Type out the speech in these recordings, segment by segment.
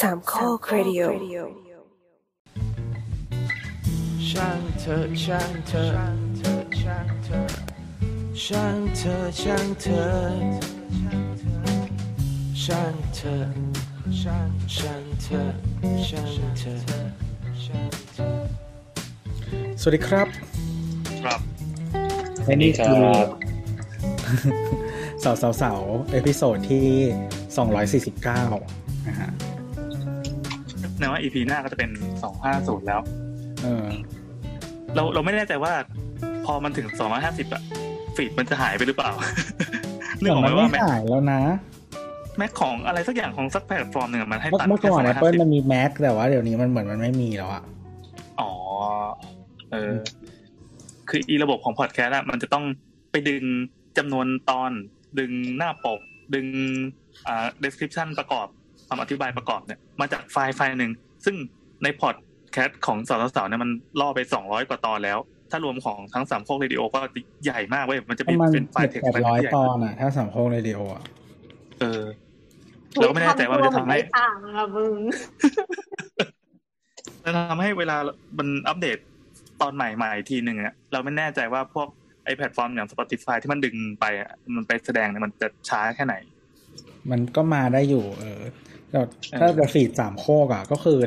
สามข้อครดิโอช่างเธอช่างเธอช่างเธอช่างเธอช่างเธอช่างเธอช่างช่างเธอช่างเธอช่างเธอสวัสดีครับ ครับและนี่คือครับเสาเสาเสา episode ที่ 249นะฮะ แนว่า EP หน้าก็จะเป็น250แล้ว เออ เราเราไม่แน่ใจว่า พอมันถึง250อะ feed มันจะหายไปหรือเปล่านึกออกไหมมันว่าไม่แม็กหายแล้วนะ max ของอะไรสักอย่างของสักแพลตฟอร์มหนึ่งอะมันให้เมื่อตัดเมื่อแค่ก่อน Apple มัน250มี Mac แต่ว่าเดี๋ยวนี้มันเหมือนมันไม่มีแล้วอะอ๋อ เออ คืออีระบบของพอดแคสต์อะมันจะต้องไปดึงจำนวนตอน ดึงหน้าปก ดึงอ่า description ประกอบ คำอธิบายประกอบเนี่ยมาจากไฟล์ไฟล์หนึ่งซึ่งในพอดแคสต์ของสาวสาวๆเนี่ยมันล่อไปสองร้อยกว่าตอนแล้ว ถ้ารวมของทั้งสามโคกเรดิโอก็ใหญ่มากเว้ยมันจะปเป็นระมาณเป็นไฟล์เทคแปดไฟล์ร้อยที่ใหญ่ตอนอะถ้าสามโคงเรดิโออะเออเราก็ไม่แน่ใจว่ามันจะทำให้ทางอะมึงจะทำให้เวลามันอัปเดตตอนใหม่ๆทีหนึ่งอะเราไม่แน่ใจว่าพวกไอแพลตฟอร์มอย่าง Spotify ที่มันดึงไปอะมันไปแสดงเนี่ยมันจะช้าแค่ไหน มันก็มาได้อยู่ เออ แต่ถ้าจะ feed สามโคกอะก็คือ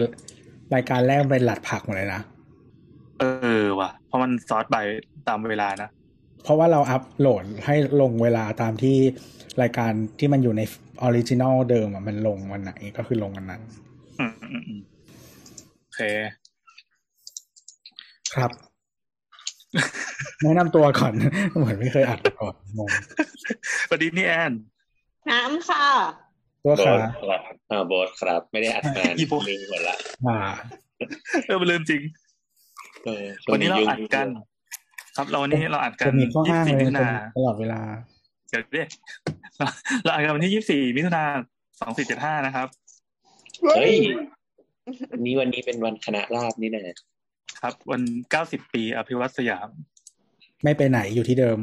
รายการแรกเป็นหลัดผักหมดเลยนะ เออว่ะ เพราะมัน sort ไปตามเวลานะ เพราะว่าเราอัพโหลดให้ลงเวลาตามที่รายการที่มันอยู่ใน original เดิมอะมันลงวันไหนก็คือลงวันนั้นอืมอืมอืมโอเค ครับ แนะนำตัวก่อน เหมือนไม่เคยอัดมาก่อนงงสวัสดีนี่แอน น้ำค่ะ ตัวโบขาสครับอ่าโบสครับ ไม่ได้อัดนานอีโบสลืมหมดละอ่าเออมันลืมจริงเออช่วันนี้เรายุ่งอัดกัน ครับเราวันนี้เราอัดกัจะนมีข้อยี่อ้างสิบเลสี่ยมิถุนาตลอดเวลาเดี๋ยวดิเราเราอัดกันวันที่ยี่สิบสี่มิถุนาสองสี่เจ็ดห้านะครับเฮ้ยวันนี้วันนี้เป็นวันคณะราษฎรนี่นะครับ วันเก้าสิบปีอภิวัตสยาม ไม่ไปไหนอยู่ที่เดิม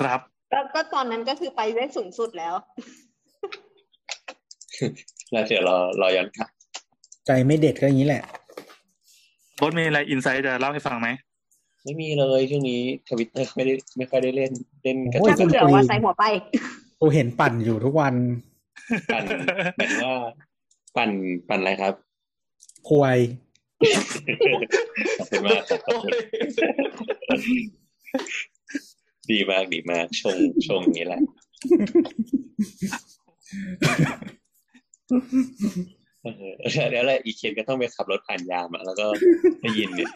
ครับแล้วก็ตอนนั้นก็คือไปได้สูงสุดแล้ว แล้วเดี๋ยวรอรอย้อนกลับใจไม่เด็ดก็อย่างนี้แหละรถมีอะไรอินไซต์จะเล่าให้ฟังไหมไม่มีเลยช่วงนี้ทวิตเตอร์ไม่ได้ไม่ค่อยได้เล่นเล่นกันโอ้ยถ้าเผื่อว่าใส่หัวไปกูเห็นปั่นอยู่ทุกวันปั่นหมายถึงว่าปั่นปั่นอะไรครับควยขอบคุณมากครับขอบคุณดีมากดีมากชงชงอย่างนี้แหละ เออแล้วอะไรอีเคนก็ต้องไปขับรถผ่านยามอะแล้วก็ได้ยินเนี่ย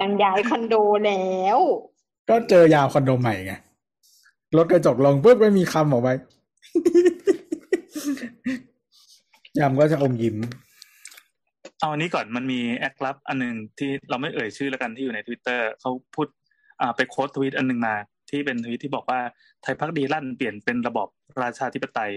ยังย้ายคอนโดแล้ว ก็เจอยาวคอนโดใหม่ไงรถกระจกลงปุ๊บไม่มีคำออกไปยามก็จะอมยิ้ม เอาอันนี้ก่อนมันมีแอคลับ อันหนึ่งที่เราไม่เอ่ยชื่อแล้วกันที่อยู่ในทวิตเตอร์เขาพูด อ่าไปโค้ดทวิตอันหนึ่งมา ที่เป็นทวิตที่บอกว่าไทยพักดีลั่นเปลี่ยนเป็นระบอบ ราชาธิปไตย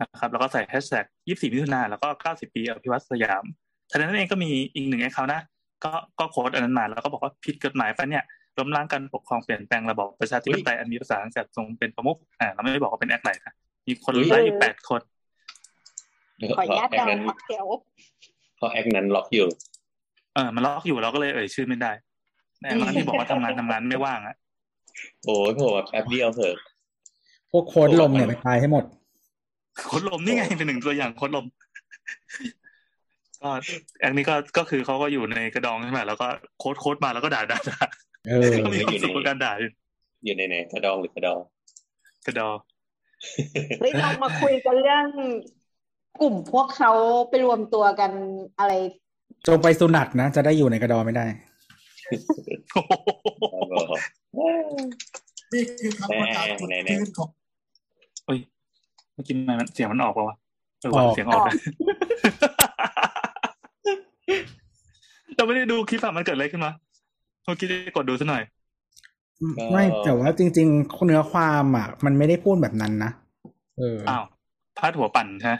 นะครับ แล้วก็ใส่แฮชแท็กยี่สี่มิถุนาแล้วก็เก้าสิบปีอภิวัตสยามท่านั้นเองก็มีอีกหนึ่งแอคเคาท์นะก็ก็โค้ดอันนั้นมาแล้วก็บอกว่าผิดกฎหมายปะเนี่ยล้มล้างการปกครองเปลี่ยนแปลงระบอบประชาธิปไตยอันมีภาษาจัดทรงเป็นประมุขอ่าเราไม่ได้บอกว่าเป็นแอคไหนนะมีคนไลค์อยู่แปดคนขออนุญาตแอดัคงนั้นพักเดี๋ยวเพราะแอคนั้นล็อกอยู่เออมันล็อกอยู่เราก็เลยเอ่ยชื่อไม่ได้แน่นอนที่บอกว่าทำงานทำงานไม่ว่างอะโอ้ยผมว่าแป๊บเดียวเถอะ พวกโค้ดลมเนี่ยไปตายให้หมด โคดลมนี่ไงเป็นหนึ่งตัวอย่างโคดลม ก็อันนี้ก็ก็คือเขาก็อยู่ในกระดองใช่ไหมแล้วก็โค้ดโค้ดมาแล้วก็ด่าด่าด่าเออก็มีความสุขกับการด่าอยู่อยู่ในไหนกระดองหรือกระดองกระดองเฮ้ยเรามาคุยกันเรื่องกลุ่มพวกเขาไปรวมตัวกันอะไร จงไปสุนัตนะ จะได้อยู่ในกระดอไม่ได้โอ้โหนี่คือคำประกาศกฎเกณฑ์ของ เอ้ยเมื่อกี้มันเสียงมันออกปะวะเออว่ะออกเสียงออกนะเราไม่ได้ดูคลิปอะมันเกิดอะไรขึ้นมาเมื่อกี้จะกดดูซะหน่อย ไม่แต่ว่าจริง ๆ เนื้อความอะ มันไม่ได้พูดแบบนั้นนะเอออ้าวพาดหัวปั่นใช่ไหม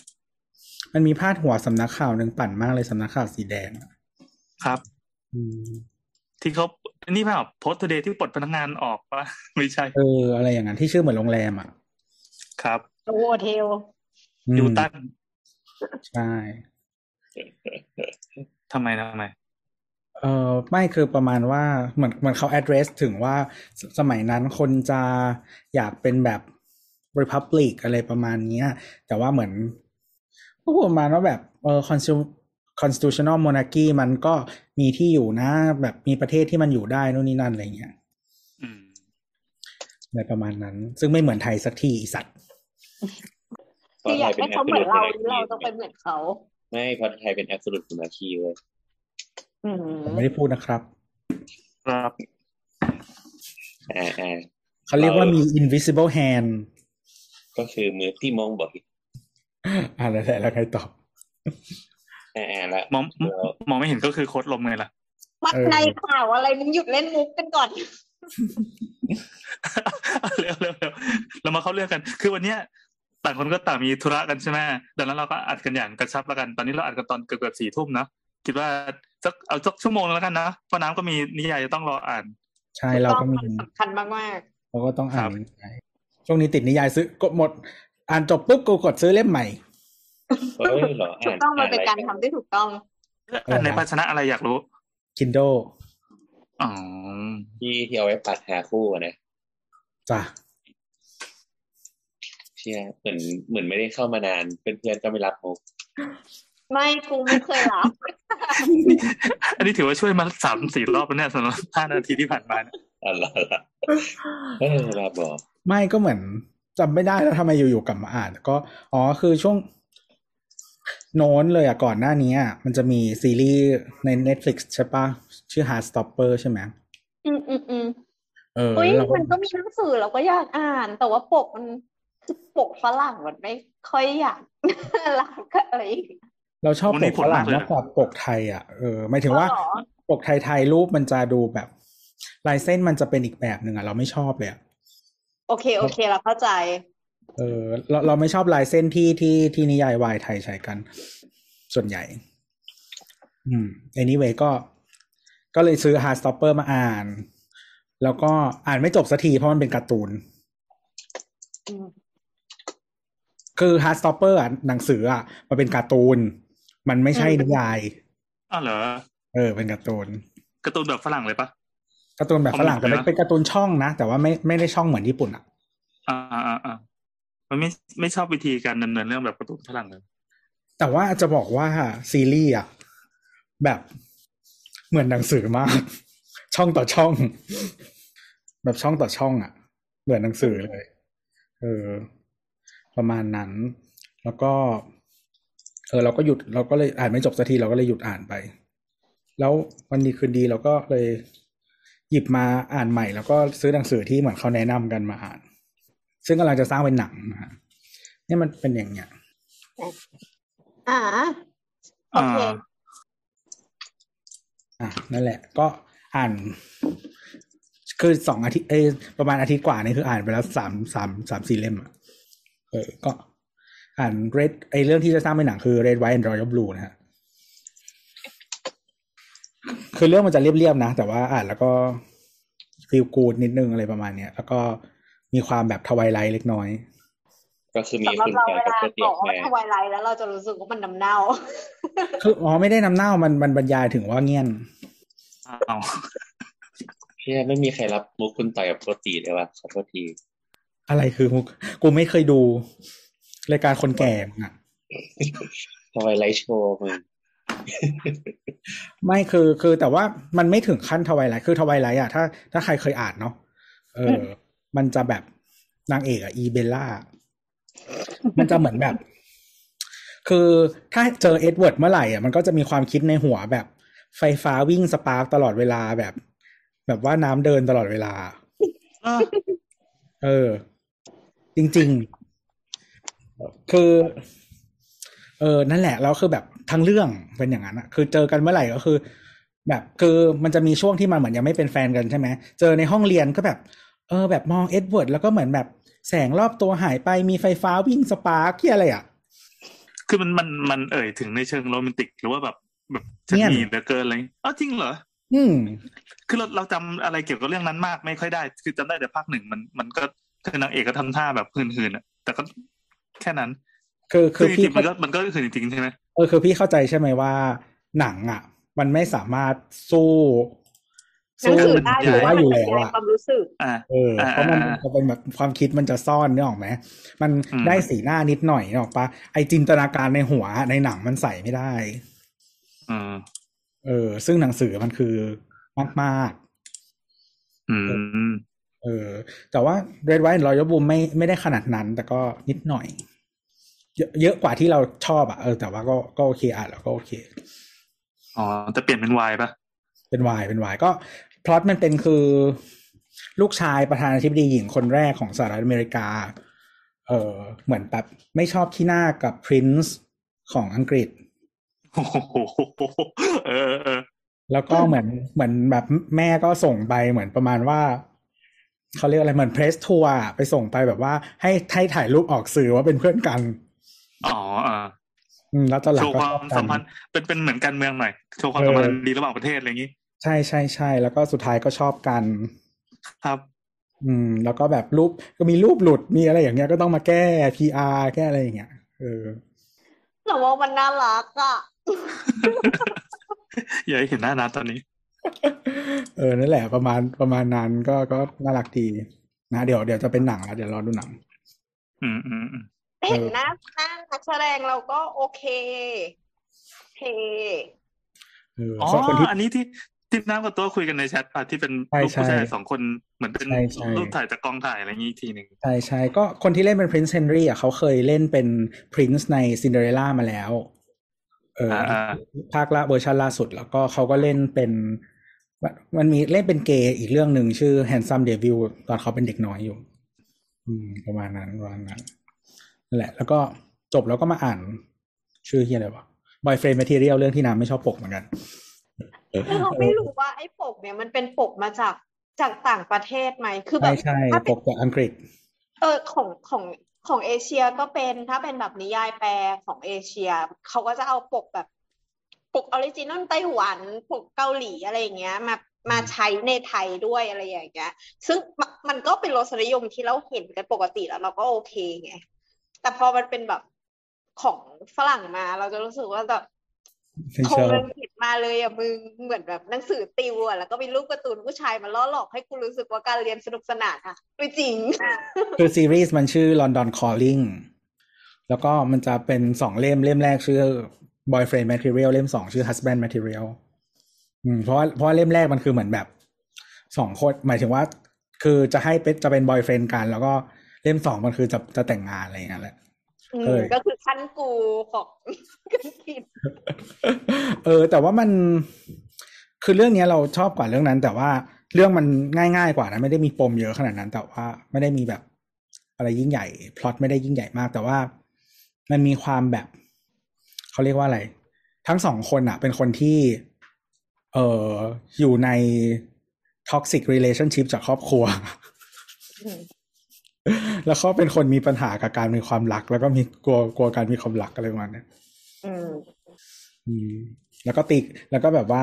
มันมีพาดหัวสำนักข่าวหนึ่งปั่นมากเลยสำนักข่าวสีแดงอะครับอืมที่เขานี่เปล่าโพสต์ทูเดย์ที่ปลดพนักงานออกปะไม่ใช่ เออ อะไรอย่างนั้นที่ชื่อเหมือนโรงแรมอะ ครับโอเทลอืมยูตันใช่ทำไมทำไมเออไม่คือประมาณว่าเหมือนเหมือนเขา address ถึงว่าสสมัยนั้นคนจะอยากเป็นแบบ republic อะไรประมาณเนี้ยแต่ว่าเหมือนก็พูดประมาณว่าแบบเออ constitu- constitutional monarchy มันก็มีที่อยู่นะ แบบมีประเทศที่มันอยู่ได้นู่นนี่นั่นอะไรเงี้ยอืมอะไรประมาณนั้น ซึ่งไม่เหมือนไทยสักทีอีสัตว์ คืออยากให้เขาเหมือนเราหรือเราต้องเป็นเหมือนเขา ไม่เพราะไทยเป็น absolute monarchy เว้ยอืมผมไม่ได้พูดนะครับ ครับอ่าอ่าเขาเรียกว่ามี invisible hand ก็คือมือที่มองบอกอ่าแล้วแหละแล้วใครตอบอ่าอ่าละมองมองไม่เห็นก็คือโค้ดลมไงล่ะมัดเออในข่าวอะไรมึงหยุดเล่นมุกกันก่อนเร็วเร็วเร็วเรามาเข้าเรื่องกัน คือวันเนี้ย ต่างคนก็ต่างมีธุระกันใช่ไหมดังนั้นเราก็อัดกันอย่างกระชับแล้วกัน ตอนนี้เราอัดกันตอนเกือบเกือบสี่ทุ่มนะคิดว่าสักเอาสักชั่วโมงแล้วกันนะเพราะน้ำก็มีนิยายจะต้องรออ่าน ใช่เราก็มีสำคัญมากเราก็ต้องอ่านครับนิยายช่วงนี้ติดนิยายซื้อกดหมด อ่านจบปุ๊บกูกดซื้อเล่มใหม่เฮ้ยเหรอๆถูกต้องมันเป็นการทำที่ถูกต้องอ่านในภาชนะอะไรอยากรู้ Kindle อ๋อที่ที่เอาไว้ปัดหาคู่อะนะจ้ะเชื่อเหมือนเหมือนไม่ได้เข้ามานานเพื่อนๆก็ไม่รับมุกไม่กูไม่เคยรับอันนี้ถือว่าช่วยมาสามสี่รอบแล้วเนี่ยสำหรับห้านาทีที่ผ่านมาเนี่ยอะไรล่ะเออรับบอกไม่ก็เหมือนจำไม่ได้แล้วทำไมอยู่ๆกลับมาอ่าน ก็อ๋อคือช่วงโน้นเลยอะก่อนหน้านี้อะมันจะมีซีรีส์ใน Netflix ใช่ปะชื่อ Heartstopper ใช่ไหมอืมอืมอืมเออเฮ้ยแล้วเราก็มันก็มีหนังสือเราก็อยากอ่าน แต่ว่าปกมันคือ ปกฝรั่งมันไม่ค่อยอยากรักอะไรอีกเราชอบวันปนี้กผฝลรั่มางกเลยมากกว่าปกไทย อะเออหมายถึงว่าอ๋อเหรอปกไทยๆรูปมันจะดูแบบลายเส้นมันจะเป็นอีกแบบหนึ่งอะ เราไม่ชอบเลยอะโอเคโอเคเราเข้าใจ เออเราเราไม่ชอบลายเส้นที่ที่ที่นิยายวายไทยใช้กัน ส่วนใหญ่ อืม anyway ก็ก็เลยซื้อ Heartstopper มาอ่าน แล้วก็อ่านไม่จบสักทีเพราะมันเป็นการ์ตูนอืม คือ Heartstopper อะหนังสืออะมันเป็นการ์ตูน มันไม่ใช่นิยายอ้าวเหรอเออเป็นการ์ตูนการ์ตูนแบบฝรั่งเลยปะการ์ตูนแบบฝรั่งแต่ไม่ผมนึกนะเป็นการ์ตูนช่องนะ แต่ว่าไม่ไม่ได้ช่องเหมือนญี่ปุ่นอะอ่าอ่าอ่าอ่ามันไม่ไม่ชอบวิธีการดำเนินเรื่องแบบการ์ตูนฝรั่งเลย แต่ว่าจะบอกว่าซีรีส์อะแบบเหมือนหนังสือมาก ช่องต่อช่อง แบบช่องต่อช่องอะ เหมือนหนังสือเลย เออ ประมาณนั้น แล้วก็ เออเราก็หยุดเราก็เลยอ่านไม่จบสักทีเราก็เลยหยุดอ่านไป แล้ววันดีคืนดีเราก็เลยหยิบมาอ่านใหม่ แล้วก็ซื้อหนังสือที่เหมือนเขาแนะนำกันมาอ่าน ซึ่งกำลังจะสร้างเป็นหนังนะฮะเนี่ยมันเป็นอย่างเงี้ยอ่าโอเคอ่าอะนั่นแหละ ก็อ่าน คือสองอาทิตย์เอยประมาณอาทิตย์กว่านี่คืออ่านไปแล้วสามสามสามสี่เล่มอะ เออ ก็อ่านเรดไอเรื่องที่จะสร้างเป็นหนังคือ Red White and Royal Blue นะฮะคือเรื่องมันจะเรียบๆนะ แต่ว่าอ่านแล้วก็ฟีลกูดนิดนึงอะไรประมาณเนี้ย แล้วก็มีความแบบทวายไลท์เล็กน้อย ก็คือมีสำหรับคุณเราแก่เวกับลาก๋วยเตี๋บยอวกว่าแม่ทวายไลท์แล้วเราจะรู้สึกว่ามันน้ำเน่า คืออ๋อไม่ได้นำเน่ามันมันบรรยายถึงว่าเงียนอ้าวเชื่อไม่มีใครรับมุกคุณต่อยกับโปรตีเลยว่ะขอโทษที อะไรคือมุกกูไม่เคยดู รายการคนแก่มึงอะทำไมไลฟ์โชว์มึงไม่คือคือแต่ว่ามันไม่ถึงขั้นทวายไลท์คือทวายไลท์อะถ้าถ้าใครเคยอ่านเนาะเออ มันจะแบบนางเอกอะอีเบลล่า มันจะเหมือนแบบ คือถ้าเจอเอ็ดเวิร์ดเมื่อไหร่อะมันก็จะมีความคิดในหัวแบบ ไฟฟ้าวิ่ง spark ตลอดเวลาแบบ แบบว่าน้ำเดินตลอดเวลาอ้าวเออ จริง ๆ คือ เออนั่นแหละแล้วคือแบบทั้งเรื่องเป็นอย่างนั้นอะคือเจอกันเมื่อไหร่ก็คือ แบบคือมันจะมีช่วงที่มันเหมือนยังไม่เป็นแฟนกันใช่ไหมเจอในห้องเรียนก็แบบ เออ แบบมองเอ็ดเวิร์ดแล้วก็เหมือนแบบแสงรอบตัวหายไปมีไฟฟ้าวิ่ง spark ที่อะไรอะ คือมันมันมันเอ่ยถึงในเชิงโรแมนติก หรือว่าแบบแบบจะเนี่ยมีเหลือเกินอะไรอ้าวจริงเหรออืมคือเราเราจำอะไรเกี่ยวกับเรื่องนั้นมากไม่ค่อยได้ คือจำได้แต่ภาคหนึ่งมันมันก็ คือนางเอกก็ทำท่าแบบหืนๆอะ แต่ก็แค่นั้น คือคืคืออจพี่ริงๆมันก็มันก็คือจริงๆใช่ไหมเออคือพี่เข้าใจใช่ไหมว่า หนังอะ มันไม่สามารถสู้หนังสือได้หรือว่าอยู่มันแล้วแสดงอะความรู้สึกอ่าเอออ่าเพราะมันอ่าจะเป็นแบบความคิดมันจะซ่อนนี่ออกไหมมันอืมได้สีหน้านิดหน่อยนี่ออกปะไอจินตนาการในหัวในหนังมันใส่ไม่ได้อืมเออ ซึ่งหนังสือมันคือมากอืมๆ เออ แต่ว่า Red White and Royal Bloom ไม่ไม่ได้ขนาดนั้น แต่ก็นิดหน่อย เยอะเยอะกว่าที่เราชอบอะเออแต่ว่าก็ก็โอเคอะแล้วก็โอเค อ๋อแต่เปลี่ยนเป็นวายปะเป็นวายเป็นวายก็พล็อตมันเป็นคือ ลูกชายประธานาธิบดีหญิงคนแรกของสหรัฐอเมริกา เออเหมือนแบบไม่ชอบที่หน้ากับพรินซ์ของอังกฤษโอ้โหเออเออแล้วก็เหมือนเหมือนแบบแม่ก็ส่งไปเหมือนประมาณว่า เขาเรียกอะไรเหมือนเพรสทัวร์ไปส่งไปแบบว่า ให้ให้ถ่ายรูปออกสื่อว่าเป็นเพื่อนกัน อ๋ออ่าอืมแล้วตอนหลัโชงว์ก็ควาชอมบกัสันมพันธ์เป็นเป็นเหมือนการเมืองหน่อยโชว์ความเออสัมพันธ์ดีระหว่างประเทศอะไรอย่างนี้ ใช่ใช่ใช่แล้วก็สุดท้ายก็ชอบกัน ครับ อืม แล้วก็แบบรูปก็มีรูปหลุดมีอะไรอย่างเงี้ยก็ต้องมาแก้ PR แก้อะไรอย่างเงี้ยเออแต่ว่ามันน่ารักอะอย่าให้เห็นหน้านาตอนนี้ เออนั่นแหละประมาณประมาณนั้นก็ก็น่ารักดีนะเดี๋ยวเดี๋ยวจะเป็นหนังแล้วเดี๋ยวรอดูหนัง อืมอืมอืมเห็นหน้าหน้านักแสดงเราก็โอเคเทเอออ๋อส่วนคนที่อันนี้ที่ที่น้ำกับตัวคุยกันในแชทป่ะที่เป็นใช่รูปผู้ใช่ชายสองคนเหมือนเป็นใช่ใช่รูปถ่ายจากกองถ่ายอะไรอย่างนี้อีกทีหนึ่งใช่ใช่ก็คนที่เล่นเป็น Prince Henry อะเขาเคยเล่นเป็น Prince ใน Cinderella มาแล้ว เอออาภาคละเวอร์ชันล่าสุดแล้วก็เขาก็เล่นเป็น มันมีเล่นเป็นเกย์อีกเรื่องหนึ่งชื่อ Handsome Devil ตอนเขาเป็นเด็กน้อยอยู่ อืม ประมาณนั้นประมาณนั้นนั่นแหละ แล้วก็จบแล้วก็มาอ่าน ชื่อเฮียอะไรวะ Boyfriend Material เรื่องที่น้ำไม่ชอบปกเหมือนกันคือเราไม่รู้ว่าไอ้ปกเนี่ยมันเป็นปกมาจากจากต่างประเทศไหมคือแบใช่บใช่ถ้าปเป็นกจากอังกฤษ เออของของของเอเชียก็เป็นถ้าเป็นแบบนิยายแปลของเอเชีย เขาก็จะเอาปกแบบ ปก original ไต้หวันปกเกาหลีอะไรอย่างเงี้ยมามาใช้ในไทยด้วยอะไรอย่างเงี้ย ซึ่งมันมันก็เป็นรสนิยมที่เราเห็นกันปกติแล้วเราก็โอเคไง แต่พอมันเป็นแบบของฝรั่งมา เราจะรู้สึกว่าแบบไม่โทชอบรอังกฤษมาเลยอะมึงเหมือนแบบหนังสือติวอะแล้วก็มีรูปการ์ตูนผู้ชายมาล่อหลอกให้กูรู้สึกว่าการเรียนสนุกสนานอะไม่จริง คือซีรีส์มันชื่อ London Calling แล้วก็มันจะเป็นสองเล่มเล่มแรกชื่อ Boyfriend Material เล่มสองชื่อ Husband Material อืมเพราะว่าเพราะว่าเล่มแรกมันคือเหมือนแบบสองคนหมายถึงว่า คือจะให้เป็นจะเป็น boyfriend กัน แล้วก็เล่มสองมันคือจะจะแต่งงานอะไรอย่างเงี้ยแหละอืมเออก็คือขั้นกูของกันกินเออ แต่ว่ามันคือเรื่องเนี้ยเราชอบกว่าเรื่องนั้น แต่ว่าเรื่องมันง่ายๆกว่านะไม่ได้มีปมเยอะขนาดนั้น แต่ว่าไม่ได้มีแบบอะไรยิ่งใหญ่พล็อตไม่ได้ยิ่งใหญ่มาก แต่ว่ามันมีความแบบ เขาเรียกว่าอะไร ทั้งสองคนอะเป็นคนที่ เอออยู่ใน toxic relationship จากครอบครัวอืมแล้วเขาเป็นคนมีปัญหากับการมีความรัก แล้วก็มีกลัวกลัวการมีความรักอะไรประมาณเนี้ยอืมอืมแล้วก็ติกแล้วก็แบบว่า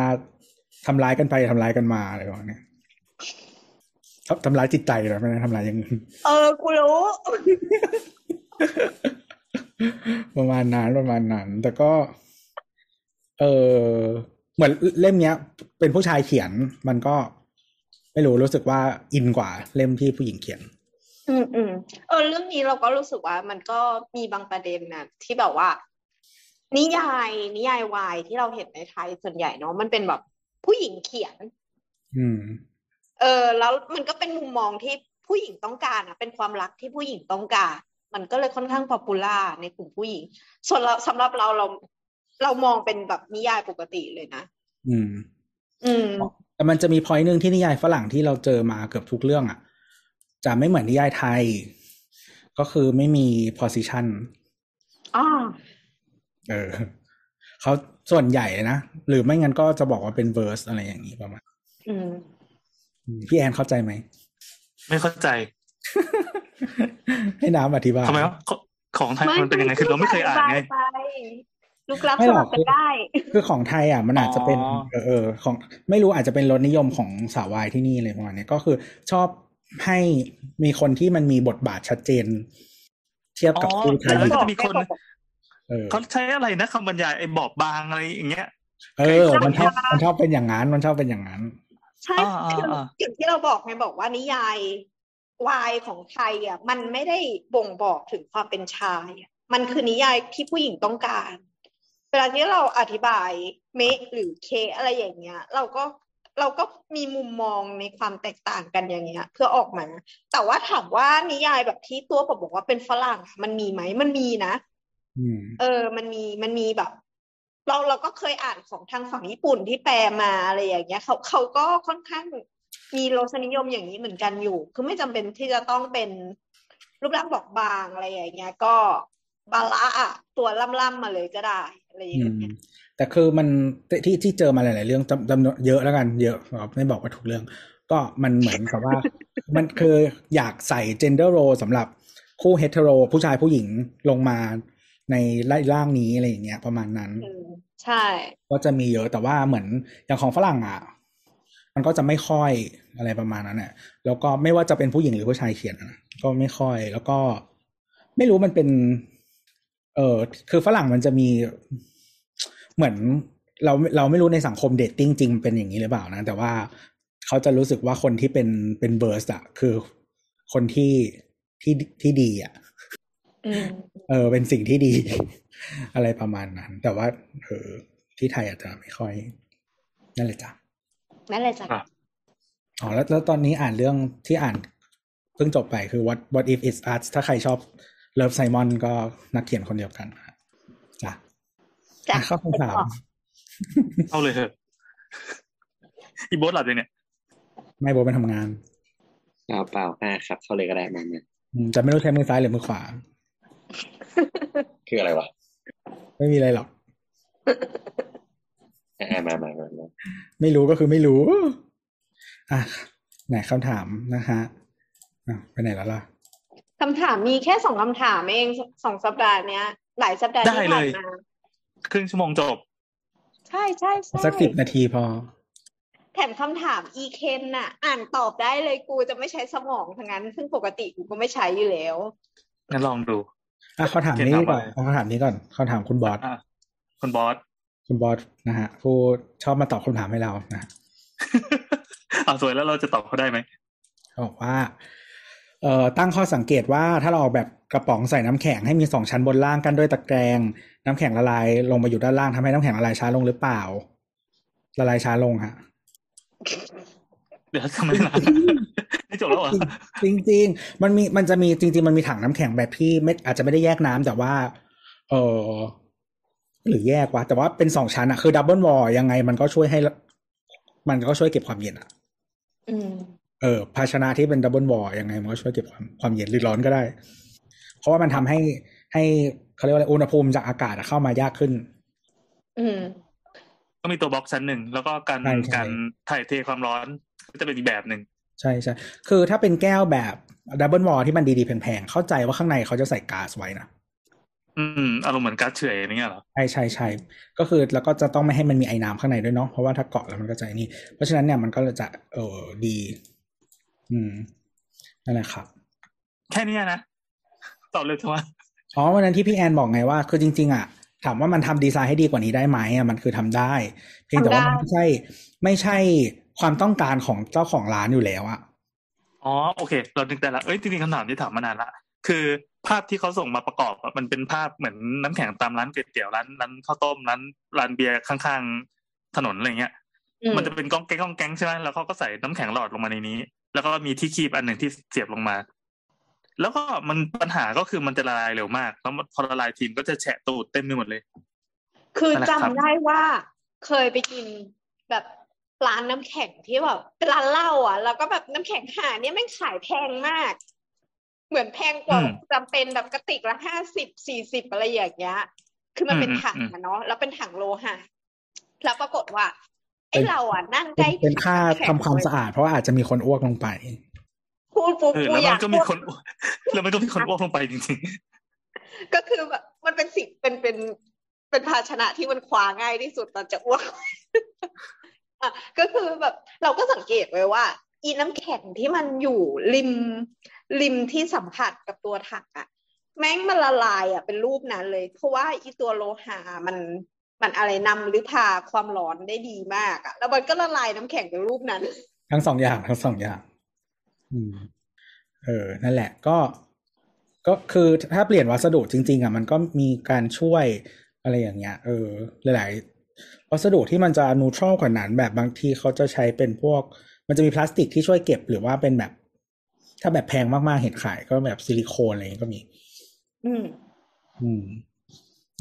ทำร้ายกันไปทำร้ายกันมาอะไรประมาณเนี้ยทำทำร้ายจิตใจเหรอไม่ได้ทำร้ายอย่างอื่นเออกูรู้ ประมาณนั้นประมาณนั้น แต่ก็ เออเหมือนเล่มเนี้ย เป็นผู้ชายเขียน มันก็ ไม่รู้รู้สึกว่าอินกว่าเล่มที่ผู้หญิงเขียน อืมอืมเออ เรื่องนี้เราก็รู้สึกว่า มันก็มีบางประเด็นนะที่แบบว่า นิยาย นิยายวายที่เราเห็นในไทยส่วนใหญ่เนาะมันเป็นแบบผู้หญิงเขียน อืม เออ แล้วมันก็เป็นมุมมองที่ผู้หญิงต้องการอะ เป็นความรักที่ผู้หญิงต้องการ มันก็เลยค่อนข้าง popular ในกลุ่มผู้หญิง ส่วนเราสำหรับเราเราเรามองเป็นแบบนิยายปกติเลยนะ อืม อืม แต่มันจะมี point หนึ่งที่นิยายฝรั่งที่เราเจอมาเกือบทุกเรื่องอะ จะไม่เหมือนนิยายไทย ก็คือไม่มี position อ่าเออเขาส่วนใหญ่นะ หรือไม่งั้นก็จะบอกว่าเป็น verse อะไรอย่างนี้ประมาณอืมอืมพี่แอนเข้าใจไหม ไม่เข้าใจ ให้น้ำอธิบายทำไมวะขของไทยมันเป็นยังไงคือเราไม่เคยอ่านไงไปลูกรักไม่สหรลัอกบกันได้ คือของไทยอะมันอาจจะเป็นอ๋อเออเออของไม่รู้อาจจะเป็นรสนิยมของสาววายที่นี่เลยประมาณเนี้ยก็คือชอบให้มีคนที่มันมีบทบาทชัดเจน เทียบกับอ๋อคู่ไทยแล้วก็จะมีคนเออเขาใช้อะไรนะคำบรรยายไอ้บอบบางอะไรอย่างเงี้ย เออ มันชอบมันชอบเป็นอย่างนั้นมันชอบเป็นอย่างนั้น ใช่อ่าอ่าคืออ่าอย่างที่เราบอกไงบอกว่านิยาย วายของไทยอะมันไม่ได้บ่งบอกถึงความเป็นชายอะมันคือนิยายที่ผู้หญิงต้องการ เวลาที่เราอธิบายเมะหรือเคอะไรอย่างเงี้ย เราก็เราก็มีมุมมองในความแตกต่างกันอย่างเงี้ย เพื่อออกมา แต่ว่าถามว่านิยายแบบที่ตัวผมบอกว่าเป็นฝรั่งอะมันมีไหมมันมีนะอืมเออ มันมีมันมีแบบ เราเราก็เคยอ่านของทางฝั่งญี่ปุ่นที่แปลมาอะไรอย่างเงี้ยเขาเขาก็ค่อนข้าง มีรสนิยมอย่างนี้เหมือนกันอยู่ คือไม่จำเป็นที่จะต้องเป็นรูปร่างบอกบางอะไรอย่างเงี้ย ก็บาละอะตัวล่ำๆมาเลยก็ได้อะไรอย่างอืมเงี้ยแต่คือมันที่ที่เจอมาหลาย ๆ เรื่องจำจำนวนเยอะแล้วกันเยอะไม่บอกว่าทุกเรื่อง ก็มันเหมือนกับว่า มันคืออยากใส่ gender role สำหรับคู่เฮต e โรผู้ชายผู้หญิงลงมาในร่างนี้อะไรอย่างเงี้ยประมาณนั้นเออใช่ ก็จะมีเยอะแต่ว่าเหมือนอย่างของฝรั่งอะ มันก็จะไม่ค่อยอะไรประมาณนั้นน่ะแล้วก็ไม่ว่าจะเป็นผู้หญิงหรือผู้ชายเขียนอะก็ไม่ค่อย แล้วก็ไม่รู้มันเป็น เออคือฝรั่งมันจะมีเหมือนเราเราไม่รู้ในสังคมเดทติ้งจริงมันเป็นอย่างนี้หรือเปล่านะ แต่ว่าเขาจะรู้สึกว่าคนที่เป็นเป็นเบอร์สอะคือคนที่ที่ที่ดีอะอืมเออ เป็นสิ่งที่ดี อะไรประมาณนั้น แต่ว่าเออที่ไทยอาจจะไม่ค่อยนั่นแหละจ้ะ นั่นแหละจ้ะครับอ๋อแล้วแล้วตอนนี้อ่านเรื่องที่อ่านเพิ่งจบไปคือ what what if it's us ถ้าใครชอบเลิฟไซมอนก็นักเขียนคนเดียวกันนะจ้ะจ้ะอะเข้าคำถามเอาเลยเถอะอีโบสหลับเลยเนี่ย ไม่โบเป็นทำงานเปล่าเปล่าอ่าครับ เข้าเลยก็ได้มามาอืมจะไม่รู้ใช้มือซ้ายหรือมือขวา คืออะไรวะ ไม่มีอะไรหรอกอ่า มามามามาไม่รู้ก็คือไม่รู้ อะไหนคำถามนะฮะอะไปไหนแล้วล่ะคำถามมีแค่สองคำถามเองสองสัปดาห์เนี้ย หลายสัปดาห์ได้ที่เลผ่านยมาครึ่งชั่วโมงจบ ใช่ใช่ใช่สักสิบนาทีพอ แถมคำถามอีเคนน่ะ อ่านตอบได้เลยกูจะไม่ใช้สมองทั้งนั้น ซึ่งปกติกูก็ไม่ใช้อยู่แล้วงั้นลองดูอะเขาถามนี้ก่อนเขาถามนี้ก่อนเขาถามคุณบอสอะคุณบอส คุณบอสนะฮะผู้ชอบมาตอบคำถามให้เรานะเอาสวยแล้วเราจะตอบเขาได้ไหมเขาบอกว่าเอ่อตั้งข้อสังเกตว่าถ้าเราออกแบบกระป๋องใส่น้ำแข็งให้มีสองชั้นบนล่างกันด้วยตะแกรงน้ำแข็งละลายลงมาอยู่ด้านล่างทำให้น้ำแข็งละลายช้าลงหรือเปล่า ละลายช้าลงฮะเดี๋ยวทำไมล่ะไม่จบแล้วเหรอจริงจริงๆมันมีมันจะมีจริง ๆ มันมีถังน้ำแข็งแบบที่ไม่อาจจะไม่ได้แยกน้ำแต่ว่า เออ หรือแยกวะแต่ว่าเป็นสองชั้นอะคือ double wall ยังไงมันก็ช่วยให้ มันก็ช่วยเก็บความเย็นอะอืมเออ ภาชนะที่เป็น double wall ยังไงมันก็ช่วยเก็บความความเย็นหรือร้อนก็ได้ เพราะว่ามันทำให้ให้เขาเรียกว่าอะไรอุณหภูมิจากอากาศอะเข้ามายากขึ้น อืมก็มีตัวบล็อกชั้นหนึ่งแล้วก็การใช่ใช่การถ่ายเทความร้อนก็จะเป็นอีกแบบหนึ่งใช่ใช่คือถ้าเป็นแก้วแบบดับเบิลวอลที่มันดีๆแพงๆเข้าใจว่าข้างในเขาจะใส่ก๊าซไว้นะ อืมอารมณ์เหมือนก๊าซเฉอยอย่างเงี้ยเหรอใช่ใช่ใช่ก็คือแล้วก็จะต้องไม่ให้มันมีไอ้น้ำข้างในด้วยเนาะเพราะว่าถ้าเกาะแล้วมันก็จะไอ้นี่ เพราะฉะนั้นเนี่ยมันก็จะเออดี อืมนั่นแหละครับ แค่เนี้ยนะตอบเลยเถอะว่าอ๋อวันนั้นที่พี่แอนบอกไงว่า คือจริง ๆ อะ ถามว่ามันทำดีไซน์ให้ดีกว่านี้ได้ไหมอะมันคือทำได้ เพียงแต่ว่ามันไม่ใช่ ไม่ใช่ความต้องการของเจ้าของร้านอยู่แล้วอะอ๋อโอเค เรานึกได้ละเอ้ยจริงๆคำถามที่ถามมานานละคือ ภาพที่เขาส่งมาประกอบอะมันเป็นภาพเหมือนน้ำแข็งตามร้านก๋วยเตี๋ยวร้านร้านข้าวต้มร้านร้านเบียร์ข้างๆถนนอะไรเงี้ยอืมมันจะเป็นก้องแก๊งก้องแก๊งใช่ไหมแล้วเขาก็ใส่น้ำแข็งหลอดลงมาในนี้ แล้วก็มีที่คีบอันหนึ่งที่เสียบลงมา แล้วก็มันปัญหาก็คือมันจะละลายเร็วมากแล้วพอละลายทีมก็จะแฉะตูดเต็มไปหมดเลย คือนั่นแหละจำครับได้ว่าเคยไปกินแบบร้านน้ำแข็งที่แบบเป็นร้านเหล้าอะ แล้วก็แบบน้ำแข็งหาเนี่ยแม่งขายแพงมาก เหมือนแพงกว่าจำเป็นแบบกระติกละห้าสิบสี่สิบอะไรอย่างเงี้ย คือมันเป็นถังอะเนาะแล้วเป็นถังโลหะแล้วปรากฏว่าไอ้เราอะนั่งใกล้เป็นค่าทำความสะอาด เพราะว่าอาจจะมีคนอ้วกลงไปพูดปุ๊บเออกูแล้วอมัยานกก็มีพูดคนแล้วมันก็มีคนอ้วกลงไปจริงก็คือแบบมันเป็นสิ่งเป็นเป็นเป็นภาชนะที่มันคว้าง่ายที่สุดตอนจะอ้วกอะก็คือแบบ เราก็สังเกตไว้ว่า อีน้ำแข็งที่มันอยู่ริม ริมที่สัมผัสกับตัวถังอะแม่งมันละลายอะเป็นรูปนั้นเลย เพราะว่าอีตัวโลหะมันมันอะไรนำหรือพาความร้อนได้ดีมากอะแล้วมันก็ละลายน้ำแข็งเป็นรูปนั้น ทั้งสองอย่างทั้งสองอย่าง อืม เออ นั่นแหละ ก็ ก็คือถ้าเปลี่ยนวัสดุจริง ๆอะมันก็มีการช่วยอะไรอย่างเงี้ย เออ หลายๆวัสดุที่มันจะนูทรัลกว่านั้นแบบบางทีเขาจะใช้เป็นพวก มันจะมีพลาสติกที่ช่วยเก็บหรือว่าเป็นแบบ ถ้าแบบแพงมากๆเห็นขายก็แบบซิลิโคนอะไรอย่างเงี้ยก็มี อืม อืม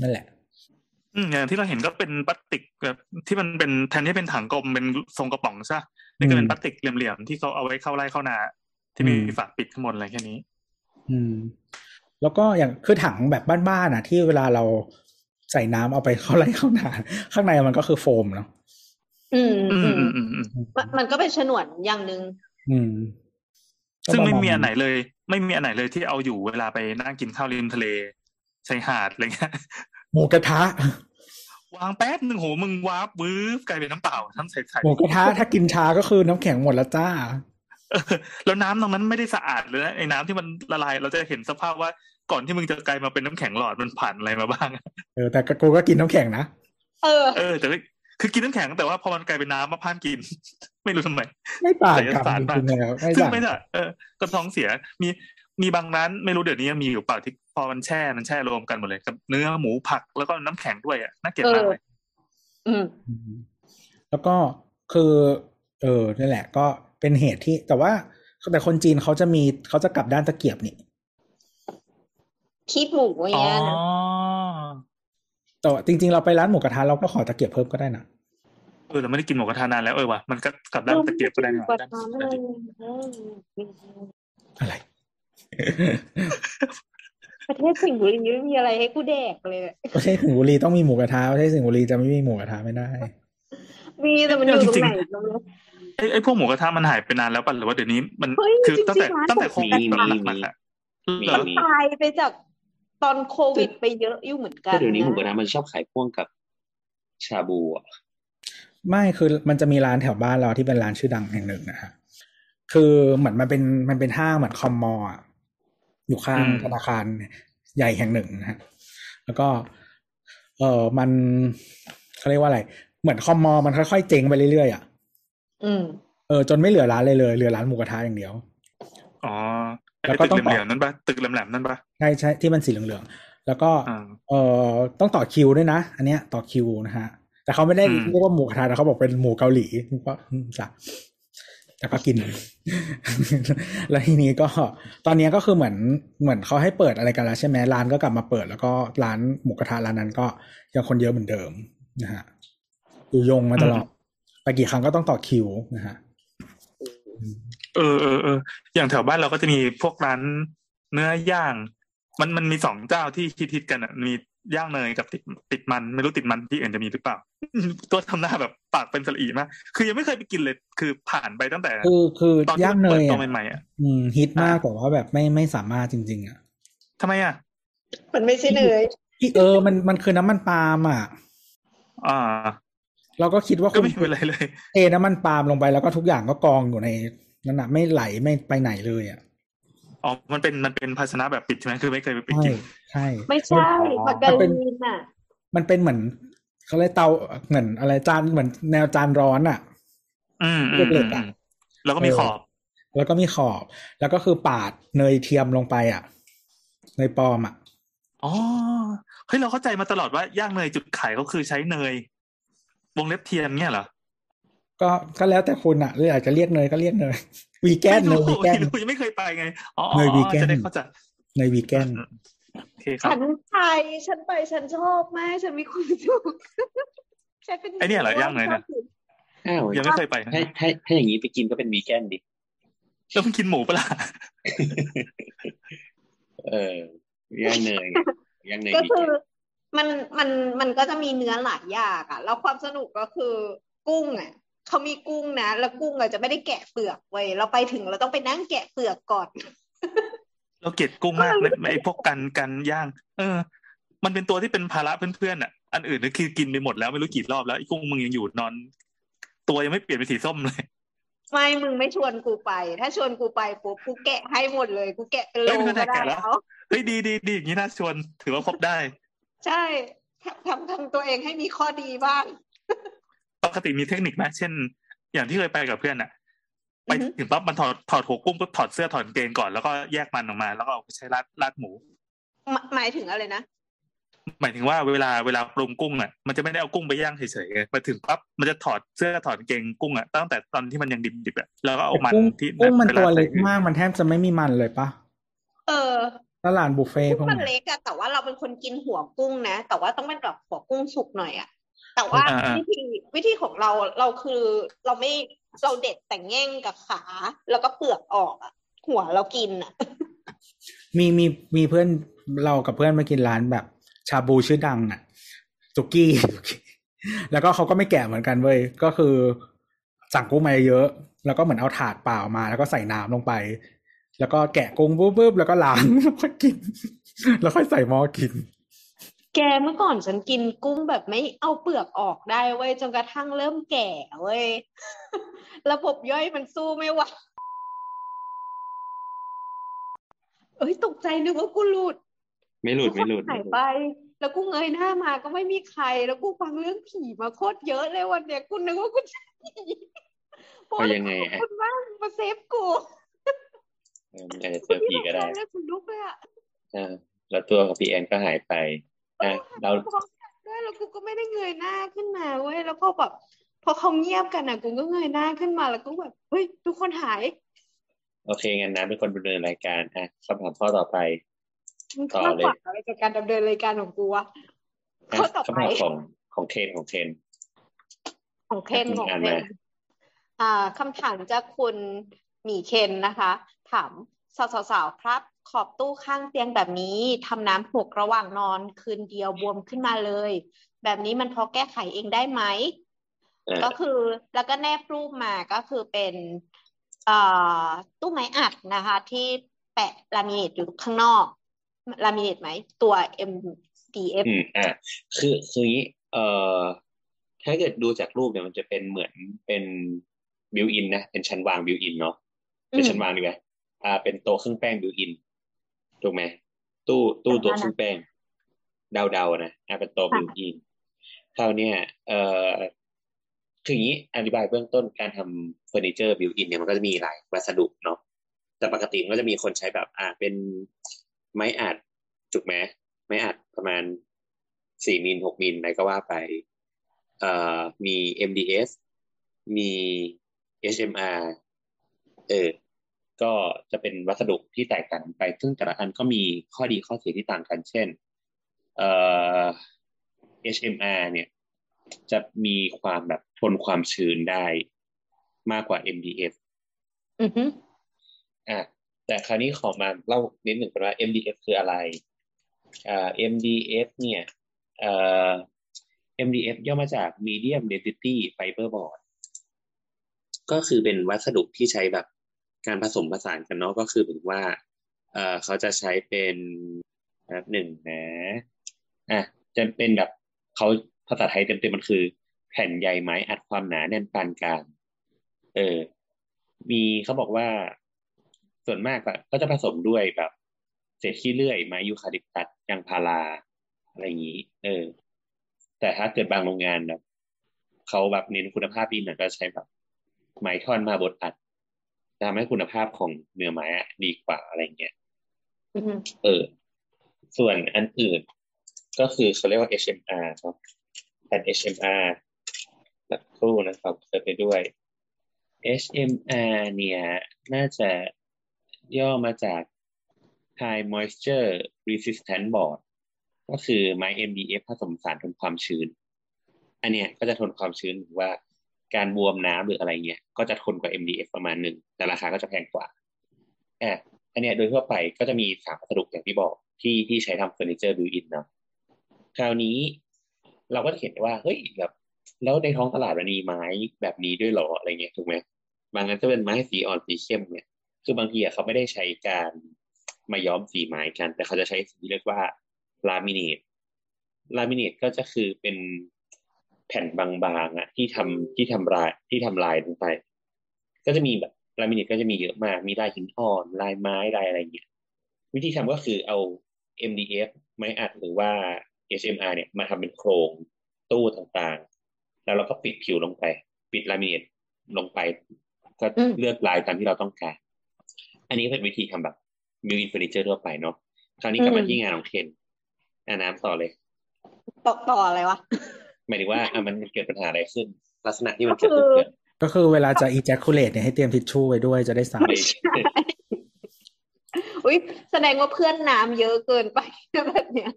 นั่นแหละ อืมอย่างที่เราเห็นก็เป็นพลาสติกแบบที่มันเป็นแทนที่เป็นถังกลมเป็นทรงกระป๋องใช่ปะนี่ก็เป็นพลาสติกเหลี่ยมๆที่เขาเอาไว้เข้าไร่เข้านา ที่มีอืมฝาปิดข้างบนอะไรแค่นี้ อืม แล้วก็อย่างคือถังแบบบ้านๆอะ ที่เวลาเราใส่น้ำเอาไปเข้าไร่เข้านา ข้างในมันก็คือโฟมเนาะอืมอือืมมอืมอืมอืมมันมันก็เป็นฉนวนอย่างหนึ่งอืม ซึ่งไม่มีก็ประาณอันไหนเลย ไม่มีอันไหนเลยที่เอาอยู่เวลาไปนั่งกินข้าวริมทะเลชายหาดอะไรเงี้ยหมูกระทะ วางแป๊บหนึ่งโหมึงวาร์ปวืบกลายเป็นน้ำเปล่าทั้งใสหมูกระทะถ้ากินช้าก็คือน้ำแข็งหมดแล้วจ้าๆเออแล้วน้ำตรงนั้นไม่ได้สะอาดเลยนะไอ้น้ำที่มันละลายเราจะเห็นสภาพว่าก่อนที่มึงจะกลายมาเป็นน้ำแข็งหลอดมันผ่านอะไรมาบ้าง เออแต่กูก็กินน้ำแข็งนะเออ เออ แต่ว่า คือกินน้ำแข็งแต่ว่าพอมันกลายเป็นน้ำมาพานกิน ไม่รู้ทำไมไม่ต่างไสยกันศาสตร์จมากริงๆแล้วไม่ซึ่งต่างไม่ได้เออก็ท้องเสียมีมีบางร้านไม่รู้เดี๋ยวนี้ยังมีอยู่เปล่าที่พอมันแช่มันแช่รวมกันหมดเลยกับเนื้อหมูผักแล้วก็น้ำแข็งด้วยอะน่าเกลียดมากเลยอืมอืมแล้วก็คือเออนี่นแหละ ก็เป็นเหตุที่ แต่ว่าแต่คนจีนเขาจะมีเขาจะกลับด้านตะเกียบนี่คีบหมูอย่างอ๋อเงี้ยนะ แต่ว่าจริง ๆ เราไปร้านหมูกระทะเราก็ขอตะเกียบเพิ่มก็ได้นะเออเราไม่ได้กินหมูกระทะนานแล้วเออว่ะมันก็กลับด้านตะเกียบก็ได้นะกว่าด้านทำด้านอะไรอะไร ประเทศสิงห์บุรีไม่มีอะไรให้กูแดกเลยประเทศสิงห์บุรีต้องมีหมูกระทะประเทศสิงห์บุรีจะไม่มีหมูกระทะไม่ได้ มีแต่มันอยู่ตรงไหนตรงนี้ไอ้ไอ้พวกหมูกระทะมันหายไปนานแล้วป่ะหรือว่าเดี๋ยวนี้มันเฮ้ยคือตั้งแต่จริงๆร้านตั้งแต่โควิดมีแบบมีหนักๆอะมีเหรอมันตายไปจาก ตอนโควิดไปเยอะอยู่เหมือนกันก็เดี๋ยวนี้หมูกระนะทะมันชอบขายพ่วงกับชาบูอะไม่คือมันจะมีร้านแถวบ้านเราที่เป็นร้านชื่อดังแห่งหนึ่งนะฮะคือเหมือนมันเป็นมันเป็นห้างเหมือนคอมมอลล์อะอยู่ข้างธนาคารใหญ่แห่งหนึ่งนะฮะแล้วก็ เออมันเขาเรียกว่าอะไร เหมือนคอมมอลล์มันค่อยๆเจ๊งไปเรื่อยๆอะอืมเออจนไม่เหลือร้านเลยเลยเหลือร้านหมูกระทะอย่างเดียวอ๋อ แล้ไอ้วก็ตึกต้องต่อเหลี่ยมๆนั่นปะตึกแหลมๆนั่นปะใช่ใช่ที่มันสีเหลืองๆแล้วก็อ่าเออต้องต่อคิวด้วยนะ อันเนี้ยต่อคิวนะฮะ แต่เขาไม่ได้อืมเรียกว่าหมูกระทะแต่เขาบอกเป็นหมูเกาหลีก็อืมจ้ะแต่ก็กิน แล้วทีนี้ก็ตอนนี้ก็คือเหมือนเหมือนเขาให้เปิดอะไรกันแล้วใช่ไหมร้านก็กลับมาเปิด แล้วก็ร้านหมูกระทะร้านนั้นก็ยังคนเยอะเหมือนเดิมนะฮะอยู่ยงมาตลอดไปกี่ครั้งก็ต้องต่อคิวนะฮะ เออเออเอออย่างแถวบ้านเราก็จะมีพวกร้านเนื้อย่าง มันมันมีสองเจ้าที่ฮิตๆกันอะ มีย่างเนยกับติดติดมันไม่รู้ติดมันที่อื่นจะมีหรือเปล่า ตัวทำหน้าแบบปากเป็นสลีมากคือยังไม่เคยไปกินเลย คือผ่านไปตั้งแต่ คือคือตอนที่ย่างเนเปิดยตัวอะใหม่ๆอะอืมฮิตมากอะแต่ว่าแบบไม่ไม่สามารถจริง ๆ อะทำไมอะ มันไม่ใช่เนยที่เออมันมันคือน้ำมันปาล์มอะ อ่า เราก็คิดว่าก็คุณไม่เป็นไรเลย เทน้ำมันปาล์มลงไปแล้วก็ทุกอย่างก็กองอยู่ใน นั่นน่ะไม่ไหลไม่ไปไหนเลยอะอ๋อ มันเป็นมันเป็นภาชนะแบบปิดใช่ไหมคือไม่เคยไปปิดใช่กินใช่ ไม่ใช่มาการีนอะ มันเป็นเหมือนเขาเรียกเตาเหมือนอะไรจานเหมือนแนวจานร้อนอะ อืมอืมเหล็อืกมๆอือะมแล้วก็มีเออขอบ แล้วก็มีขอบ แล้วก็คือปาดเนยเทียมลงไปอะเนยปลอมอะอ๋อเฮ้ยเราเข้าใจมาตลอดว่าย่างเนยจุดขายเขาคือใช้เนย วงเล็บเทียมเนี่ยเหรอ ก็ก็แล้วแต่คุณอะหรืออยากจะเรียกเนยก็เรียกเนยวีแกนเนไม่ยรู้วีแกนไม่รู้ยังไม่เคยไปไงอ๋อเนยวีแกนจะได้เข้าใจเนยวีแกนโอเคครับฉันไปฉันไปฉันชอบมากฉันมีความสุขฉันเป็นไอ้เนี่ยเหรอย่างเนยเนี่ยอ้าวยังไม่เคยไปนะให้ให้ให้อย่างนี้ไปกินก็เป็นวีแกนดิแล้วมันกินหมูปะล่ะเออย่างเนยย่างเนยก็วีคืแกอนมันมันมันก็จะมีเนื้อหลายอย่างอะ แล้วความสนุกก็คือกุ้งอะ เขามีกุ้งนะแล้วกุ้งอะจะไม่ได้แกะเปลือกเว้ยเราไปถึงเราต้องไปนั่งแกะเปลือกก่อน เราเกลียดกุ้งมากเลยไอ้พวกกันกันย่าง เออ มันเป็นตัวที่เป็นภาระเพื่อนๆอะ อันอื่นนี่คือกินไปหมดแล้วไม่รู้กี่รอบแล้วไอ้กุ้งมึงยังอยู่นอน ตัวยังไม่เปลี่ยนเป็นสีส้มเลยไม่มึงไม่ชวนกูไป ถ้าชวนกูไปปุ๊บกูแกะให้หมดเลย กูแกะเป็นโลเฮ้ยไม่ก็ได้ได้แกะแล้วแล้วเฮ้ยดีดีดีอย่างนี้น่าชวนถือว่าครบได้ ใช่ทำทำตัวเองให้มีข้อดีบ้างป กติมีเทคนิคไหมเช่น อย่างที่เคยไปกับเพื่อนอะไปอือฮึถึงปั๊บมันถอดถอดหัวกุ้งปุ๊บถอดเสื้อถอดกางเกงก่อนแล้วก็แยกมันออกมา แล้วก็เอาไปใช้ราดราดหมูหมหมายถึงอะไรนะหมายถึงว่าเวลาเวลาปรุงกุ้งอะมันจะไม่ได้เอากุ้งไปย่างเฉยๆไงมาถึงปั๊บมันจะถอดเสื้อถอดกางเกงกุ้งอะตั้งแต่ตอนที่มันยังดิบๆอะแล้วก็เอามันกุ้งที่กุ้งมันไปตัวราดเล็กใส่มากมันแทบจะไม่มีมันเลยปะเออแล้วร้านบุฟเฟ่ต์พกุ้วงกมันเนี้ยเล็กอะแต่ว่าเราเป็นคนกินหัวกุ้งนะ แต่ว่าต้องเป็นแบบหัวกุ้งสุกหน่อยอะ แต่ว่าวิธีวิธีของเราเราคือเราไม่เราเด็ดแต่แง่งกับขา แล้วก็เปลือกออกอะหัวเรากินอะมีมีมีเพื่อนเรากับเพื่อนมากินร้านแบบ ชาบูชื่อดังอะสุกี้ แล้วก็เขาก็ไม่แกะเหมือนกันเว้ยก็คือสั่งกุ้งมาเยอะ แล้วก็เหมือนเอาถาดเปล่ามา แล้วก็ใส่น้ำลงไป แล้วก็แกะกุ้งปุ๊บปุ๊บแล้วก็ล้างแล้วก็กิน แล้วค่อยใส่หม้อกิน แกเมื่อก่อนฉันกินกุ้งแบบไม่เอาเปลือกออกได้เว้ยจนกระทั่งเริ่มแก่เว้ยระบบย่อยมันสู้ไม่ไหวเอ้ยตกใจนึกว่ากูหลุด ไม่หลุดไม่หลุดหายไป แล้วกูเงยหน้ามาก็ไม่มีใคร แล้วกูฟังเรื่องผีมาโคตรเยอะเลยวันเนี้ยกูนึกว่ากูจะผีเอายังไงขอบอะคุณมากมาเซฟกูเออมันอาจจะเจอผีก็ได้เรื่องคุณลุกเลยอะอ่าแล้วตัวของพี่แอนก็หายไป อะเราพร้อมกันด้วยแล้วกูก็ไม่ได้เงยหน้าขึ้นมาเว้ยแล้วพอแบบพอเขาเงียบกันอะกูก็เงยหน้าขึ้นมาแล้วก็แบบเฮ้ยทุกคนหาย โอเคงั้นน้ำเป็นคนดำเนินรายการอะคำถามข้อต่อไปมึงต่อคาดเลยหวังอะไรกับการดำเนินรายการของกูวะอะข้อต่อคำไปถามของของเทนของเทนของเคนอะของอ่านเคนมาอ่าคำถามจากคุณหมีเคนนะคะ ถามสาวๆครับ ขอบตู้ข้างเตียงแบบนี้ทำน้ำหกระหว่างนอนคืนเดียวบวมขึ้นมาเลย แบบนี้มันพอแก้ไขเองได้ไหมอะก็คือแล้วก็แนบรูปมาก็คือเป็นเอ่อตู้ไม้อัดนะคะ ที่แปะลามิเนตอยู่ข้างนอกลามิเนตไหมตัว MDF อืมอะคือคืออย่างนี้เอ่อถ้าเกิดดูจากรูปเนี่ยมันจะเป็นเหมือนเป็น built-in นะเป็นชั้นวาง built-in เนาะเป็นชั้นวางดีไหมอ่าเป็นโต๊ะเครื่องแป้ง built-in ถูกไหมตู้ตู้โต๊ะเครื่องแป้งเดาๆนะอ่าเป็นโต๊ะ built-in คราวเนี้ยเอ่อคืออย่างนี้อธิบายเบื้องต้นการทำเฟอร์นิเจอร์ built-in เนี่ยมันก็จะมีหลายวัสดุเนาะแต่ปกติมันก็จะมีคนใช้แบบ อ่าเป็นไม้อัดถูกไหมไม้อัดประมาณสี่มิลหกมิลอะไรก็ว่าไปเอ่อมี MDF มี HMR เออ ก็จะเป็นวัสดุที่แตกต่างกันไป ซึ่งแต่ละอันก็มีข้อดีข้อเสียที่ต่างกัน เช่นเอ่อ HMR เนี่ยจะมีความแบบทนความชื้นได้มากกว่า MDF อือฮึอะแต่คราวนี้ขอมาเล่านิดหนึ่งกันว่า MDF คืออะไรอ่า MDF เนี่ยเอ่อ MDF ย่อมาจาก Medium Density Fiberboard ก็คือเป็นวัสดุที่ใช้แบบ การผสมผสานกันเนาะก็คือเหมือว่าเออเขาจะใช้เป็นแบบหนึ่งนะอะจะเป็นแบบเขาภาษาไทยเต็มๆมันคือ แผ่นใยไม้อัดความหนาแน่นปานกลางเออ มีเขาบอกว่าส่วนมากอะก็จะผสมด้วยแบบเศษขี้เลื่อยไม้ยูคาลิปตัสยางพาราอะไรอย่างนี้ เออ แต่ถ้าเกิดบางโรงงานแบบเขาแบบเน้นคุณภาพดีหน่อยก็ใช้แบบไม้ท่อนมาบดอัด จะทำให้คุณภาพของเนื้อไม้อะดีกว่าอะไรเงี้ยอือฮึเออ ส่วนอันอื่น ก็คือเขาเรียกว่า HMR ครับแผ่น HMR สักครู่นะครับเจอไปด้วย HMR เนี่ย น่าจะย่อมาจาก High Moisture Resistant Board ก็คือไม้ MDF ผสมสารทนความชื้น อันเนี้ยก็จะทนความชื้นหรือว่า การบวมน้ำหรืออะไรเงี้ยก็จะทนกว่า MDF ประมาณหนึ่งแต่ราคาก็จะแพงกว่าอะอันเนี้ยโดยทั่วไปก็จะมีสามวัสดุอย่างที่บอกที่ที่ใช้ทำเฟอร์นิเจอร์ built-in เนาะคราวนี้เราก็จะเห็นว่าเฮ้ยแบบแล้วในท้องตลาดมันมีไม้แบบนี้ด้วยหรออะไรเงี้ยถูกไหมบางอันก็เป็นไม้สีอ่อนสีเข้มเนี่ย คือบางทีอะเขาไม่ได้ใช้การมาย้อมสีไม้กัน แต่เขาจะใช้สิ่งที่เรียกว่าลามิเนตลามิเนตก็จะคือเป็น แผ่นบางๆอะที่ทำที่ทำลายที่ทำลายลงไป ก็จะมีแบบลามิเนตก็จะมีเยอะมาก มีลายหินอ่อนลายไม้ลายอะไรอย่างเงี้ยวิธีทำก็คือเอา MDF ไม้อัดหรือว่า HMR เนี่ยมาทำเป็นโครงตู้ต่างๆ แล้วเราก็ปิดผิวลงไป ปิดลามิเนตลงไป ก็อืมเลือกลายตามที่เราต้องการ อันนี้เป็นวิธีทำแบบมิวอินเฟอร์นิเจอร์ทั่วไปเนาะคราวนี้กลับมาที่งานของเคนอาน้ำต่อเลย ต่อต่ออะไรวะ หมายถึงว่าอะมันเกิดปัญหาอะไรขึ้น ลักษณะที่มันก็เกิดคือขึ้นก็คือเวลาจะ ejaculate เนี่ยให้เตรียมทิชชู่ไว้ด้วยจะได้สาไม่ดใช่อุ้ยแสดงว่าเพื่อนน้ำเยอะเกินไปแบบเนี้ย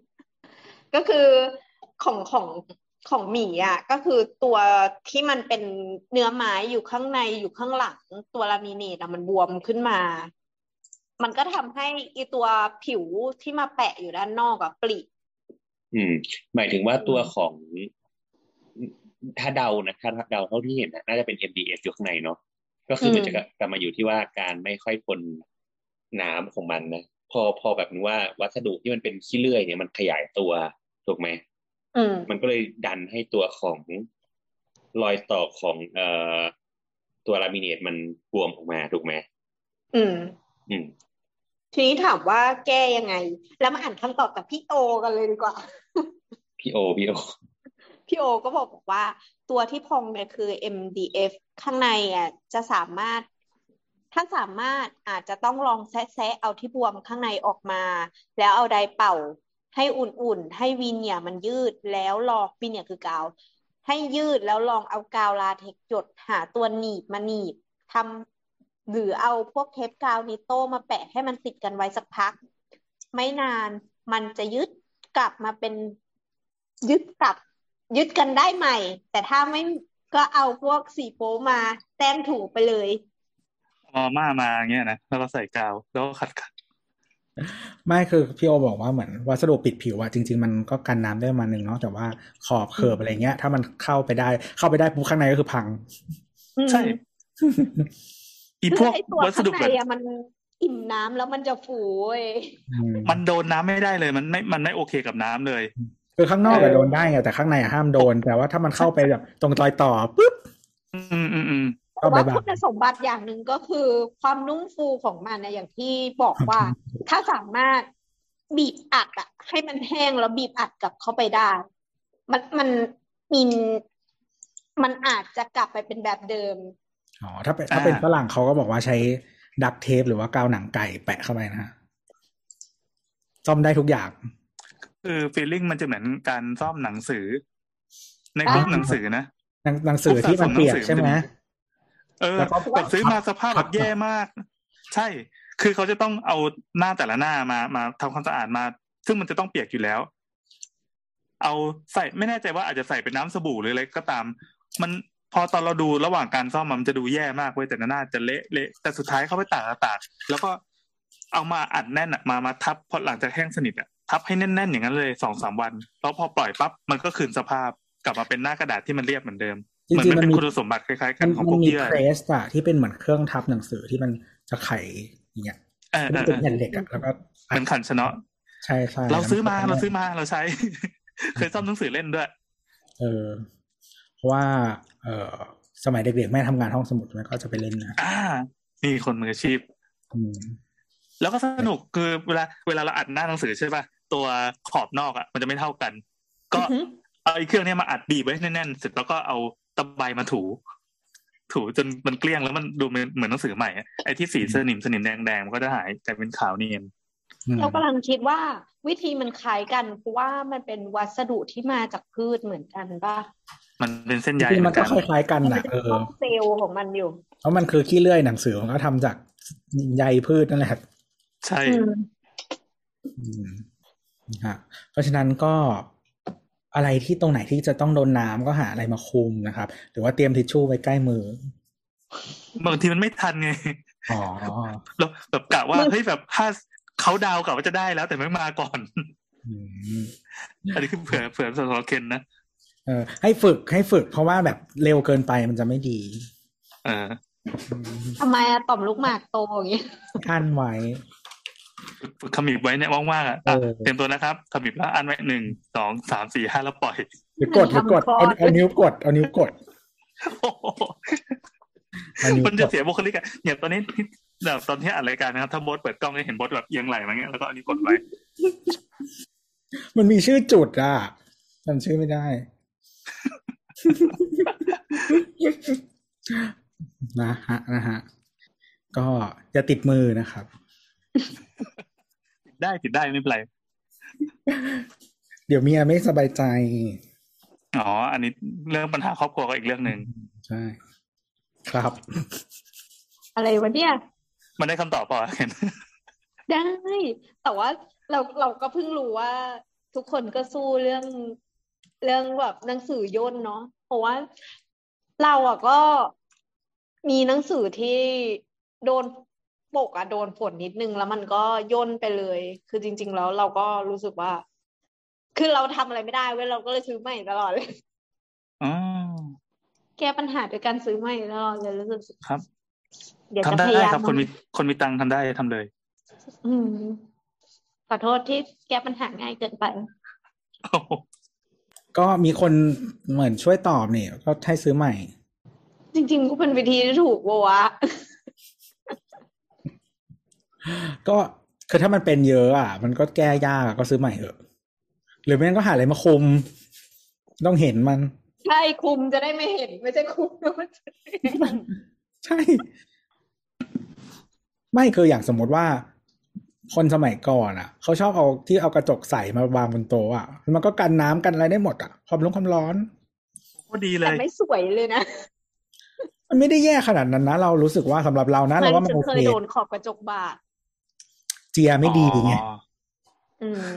ก็คือของของของหมีอะ ก็คือตัวที่มันเป็นเนื้อไม้อยู่ข้างในอยู่ข้างหลัง ตัวลามิเนตอะมันบวมขึ้นมา มันก็ทำให้อีตัวผิวที่มาแปะอยู่ด้านนอกอะปริอืม หมายถึงว่าตัวของ ถ้าเดานะถ้าเดาเท่าที่เห็นนะน่าจะเป็น MDF อยู่ข้างในเนาะก็คือมันจะกลับมาอยู่ที่ว่าการไม่ค่อยทนน้ำของมันนะพอพอแบบนี้ว่าวัสดุที่มันเป็นขี้เลื่อยเนี่ยมันขยายตัวถูกไหมอืมมันก็เลยดันให้ตัวของรอยต่อของเอ่อตัวลามิเนตมันบวมออกมาถูกไหมอืม อืม ทีนี้ถามว่าแก้ยังไง แล้วมาอ่านคำตอบจากพี่โอกันเลยดีกว่า พี่โอพี่โอ พี่โอก็บอกว่าตัวที่พองเนี่ยคือ MDF ข้างในอะจะสามารถถ้าสามารถอาจจะต้องลองแซะเอาที่บวมข้างในออกมา แล้วเอาไดเป่า ให้อุ่นๆ ให้วีเนี่ยมันยืดแล้วลองวีเนี่ยคือกาว ให้ยืดแล้วลองเอากาวลาเท็กซ์หยดหาตัวหนีบมาหนีบทำหรือเอาพวกเทปกาว Nitto มาแปะให้มันติดกันไว้สักพัก ไม่นานมันจะยึดกลับมาเป็นยึดกลับ ยึดกันได้ใหม่ แต่ถ้าไม่ก็เอาพวกสีโป๊มาแต้มถูไปเลยเอามามาอย่างเงี้ยนะแล้วก็ใส่กาวแล้วก็ขัดขัดไม่คือพี่โอบอกว่าเหมือนวัสดุปิดผิวอะจริง ๆ มันก็กันน้ำได้ประมาณนึงเนาะแต่ว่าขอบ curve อะไรเงี้ย ถ้ามันเข้าไปได้ เข้าไปได้ปุ๊บข้างในก็คือพัง ใช่อีพวกไอตัววัสดุข้างแบในบอะมันอิ่มน้ำแล้วมันจะฟูเว้ยอืมมันโดนน้ำไม่ได้เลย มันไม่มันไม่โอเคกับน้ำเลย คือข้างนอกเออะอโดนได้ไงแต่ข้างในอะห้ามโดน แต่ว่าถ้ามันเข้าไปแบบตรงรอยต่อปุ๊บอืมอืมอืมก็แต่บาว่ายบาคุยณสมบัติอย่างหนึ่งก็คือ ความนุ่มฟูของมันนะอย่างที่บอกว่า ถ้าสามารถบีบอัดอะให้มันแห้งแล้วบีบอัดกลับเข้าไปได้ มันมันมีมันอาจจะกลับไปเป็นแบบเดิมอ๋อถ้าเป็นถ้าเป็นฝรั่งเขาก็บอกว่าใช้ดักเทปหรือว่ากาวหนังไก่แปะเข้าไปนะฮะซ่อมได้ทุกอย่าง คือฟีลลิ่งมันจะเหมือนการซ่อมหนังสือ ในพวกอ่าหนังสือนะหนังหนังสือที่มันเปียกใช่ไหมเออแล้วก็แบบซื้อมาสภาพแบบแย่มาก ใช่ คือเขาจะต้องเอาหน้าแต่ละหน้ามามาทำความสะอาดมา ซึ่งมันจะต้องเปียกอยู่แล้ว เอาใส่ไม่แน่ใจว่าอาจจะใส่เป็นน้ำสบู่หรืออะไรก็ตาม มันพอตอนเราดูระหว่างการซ่อมอะมันจะดูแย่มากเว้ยแต่หน้าจะเละเละแต่สุดท้ายเขาไปตากตากแล้วก็เอามาอัดแน่นอะมามาทับพอหลังจากแห้งสนิทอะ ทับให้แน่นๆอย่างนั้นเลยสองสามวัน แล้วพอปล่อยปั๊บมันก็คืนสภาพกลับมาเป็นหน้ากระดาษที่มันเรียบเหมือนเดิมจเหมือนริงมันๆมันเป็นมีคุณสมบัติคล้ายๆกัมันนของพมัวนกมีเยื่อเพรสอะที่เป็นเหมือนเครื่องทับหนังสือที่มันจะไขอย่างเงี้ยเออที่เอมันอเป็นเออแผ่นเหล็กอะแล้วก็เหมือนขันชะเนาะใช่ใช่เราซื้อมาแล้วนเราก็ซื้อมาเราใช้ เคยซ่อมหนังสือเล่นด้วย เออเพราะว่า เออสมัยเด็กๆแม่ทำงานห้องสมุดมันก็จะไปเล่นนะอ่านี่คนมืออาชีพอืมแล้วก็สนุกคือเวลาเวลาเราอัดหน้าหนังสือใช่ป่ะ ตัวขอบนอกอะ มันจะไม่เท่ากัน ก็อือหือเอาไอ้เครื่องเนี้ยมาอัดบีบไว้แน่นๆเสร็จแล้วก็เอาตะไบมาถู ถูจนมันเกลี้ยงแล้วมันดูเหมือนเหมือนหนังสือใหม่อะไอ้ที่สีสนิมสนิมแดงๆมันก็จะหายกลายเป็นขาวเนียนอืมเรากำลังคิดว่าวิธีมันคล้ายกันเพราะว่ามันเป็นวัสดุที่มาจากพืชเหมือนกันป่ะมันเป็นเส้นจใยริงๆเหมืมัอนนก็กันคล้ายๆกันมันนะจะเอเป็นอช่องเซลล์ของมันอยู่เพราะมันคือขี้เลื่อยหนังสือมันก็ทำจากใยพืชนั่นแหละใช่ อืมอืมฮะเพราะฉะนั้นก็อะไรที่ตรงไหนที่จะต้องโดนน้ำก็หาอะไรมาคุมนะครับ หรือว่าเตรียมทิชชู่ไว้ใกล้มือบางทีมันไม่ทันไงอ๋อเราแบบกะว่ามึงเฮ้ยแบบถ้าเขาดาวกะว่าจะได้แล้ว แต่ไม่มาก่อนอืมอันนี้คือเผื่อเผื่อสำหรับเคนนะเออให้ฝึกให้ฝึก เพราะว่าแบบเร็วเกินไปมันจะไม่ดี เอออืมทำไมอะต่อมลูกหมากโตอย่างงี้อันไว้ฝึกฝึก ขมิบไว้เนี่ยว่างๆอะอะเออเตรียมตัวนะครับขมิบแล้วอันไว้หนึ่งสองสามสี่ห้าแล้วปล่อยหรือกดหรือกดเอาเอานิ้วกดเอานิ้วกดโอ้โหอันนี้มันจะเสียบุคลิกอะอย่างตอนนี้ที่แบบตอนที่อัดรายการนะครับ ถ้าบดเปิดกล้องจะเห็นบดแบบเอียงไหลมาเงี้ยแล้วก็อันนี้กดไว้ มันมีชื่อจุดอะจำชื่อไม่ได้ นะฮะนะฮะก็อย่าติดมือนะครับ ได้ติดได้ไม่เป็นไร เดี๋ยวเมียไม่สบายใจ อ๋อ อันนี้เรื่องปัญหาครอบครัวก็อีกเรื่องหนึ่งใช่ ครับ อะไรวะเนี่ย มันได้คำตอบเปล่าเห็นได้ แต่ว่าเราเราก็เพิ่งรู้ว่า ทุกคนก็สู้เรื่องเรื่องแบบหนังสือย่นเนาะเพราะว่า เราอะก็มีหนังสือที่โดน ปกอะโดนฝนนิดนึงแล้วมันก็ย่นไปเลย คือจริง ๆ แล้วเราก็รู้สึกว่า คือเราทำอะไรไม่ได้เว้ยเราก็เลยซื้อใหม่ตลอดเลยอ๋อแก้ปัญหาโดยการซื้อใหม่ตลอดเลยรู้สึกครับเดี๋ยวทำจะได้พยายามครับ คนมีคนมีตังค์ทำได้ทำเลย อืมขอโทษที่แก้ปัญหาง่ายเกินไปโอ้โหก็มีคนเหมือนช่วยตอบเนี่ยก็ให้ซื้อใหม่ จริง ๆ ก็เป็นวิธีที่ถูกปะวะ ก็คือถ้ามันเป็นเยอะอะ มันก็แก้ยากอะก็ซื้อใหม่เถอะ หรือไม่งั้นก็หาอะไรมาคุม ต้องเห็นมัน ใช่คุมจะได้ไม่เห็น ไม่ใช่คุมแล้วมันจะไม่เห็นใช่ ไม่คืออย่างสมมติว่า คนสมัยก่อนอะ เขาชอบเอาที่เอากระจกใสมาวางบนโต๊ะอะมันก็กันน้ำกันอะไรได้หมดอะความร้อนความร้อนโคตรดีเลแต่ยไม่สวยเลยนะมันไม่ได้แย่ขนาดนั้นนะ เรารู้สึกว่าสำหรับเรานะเราว่ามันฉัโอเคเคยโดนขอบกระจกบาด เจียไม่ดีไงอ๋ออืม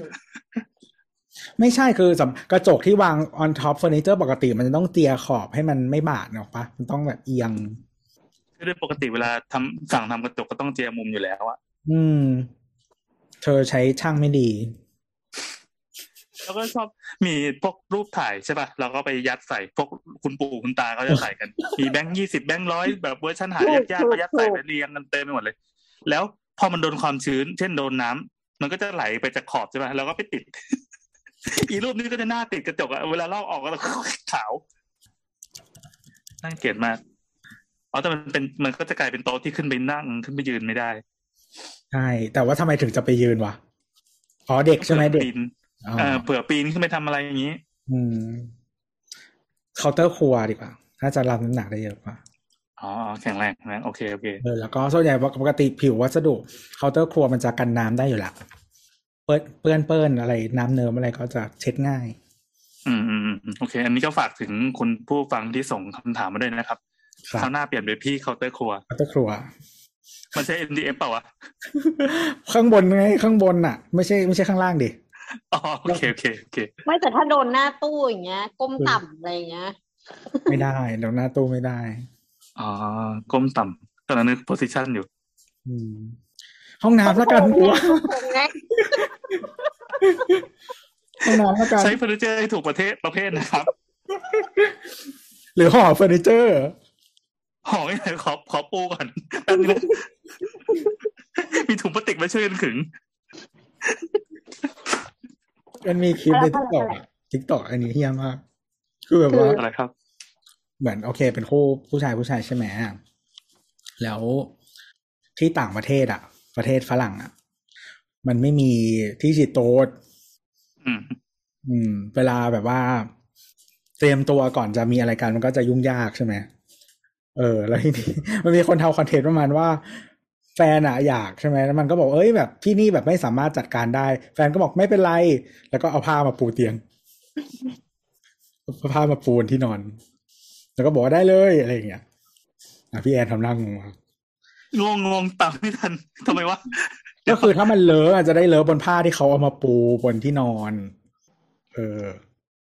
ไม่ใช่คือสำกระจกที่วาง on top furniture ปกติมันจะต้องเจียขอบให้มันไม่บาดเนอะปะมันต้องแบบเอียงคือโดยปกติเวลาทำสั่งทำกระจกก็ต้องเจียมุมอยู่แล้วอะอืม เธอใช้ช่างไม่ดี แล้วก็ชอบมีพวกรูปถ่ายใช่ป่ะเราก็ไปยัดใส่พวกคุณปู่คุณตาเขาจะใส่กัน มีแบงค์ยี่สิบแบงค์ร้อยแบบเวอร์ชันหายากๆก็ยัดใส่ไปเรียงกันเต็มไปหมดเลย แล้ว พอมันโดนความชื้น เช่นโดนน้ำมันก็จะไหลไปจากขอบใช่ป่ะเราก็ไปติด อีรูปนี้ก็จะหน้าติดกระจกอะเวลาลอกออกก็ขาวน่าเกลียดมากอ๋อแต่มันเป็นมันก็จะกลายเป็นโต๊ะที่ขึ้นไปนั่งขึ้นไปยืนไม่ได้ใช่แต่ว่าทำไมถึงจะไปยืนวะอ๋อเด็กใช่ไหมเด็กปีนอ๋อเออเผื่อปีนขึ้นไปทำอะไรอย่างนี้ อืมเคาน์เตอร์ครัวดีกว่า ถ้าจะรับน้ำหนักได้เยอะกว่า อ๋อแข็งแรงนะโอเคโอเคเออแล้วก็ส่วนใหญ่ปกติผิววัสดุเคาน์เตอร์ครัวมันจะกันน้ำได้อยู่แล้วเปื้อนเปื้อนเปื้อนอะไรน้ำเนิมอะไรก็จะเช็ดง่ายอืมอืมอืมโอเค อันนี้ก็ฝากถึงคุณผู้ฟังที่ส่งคำถามมาด้วยนะครับครับคราวหน้าเปลี่ยนเป็นพี่เคาน์เตอร์ครัวเคาน์เตอร์ครัว มันใช่ MDF เปล่าวะข้างบนไงข้างบนน่ะ ไม่ใช่ไม่ใช่ข้างล่างดิอ๋อโอเคโอเคโอเค ไม่แต่ถ้าโดนหน้าตู้อย่างเงี้ยก้มต่ำอะไรอย่างเงี้ย ไม่ได้เดี๋ยวหน้าตู้ไม่ได้ อ๋อก้มต่ำตอนนั้นนึก position อยู่อืมห้องน้ำแล้วกันกูว่าผมไงห้องน้ำแล้วกันใช้เฟอร์นิเจอร์ให้ถูกประเทศประเภทนะครับ หรือห่อเฟอร์นิเจอร์หอไม่ไหนขอขอปูก่อนแป๊บนึงนะมีถุงพลาสติกมาช่วยกันขึงมันมีคลิปใน TikTok TikTok อันนี้เฮี้ยมากคือแบบว่าอะไรครับ เหมือนโอเค เป็นคู่ผู้ชายผู้ชายใช่ไหมแล้วที่ต่างประเทศอะ ประเทศฝรั่งอะ มันไม่มีที่ฉีดโต๊ดอืมอืม เวลาแบบว่า เตรียมตัวก่อนจะมีอะไรกันมันก็จะยุ่งยากใช่ไหมเออ แล้วทีนี้มันมีคนทำคอนเทนต์ประมาณว่า แฟนอะอยากใช่ไหมแล้วมันก็บอกเอ้ยแบบที่นี่แบบไม่สามารถจัดการได้ แฟนก็บอกไม่เป็นไร แล้วก็เอาผ้ามาปูเตียงเอาผ้ามาปูบนที่นอน แล้วก็บอกว่าได้เลยอะไรอย่างเงี้ยอะพี่แอนทำหนั่งงงงงงงตามไม่ทันทำไมวะก็คือถ้ามันเลอะอาจจะได้เลอะบนผ้าที่เขาเอามาปูบนที่นอน เออ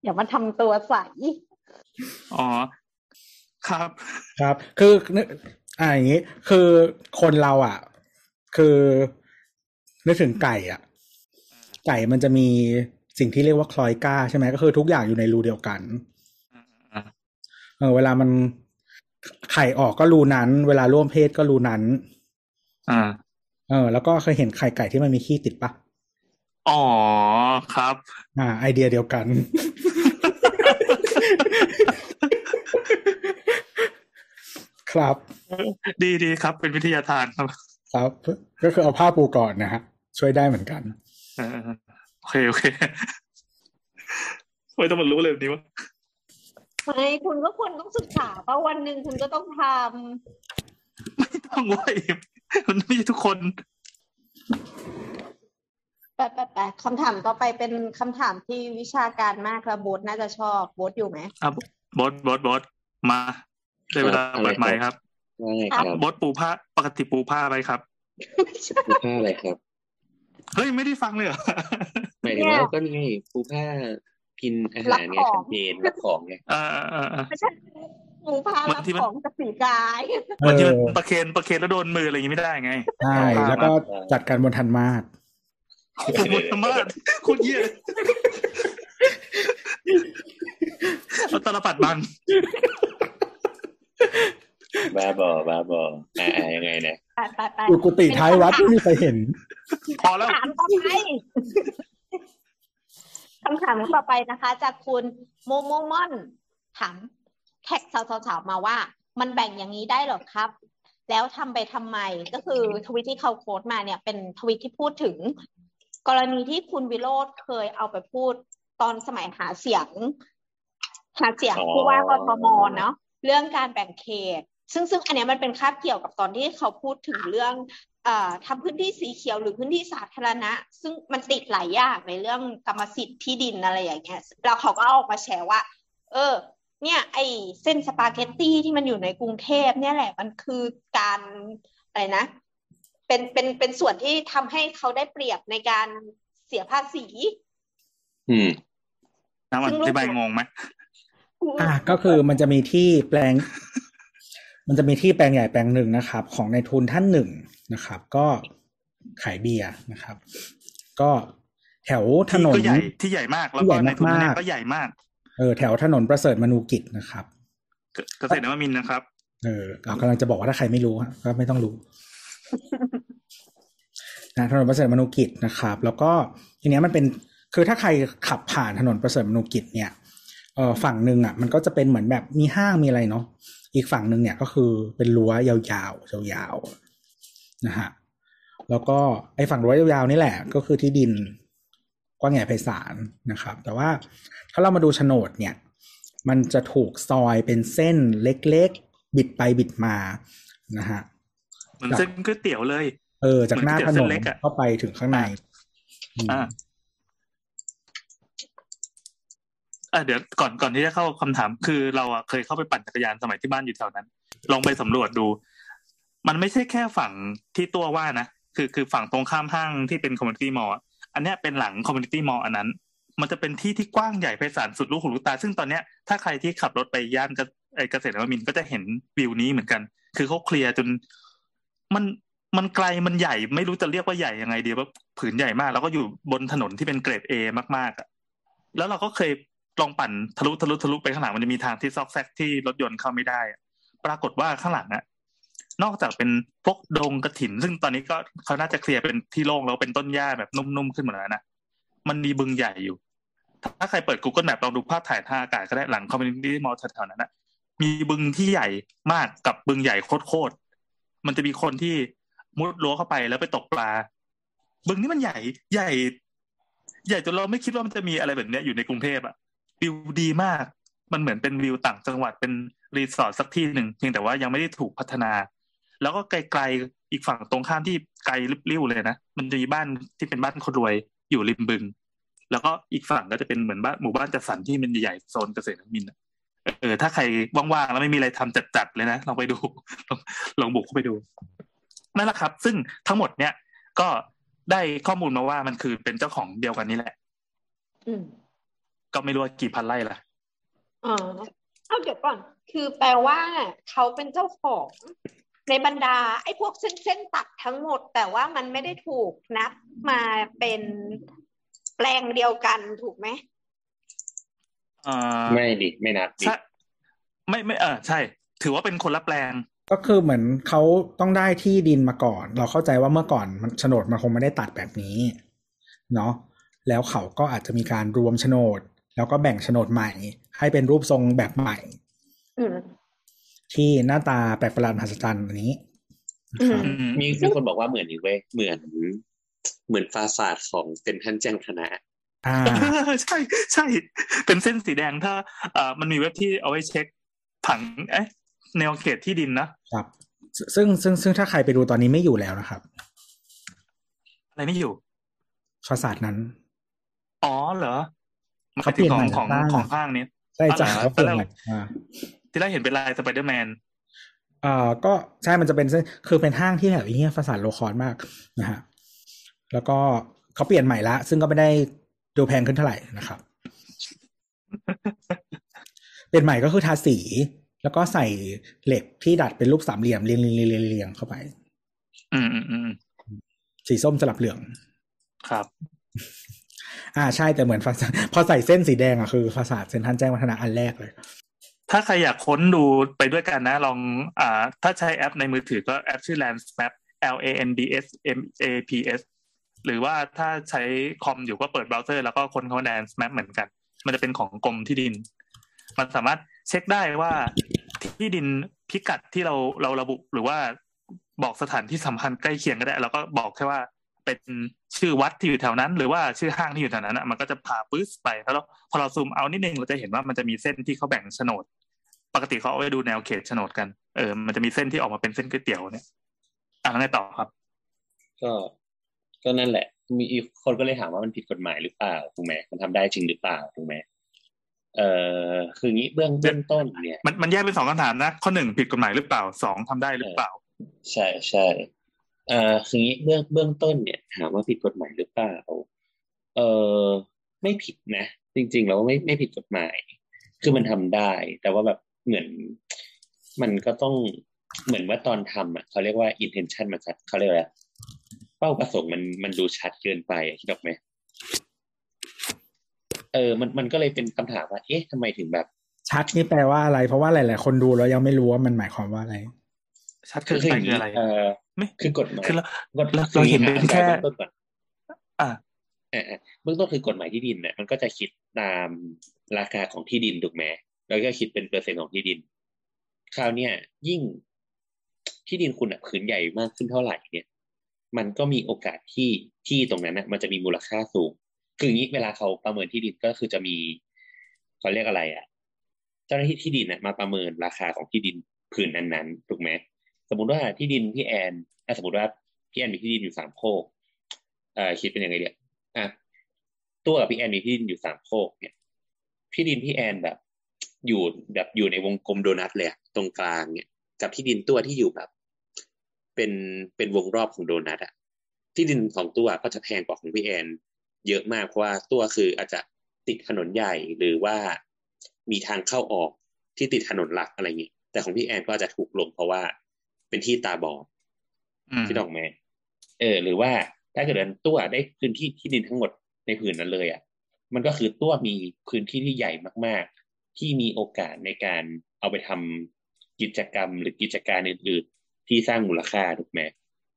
อย่ามาทำตัวใสอ๋อครับ ครับ คือนึกอ่าอย่างนี้ คือคนเราอะ คือนึกถึงไก่อะ ไก่มันจะมีสิ่งที่เรียกว่าคลอยก้าใช่ไหมก็คือทุกอย่างอยู่ในรูเดียวกัน เออเวลามันไข่ออกก็รูนั้น เวลาร่วมเพศก็รูนั้น อ่า เออ แล้วก็เคยเห็นไข่ไก่ที่มันมีขี้ติดปะอ๋อครับ อ่า ไอเดียเดียวกันกครับ ดีดีครับ เป็นวิทยาทานครับ ครับ ก็คือเอาผ้าปูก่อนนะฮะ ช่วยได้เหมือนกันเออโอเคโอเคไม่ต้องมารู้เลยแบบนี้วะ ไม่คุณก็ควรต้องศึกษาเพราะวันหนึ่งคุณก็ต้องทไม่ต้องเว้ยมันไม่ใช่ทุกคนำแปะแปะแปะคำถามต่อไปเป็นคำถามที่วิชาการมากแล้วบอสน่าจะชอบบอสอยู่ไหมอะบอสบอสบอสมาได้เวลาเปิดไมค์ครับว่าไงครับบอสปูผ้าปกติปูผ้าอะไรครับปูผ้าอะไรครับเฮ้ยไม่ได้ฟังเลยเหรอหมายถึงว่าก็นี่ปูผ้า กินอาหารเนี่ยแคมเปญรับของไงเออเออเออเออไม่ใช่หมูพาบารังบทีมันของจากสีกายเอมันจะอประเคนประเคนแล้วโดนมืออะไรอย่างงี้ไม่ได้ไงใช่แล้วก็จัดการบนทันมาศโอ้โหธรรมะโคตรเยี่ยเอาตาลปัดบังบ้าบอบ้าบออ่าอ่ายังไงเนี่ยไปไปไปอยู่กุฏิท้ายวัดไม่มีใครเห็น พอแล้วถามต่อไป คำถามต่อไปนะคะ จากคุณโมโมมอนถามแท็กสาวๆๆมาว่า มันแบ่งอย่างนี้ได้เหรอครับ แล้วทำไปทำไมก็คือทวิตที่เขาโค้ดมาเนี่ยเป็นทวิตที่พูดถึง กรณีที่คุณวิโรธเคยเอาไปพูดตอนสมัยหาเสียง หาเสียงอ๋อผู้ว่ากทมเนาะเรื่องการแบ่งเขตซึ่งซึ่งอันเนี้ยมันเป็นคาบเกี่ยวกับตอนที่เขาพูดถึงเรื่องเอ่อ ทำพื้นที่สีเขียวหรือพื้นที่สาธารณะ ซึ่งมันติดหลายอย่างในเรื่องกรรมสิทธิ์ที่ดินอะไรอย่างเงี้ยแล้วเขาก็เอาออกมาแชร์ว่า เออ เนี่ยไอ้เส้นสปาเกตตี้ที่มันอยู่ในกรุงเทพเนี่ยแหละมันคือการอะไรนะ เป็นเป็นเป็นส่วนที่ทำให้เขาได้เปรียบในการเสียภาษี อืมน้ำมันอธิบายงงไหมอะก็คือมันจะมีที่แปลง มันจะมีที่แปลงใหญ่แปลงหนึ่งนะครับ ของในายทุนท่านหนึ่ง นะครับ ก็ขายเบียร์นะครับ ก็แถวถที่นนก็ใหญ่ที่ใหญ่มากแล้วที่ใหก็ญ่ในทุนเนี่ยมากๆก็ใหญ่มาก เออแถวถนนประเสริฐมนูกิจนะครับ เกเกษตรนวมินทร์นะครับ เออเรากำลังจะบอกว่าถ้าใครไม่รู้อะก็ไม่ต้องรู้นะถนนประเสริฐมนูกิจนะครับ แล้วก็ทีเนี้ยมันเป็นคือถ้าใครขับผ่านถนนประเสริฐมนูกิจเนี่ยเออฝั่งหนึ่งอะ มันก็จะเป็นเหมือนแบบมีห้างมีอะไรเนาะอีกฝั่งหนึ่งเนี่ยก็คือเป็นรั้วยาวๆยาวๆ นะฮะแล้วก็ไอ้ฝั่งรั้วยาวๆนี่แหละ ก็คือที่ดินกว้างใหญ่ไพศาลนะครับ แต่ว่าถ้าเรามาดูโฉนดเนี่ย มันจะถูกซอยเป็นเส้นเล็กๆ บิดไปบิดมานะฮะเหมือนเส้นก๋วยเตี๋ยวเลย เออ จากหน้าถเหมือนนเส้นนเล็กอะเข้าไปถึงข้างในอืมอ่าอะเดี๋ยวก่อนก่อนที่จะเข้าคำถามคือเราอะเคยเข้าไปปั่นจักรยานสมัยที่บ้านอยู่แถวนั้น ลองไปสำรวจดู มันไม่ใช่แค่ฝั่งที่ตัวว่านะคือคือฝั่งตรงข้ามห้างที่เป็น community mall อันเนี้ยเป็นหลัง community mall อันนั้น มันจะเป็นที่ที่กว้างใหญ่ไพศาลสุดลูกหูลูกตา ซึ่งตอนเนี้ยถ้าใครที่ขับรถไปย่านเกเกษตรนวมินก็จะเห็นวิวนี้เหมือนกัน คือเขาเคลียร์จนมันมันไกลมันใหญ่ไม่รู้จะเรียกว่าใหญ่ยังไงดีว่าผืนใหญ่มาก แล้วก็อยู่บนถนนที่เป็นเกรดเอมากๆอะแล้วเราก็เคยลองปั่นทะลุทะลุทะลุไปข้างหลังมันจะมีทางที่ซอกแซกที่รถยนต์เข้าไม่ได้ ปรากฏว่าข้างหลังอะ นอกจากเป็นพวกดงกระถิน ซึ่งตอนนี้ก็เขาน่าจะเคลียร์เป็นที่โล่งแล้วเป็นต้นหญ้าแบบนุ่มๆขึ้นหมดแล้วนะมันมีบึงใหญ่อยู่ ถ้าใครเปิด Google Map ลองดูภาพถ่ายทางอากาศก็ได้หลัง community mall แถวๆนั้นนะมีบึงที่ใหญ่มากกับบึงใหญ่โคตรๆมันจะมีคนที่มุดรั้วเข้าไปแล้วไปตกปลา บึงนี้มันใหญ่ใหญ่ ใหญ่จนเราไม่คิดว่ามันจะมีอะไรแบบนี้อยู่ในกรุงเทพอะวิวดีมาก มันเหมือนเป็นวิวต่างจังหวัดเป็นรีสอร์ทสักที่หนึ่งเพียงแต่ว่ายังไม่ได้ถูกพัฒนา แล้วก็ไกลๆอีกฝั่งตรงข้ามที่ไกลลิบลิ่วเลยนะมันจะมีบ้านที่เป็นบ้านคนรวยอยู่ริมบึง แล้วก็อีกฝั่งก็จะเป็นเหมือนบ้านหมู่บ้านจัดสรรที่มันใหญ่ๆโซนเกษตรนมินเออถ้าใครว่างๆแล้วไม่มีอะไรทำจัดๆเลยนะลองไปดูลองลองบุกเข้าไปดูนั่นแหละครับ ซึ่งทั้งหมดเนี่ยก็ได้ข้อมูลมาว่ามันคือเป็นเจ้าของเดียวกันนี่แหละก็ไม่รู้กี่พันไร่ละอ่าเอาเดี๋ยวก่อน คือแปลว่าเขาเป็นเจ้าของ ในบรรดาไอ้พวกเส้นเส้นตัดทั้งหมด แต่ว่ามันไม่ได้ถูกนับมาเป็นแปลงเดียวกันถูกไหมเอ่อไม่ดิไม่นับดิใช่ไม่ไม่เออใช่ ถือว่าเป็นคนละแปลงก็คือเหมือนเขาต้องได้ที่ดินมาก่อน เราเข้าใจว่าเมื่อก่อนมันโฉนดมันคงไม่ได้ตัดแบบนี้เนาะแล้วเขาก็อาจจะมีการรวมโฉนด แล้วก็แบ่งโฉนดใหม่ ให้เป็นรูปทรงแบบใหม่อืม ทีที่หน้าตาแปลกประหลาดมหัศจรรย์อันนี้นะครับอืมมีมีคนบอกว่าเหมือนนี่เว้ยเหมือนเหมือนฟาซาดของเซ็นทรัลแจ้งวัฒนะอ่าใช่ใช่ เป็นเส้นสีแดงถ้าเอ่อมันมีเว็บที่เอาไว้เช็คผังเอ๊ะแนวเขตที่ดินนะครับ ซึ่งซึ่งซึ่งถ้าใครไปดูตอนนี้ไม่อยู่แล้วนะครับ อะไรไม่อยู่ façade นั้น อ๋อเหรอเขาเปลี่ยนของใหม่ของบ้างของห้างนี้ใช่จ้ะอ๋อเหรอเขาเปลี่ยนตอนใหแรม่ก ที่แรกเห็นเป็นลายสไปเดอร์แมนอ่าก็ใช่มันจะเป็นเส้นคือเป็นห้างที่แบบไอ้เนี้ย façade low cost มากนะฮะแล้วก็เขาเปลี่ยนใหม่ละ ซึ่งก็ไม่ได้ดูแพงขึ้นเท่าไหร่นะครับ เปลี่ยนใหม่ก็คือทาสี แล้วก็ใส่เหล็กที่ดัดเป็นรูปสามเหลี่ยมเรียงเรียงเรียงเรียงเรียงเข้าไป อืมอืมอืมสีส้มสลับเหลือง ครับ อ่าใช่แต่เหมือนฟาสาดพอใส่เส้นสีแดงอะคือฟาสาดเซ็นทรัลแจ้งวัฒนะอันแรกเลย ถ้าใครอยากค้นดูไปด้วยกันนะ ลองอ่าถ้าใช้แอปในมือถือก็แอปชื่อ Landsmap L A N D S M A P S หรือว่าถ้าใช้คอมอยู่ก็เปิดเบราว์เซอร์แล้วก็ค้นคำว่า Landsmap เหมือนกัน มันจะเป็นของกรมที่ดิน มันสามารถเช็คได้ว่าที่ดินพิกัดที่เราเราระบุหรือว่าบอกสถานที่สำคัญใกล้เคียงก็ได้ แล้วก็บอกแค่ว่า เป็นชื่อวัดที่อยู่แถวนั้น หรือว่าชื่อห้างที่อยู่แถวนั้นอะมันก็จะพาปื๊ดไปแล้วเราพอเราซูมเอานิดนึงเราจะเห็นว่ามันจะมีเส้นที่เขาแบ่งโฉนด ปกติเขาเอาไว้ดูแนวเขตโฉนดกันเออมันจะมีเส้นที่ออกมาเป็นเส้นก๋วยเตี๋ยวเนี่ยอะแล้วไงต่อครับ ก็ก็นั่นแหละ มีอีกคนก็เลยถามว่ามันผิดกฎหมายหรือเปล่าถูกไหมมันทำได้จริงหรือเปล่าถูกไหมเอ่อคืองี้เบื้องเบื้องต้นเนี่ย มันมันแยกเป็นสองคำถามนะ ข้อหนึ่งผิดกฎหมายหรือเปล่าสองทำได้หรือเปล่า ใช่ใช่ เอ่อคืองี้เบื้องเบื้องต้นเนี่ยถามว่าผิดกฎหมายหรือเปล่าเออไม่ผิดนะ จริง ๆ แล้วไม่ไม่ผิดกฎหมาย คือมันทำได้ แต่ว่าแบบเหมือนมันก็ต้องเหมือนว่าตอนทำอะเขาเรียกว่า intention มันชัดเขาเรียกว่าเป้าประสงค์มันมันดูชัดเกินไปคิดออกไหมเออ มันมันก็เลยเป็นคำถามว่า เอ๊ะทำไมถึงแบบ ชัดนี่แปลว่าอะไร เพราะว่าหลาย ๆ คนดูแล้วยังไม่รู้ว่ามันหมายความว่าอะไร ชัดคืเกิอนคืออย่างนี้ไปคืออะไรเออไม่คือกฎหมายคือเรากฎเราเราเห็นเป็นแค่อธิบายเบื้องต้นก่อนอะเออเออเบื้องต้นคือกฎหมายที่ดินเนี่ยมันก็จะคิดตามราคาของที่ดินถูกไหมแล้วก็คิดเป็นเปอร์เซ็นต์ของที่ดิน คราวเนี้ยยิ่งที่ดินคุณอะผืนใหญ่มากขึ้นเท่าไหร่เนี่ย มันก็มีโอกาสที่ที่ตรงนั้นนะมันจะมีมูลค่าสูง คืออย่างนี้เวลาเขาประเมินที่ดินก็คือจะมีเขาเรียกอะไรอะ เจ้าหน้าที่ที่ดินน่ะมาประเมินราคาของที่ดินผืนนั้นๆถูกไหม สมมติว่าที่ดินพี่แอนอสมมติว่าพี่แอนมีที่ดินอยู่สามโคกเอ่อคิดเป็นยังไงเดียอะตัวกับพี่แอนมีที่ดินอยู่สามโคกเนี่ยที่ดินพี่แอนแบบ อยู่แบบอยู่ในวงกลมโดนัทเลยตรงกลางเนี่ยกับที่ดินตัวที่อยู่แบบ เป็นเป็นวงรอบของโดนัทอะที่ดินของตัวก็จะแพงกว่าของพี่แอนเยอะมากเพราะว่าตัวคืออาจจะติดถนนใหญ่หรือว่ามีทางเข้าออกที่ติดถนนหลักอะไรอย่างนี้แต่ของพี่แอนก็อาจจะถูกลงเพราะว่า เป็นที่ตาบอดอืมที่ดอกแม่เออ หรือว่าถ้าเกิดว่าตัวได้พื้นที่ที่ดินทั้งหมดในผืนนั้นเลยอะ มันก็คือตัวมีพื้นที่ที่ใหญ่มาก ๆ ที่มีโอกาสในการเอาไปทำกิจกรรมหรือกิจการอื่นๆที่สร้างมูลค่าถูกไหม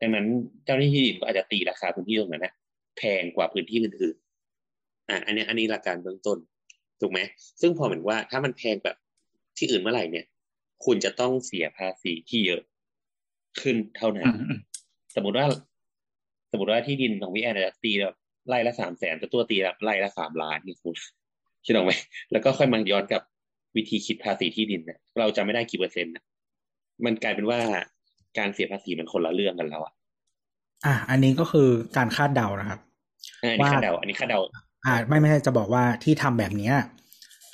ดังนั้นเจ้าหน้าที่ที่ดินก็อาจจะตีราคาพื้นที่ตรงนั้นนะแพงกว่าพื้นที่อื่นๆอะอันเนี้ยอันนี้หลักการเบื้องต้นถูกไหมซึ่งพอเหมือนว่าถ้ามันแพงแบบที่อื่นเมื่อไหร่เนี่ย คุณจะต้องเสียภาษีที่เยอะ ขึ้นเท่านั้อืนมอืมสมมติว่า สมมติว่าที่ดินของพี่แอนอาจจะตีแบบไร่ละสามแสนแต่ตัวตีแบบไร่ละสามล้านเนี่ยคุณคิดออกไหมแล้วก็ค่อยมาย้อนกับวิธีคิดภาษีที่ดินเนี่ยเราจะไม่ได้กี่เปอร์เซ็นต์นะมันกลายเป็นว่าการเสียภาษีมันคนละเรื่องกันแล้วอะอะอันนี้ก็คือการคาดเดานะครับอันนี้ว่าคาดเดา อันนี้คาดเดา อ่า ไม่ไม่ใช่จะบอกว่าที่ทำแบบเนี้ย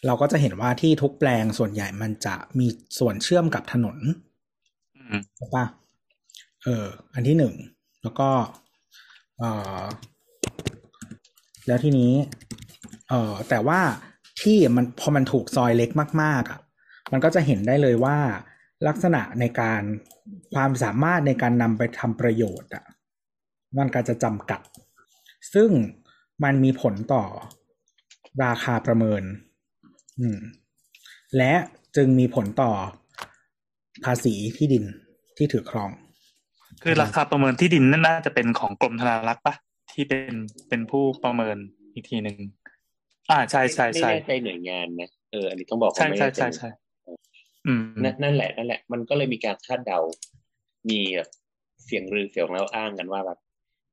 เราก็จะเห็นว่าที่ทุกแปลงส่วนใหญ่มันจะมีส่วนเชื่อมกับถนนอืมใช่ปะ เออ อันที่หนึ่ง แล้วก็เออแล้วทีนี้ เออแต่ว่าที่มันพอมันถูกซอยเล็กมาก ๆอะ มันก็จะเห็นได้เลยว่าลักษณะในการความสามารถในการนำไปทำประโยชน์อะ มันก็จะจำกัด ซึ่งมันมีผลต่อราคาประเมิน อืม และจึงมีผลต่อภาษีที่ดินที่ถือครอง คือราคาประเมินที่ดินนั่นน่าจะเป็นของกรมธนารักษ์ปะที่เป็นเป็นผู้ประเมินอีกทีหนึ่งอ่าใช่ใช่ไม่ใช่แน่ใจหน่วยงานนะเอออันนี้ต้องบอกว่าใช่ไม่ใช่แน่ใจใช่ใช่อืมนั่นนั่นแหละนั่นแหละ มันก็เลยมีการคาดเดา มีแบบเสียงลือเสียงเล่าอ้างกันว่าแบบ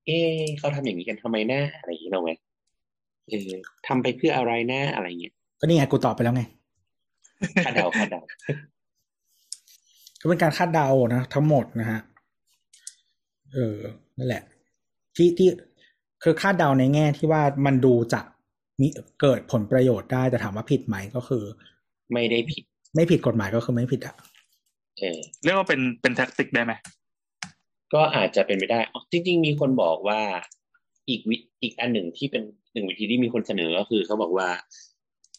เอ๊ะเขาทำอย่างนี้กันทำไมนะอะไรอย่างนี้เนาะไหมเออทำไปเพื่ออะไรนะอะไรเงี้ยก็นี่ไงกูตอบไปแล้วไงคาดเดาคาดเดาก็เป็นการคาดเดานะทั้งหมดนะฮะ เออ นั่นแหละ ที่ที่คือคาดเดาในแง่ที่ว่ามันดูจะมีเกิดผลประโยชน์ได้แต่ถามว่าผิดไหมก็คือ ไม่ได้ผิด ไม่ผิดกฎหมายก็คือไม่ผิดอะเออเรียกว่าเป็นเป็นแท็กติกได้ไหมก็อาจจะเป็นไปได้อ๋อจริง ๆ มีคนบอกว่าอีกวิอีกอันหนึ่งที่เป็นหนึ่งวิธีที่มีคนเสนอก็คือเขาบอกว่า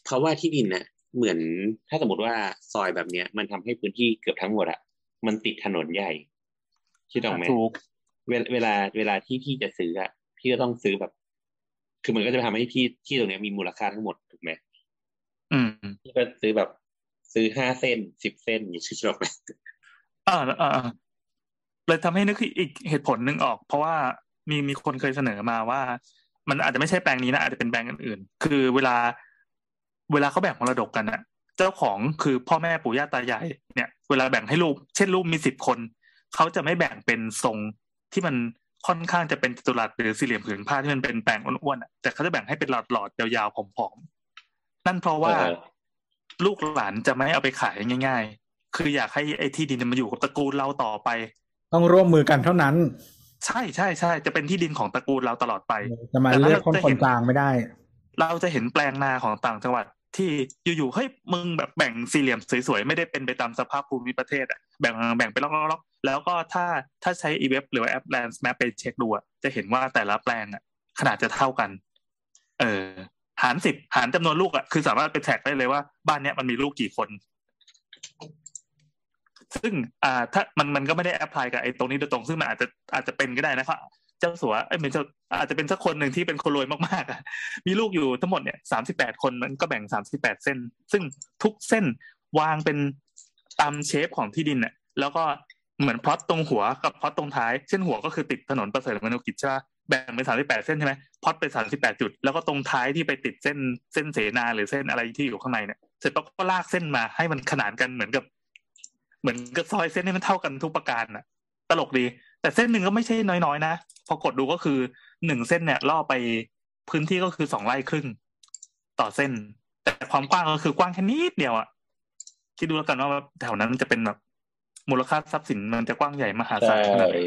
เพราะว่าที่ดินน่ะเหมือนถ้าสมมติว่าซอยแบบเนี้ย มันทำให้พื้นที่เกือบทั้งหมดอะมันติดถนนใหญ่คิดออกไหมถูก เวลาเวลาเวลาที่พี่จะซื้ออะพี่ก็ต้องซื้อแบบ คือมันก็จะทำให้ที่ที่ตรงเนี้ยมีมูลค่าทั้งหมดถูกไหมอืมพี่ก็ซื้อแบบ ซื้อห้าเส้นสิบเส้นอย่างนี้คิดออกไหมอ่าอ่าอ่าเลยทำให้นึกอีกเหตุผลหนึ่งออก เพราะว่ามีมีคนเคยเสนอมาว่า มันอาจจะไม่ใช่แปลงนี้นะอาจจะเป็นแปลงอื่นๆคือเวลา เวลาเขาแบ่งมรดกกันอะเจ้าของคือพ่อแม่ปู่ย่าตายายเนี่ย เวลาแบ่งให้ลูก เช่นลูกมีสิบคน เขาจะไม่แบ่งเป็นทรง ที่มันค่อนข้างจะเป็นจัตุรัสหรือสี่เหลี่ยมผืนผ้าที่มันเป็นแปลงอ้วนๆอะแต่เขาจะแบ่งให้เป็นหลอดๆยาวๆผอมๆนั่นเพราะว่าเออลูกหลานจะไม่เอาไปขายง่าย ๆ คืออยากให้ไอ้ที่ดินมันอยู่กับตระกูลเราต่อไป ต้องร่วมมือกันเท่านั้น ใช่ใช่ใช่จะเป็นที่ดินของตระกูลเราตลอดไปจะมาแต่เรียกคนจะคนเห็นกลางไม่ได้ เราจะเห็นแปลงนาของต่างจังหวัดที่อยู่ๆเฮ้ยมึงแบบแบ่งสี่เหลี่ยมสวยๆไม่ได้เป็นไปตามสภาพภูมิประเทศอะแบ่งแบ่งเป็นล็อกๆๆ แล้วก็ถ้าถ้าใช้อีเว็บหรือว่าแอป Land Map ไปเช็คดูจะเห็นว่าแต่ละแปลงอะ ขนาดจะเท่ากัน เออ หารสิบหารจำนวนลูกอะคือสามารถไป track ได้เลยว่าบ้านเนี้ยมันมีลูกกี่คน ซึ่งอ่า ถ้ามันมันก็ไม่ได้ apply กับไอ้ตรงนี้โดยตรงซึ่งมันอาจจะอาจจะเป็นก็ได้นะครับเจ้าสัวเอ้ยไม่เจ้าอาจจะเป็นสักคนหนึ่งที่เป็นคนรวยมากๆมีลูกอยู่ทั้งหมดเนี่ยสามสิบแปดคนมันก็แบ่งสามสิบแปดเส้น ซึ่งทุกเส้นวางเป็นตาม shape ของที่ดินเนี่ยแล้วก็ เหมือนพล็อตตรงหัวกับพล็อตตรงท้ายเส้นหัวก็คือติดถนนประเสริฐมนุกิจใช่ปะแบ่งเป็นสามสิบแปดเส้นใช่ไหมพลอตเป็นสามสิบแปดจุด แล้วก็ตรงท้ายที่ไปติดเส้นเส้นเสนาหรือเส้นอะไรที่อยู่ข้างในเนี่ยเสร็จปั๊บก็ลากเส้นมาให้มันขนานกันเหมือนกับ เหมือนกับซอยเส้นให้มันเท่ากันทุกประการน่ะ ตลกดี แต่เส้นหนึ่งก็ไม่ใช่น้อยๆนะพอกดดูก็คือหนึ่งเส้นเนี่ยล่อไปพื้นที่ก็คือสองไร่ครึ่ง ต่อเส้น แต่ความกว้างก็คือกว้างแค่นิดเดียวอะคิดดูแล้วกันว่าแถวนั้นจะเป็นแบบ มูลค่าทรัพย์สินมันจะกว้างใหญ่มหาศาใช่ลขนาดไหน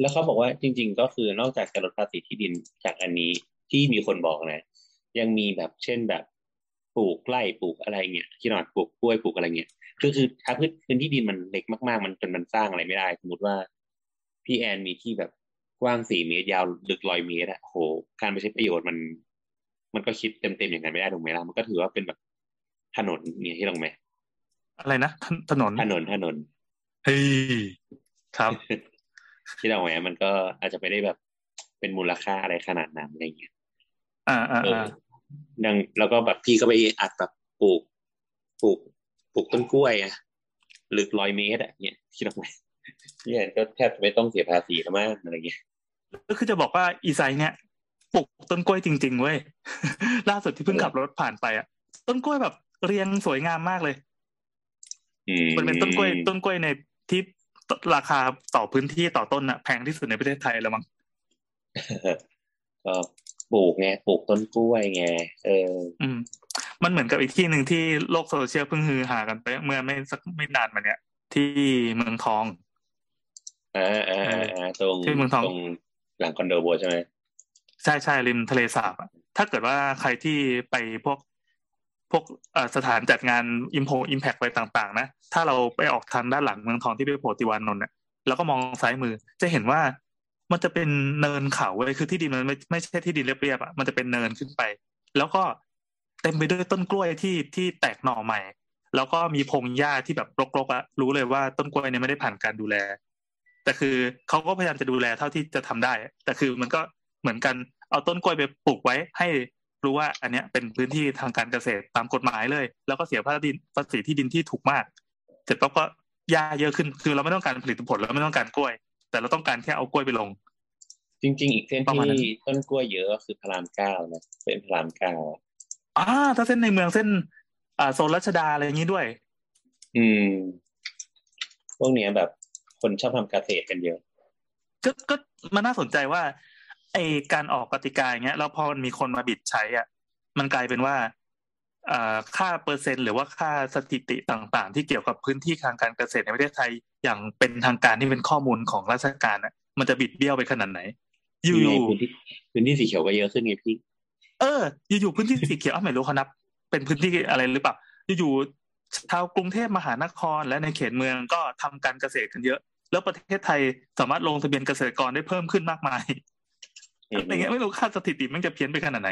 แล้วเขาบอกว่าจริง ๆ ก็คือนอกจากการลดภาษีที่ดินจากอันนี้ที่มีคนบอกนะ ยังมีแบบเช่นแบบปลูกไร่ปลูกอะไรเงี้ยที่หนอดปลูกกล้วยปลูกอะไรเงี้ยคือคือถ้าพื้นพื้นที่ดินมันเล็กมากๆ มันจนมันสร้างอะไรไม่ได้ สมมติว่าพี่แอนมีที่แบบกว้างสี่เมตรยาวลึกร้อยเมตรอะโห การไปใช้ประโยชน์มัน มันก็คิดเต็มๆอย่างนั้นไม่ได้ถูกไหมล่ะมันก็ถือว่าเป็นแบบถนนเนี่ยที่ลงไหมอะไรนะถถนนถนนถนน เฮ้ยครับที่เราแหมมันก็อาจจะไม่ได้แบบเป็นมูลค่าอะไรขนาดนั้นอะไรเงี้ยอ่าอ่าเอออ่าดังแล้วก็แบบพี่ก็ไปอัดแบบปลูกปลูกปลูกต้นกล้วยอะลึกร้อยเมตรอะเนี่ยคิดออกไหมเนี่ยก็แทบจะไม่ต้องเสียภาษีแล้วมั้งอะไรเงี้ยก็คือจะบอกว่าอีไซเนี่ยปลูกต้นกล้วยจริง ๆ เว้ยล่าสุดที่เพิ่งขับรถผ่านไปอะ ต้นกล้วยแบบเรียงสวยงามมากเลยอืมมันเป็นต้นกล้วย ต้นกล้วยใน ที่ราคาต่อพื้นที่ต่อต้นอะแพงที่สุดในประเทศไทยแล้วมั้งก็ปลูกไงปลูกต้นกล้วยไงเออ อืม มันเหมือนกับอีกที่หนึ่งที่โลกโซเชียลเพิ่งฮือฮากันไป เมื่อไม่สักไม่นานมาเนี้ยที่เมืองทองอ่าอ่าอ่าอ่าตรงที่เมืองทองตรงหลังคอนโดโบใช่ไหมใช่ใช่ริมทะเลสาบอะถ้าเกิดว่าใครที่ไปพวก พวกสถานจัดงานอิมโพอิมแพกอะไรต่างๆ นะ ถ้าเราไปออกทางด้านหลังเมืองทองที่ไปโพธิวานนท์เนี่ยแล้วก็มองซ้ายมือจะเห็นว่ามันจะเป็นเนินเขาเว้ยคือที่ดินมันไม่ไม่ใช่ที่ดินเรียบๆอะมันจะเป็นเนินขึ้นไป แล้วก็เต็มไปด้วยต้นกล้วยที่ที่แตกหน่อใหม่ แล้วก็มีพงหญ้าที่แบบรกๆอะรู้เลยว่าต้นกล้วยเนี่ยไม่ได้ผ่านการดูแล แต่คือเขาก็พยายามจะดูแลเท่าที่จะทำได้ แต่คือมันก็เหมือนกันเอาต้นกล้วยไปปลูกไว้ให้ รู้ว่าอันเนี้ยเป็นพื้นที่ทางการเกษตรตามกฎหมายเลย แล้วก็เสียภาษีภาษีที่ดินที่ถูกมาก เสร็จปั๊บก็หญ้าเยอะขึ้นคือเราไม่ต้องการผลิตผลเราไม่ต้องการกล้วย แต่เราต้องการแค่เอากล้วยไปลง จริง ๆ อีกเส้นประมาณนั้นที่ต้นกล้วยเยอะก็คือพระรามเก้านะเส้นพระรามเก้าอ่าถ้าเส้นในเมืองเส้น อ่าโซนรัชดาอะไรอย่างนี้ด้วย อืมพวกเนี้ยแบบคนชอบทำเกษตรกันเยอะก็ก็มันน่าสนใจว่า ไอการออกกติกาอย่างเงี้ยแล้วพอมันมีคนมาบิดใช้อะมันกลายเป็นว่าอ่าค่าเปอร์เซ็นต์หรือว่าค่าสถิติต่างๆ ที่เกี่ยวกับพื้นที่ทางการเกษตรในประเทศไทยอย่างเป็นทางการที่เป็นข้อมูลของราชการอะมันจะบิดเบี้ยวไปขนาดไหน อยู่นี่ไงพื้นที่พื้นที่สีเขียวก็เยอะขึ้นไงพี่เออ อยู่ๆพื้นที่สีเขียวอ้าวไม่รู้เขานับ เป็นพื้นที่อะไรหรือเปล่าอยู่ๆชาวกรุงเทพมหานครและในเขตเมืองก็ทำการเกษตรกันเยอะ แล้วประเทศไทยสามารถลงทะเบียนเกษตรกรได้เพิ่มขึ้นมากมาย อืมอะไรเงี้ยไม่รู้ค่าสถิติมันจะเพี้ยนไปขนาดไหน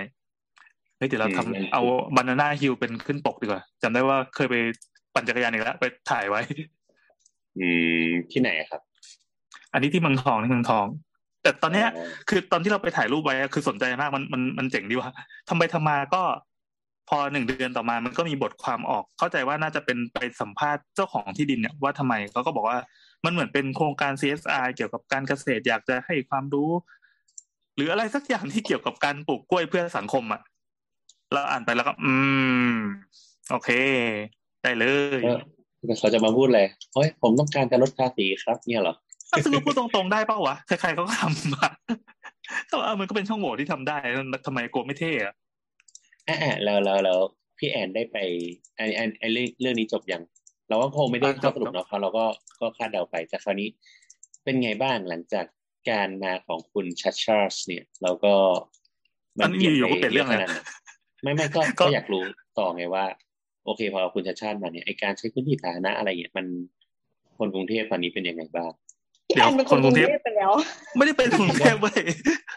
เฮ้ยเดี๋ยวเราทำอืมเอาบานาน่าฮิลเป็นขึ้นปกดีกว่าจำได้ว่าเคยไปปั่นจักรยานอีกแล้วไปถ่ายไว้ อืมที่ไหนอะครับ อันนี้ที่เมืองทองที่เมืองทอง แต่ตอนเนี้ยอ๋อคือตอนที่เราไปถ่ายรูปไว้อะคือสนใจมากมันมันมันเจ๋งดีว่ะทำไปทำมาก็พอหนึ่งเดือนต่อมามันก็มีบทความออก เข้าใจว่าน่าจะเป็นไปสัมภาษณ์เจ้าของที่ดินเนี่ยว่าทำไมเขาก็บอกว่ามันเหมือนเป็นโครงการ CSR เกี่ยวกับการเกษตรอยากจะให้ความรู้ หรืออะไรสักอย่างที่เกี่ยวกับการปลูกกล้วยเพื่อสังคมอะเราอ่านไปแล้วก็ อืม โอเค ได้เลยก็เขาจะมาพูดเลยเฮ้ยผมต้องการจะลดภาษีครับ เนี่ยเหรออะซึ่งเราพูดตรงๆได้เปล่าวะใครๆก็ทำอะแต่ว่ามันก็เป็นช่องโหว่ที่ทำได้แล้วทำไมกลัวไม่เท่อะอ่าแล้วแล้วแล้วพี่แอนได้ไปไอไอไอเรื่องเรื่องนี้จบยังเราก็คงไม่ได้ข้อสรุปเนาะเพราะเราก็ก็คาดเดาไปแต่คราวนี้ เป็นไงบ้างหลังจาก การมาของคุณชัดชาร์สเนี่ยเราก็อันนี้อยู่ๆก็เปลี่ยนเรื่องเลยขนาดไหนไม่ไม่ก็ก็ก็อยากรู้ต่อไงว่า โอเคพอคุณชัดชาติมาเนี่ยไอการใช้พื้นที่สาธารณะอะไรเนี่ยมันคนกรุงเทพตอนนี้เป็นยังไงบ้างพี่แอนเป็นคนกรุงเทพไปแล้ว ไม่ได้เป็นกรุงเทพเว้ย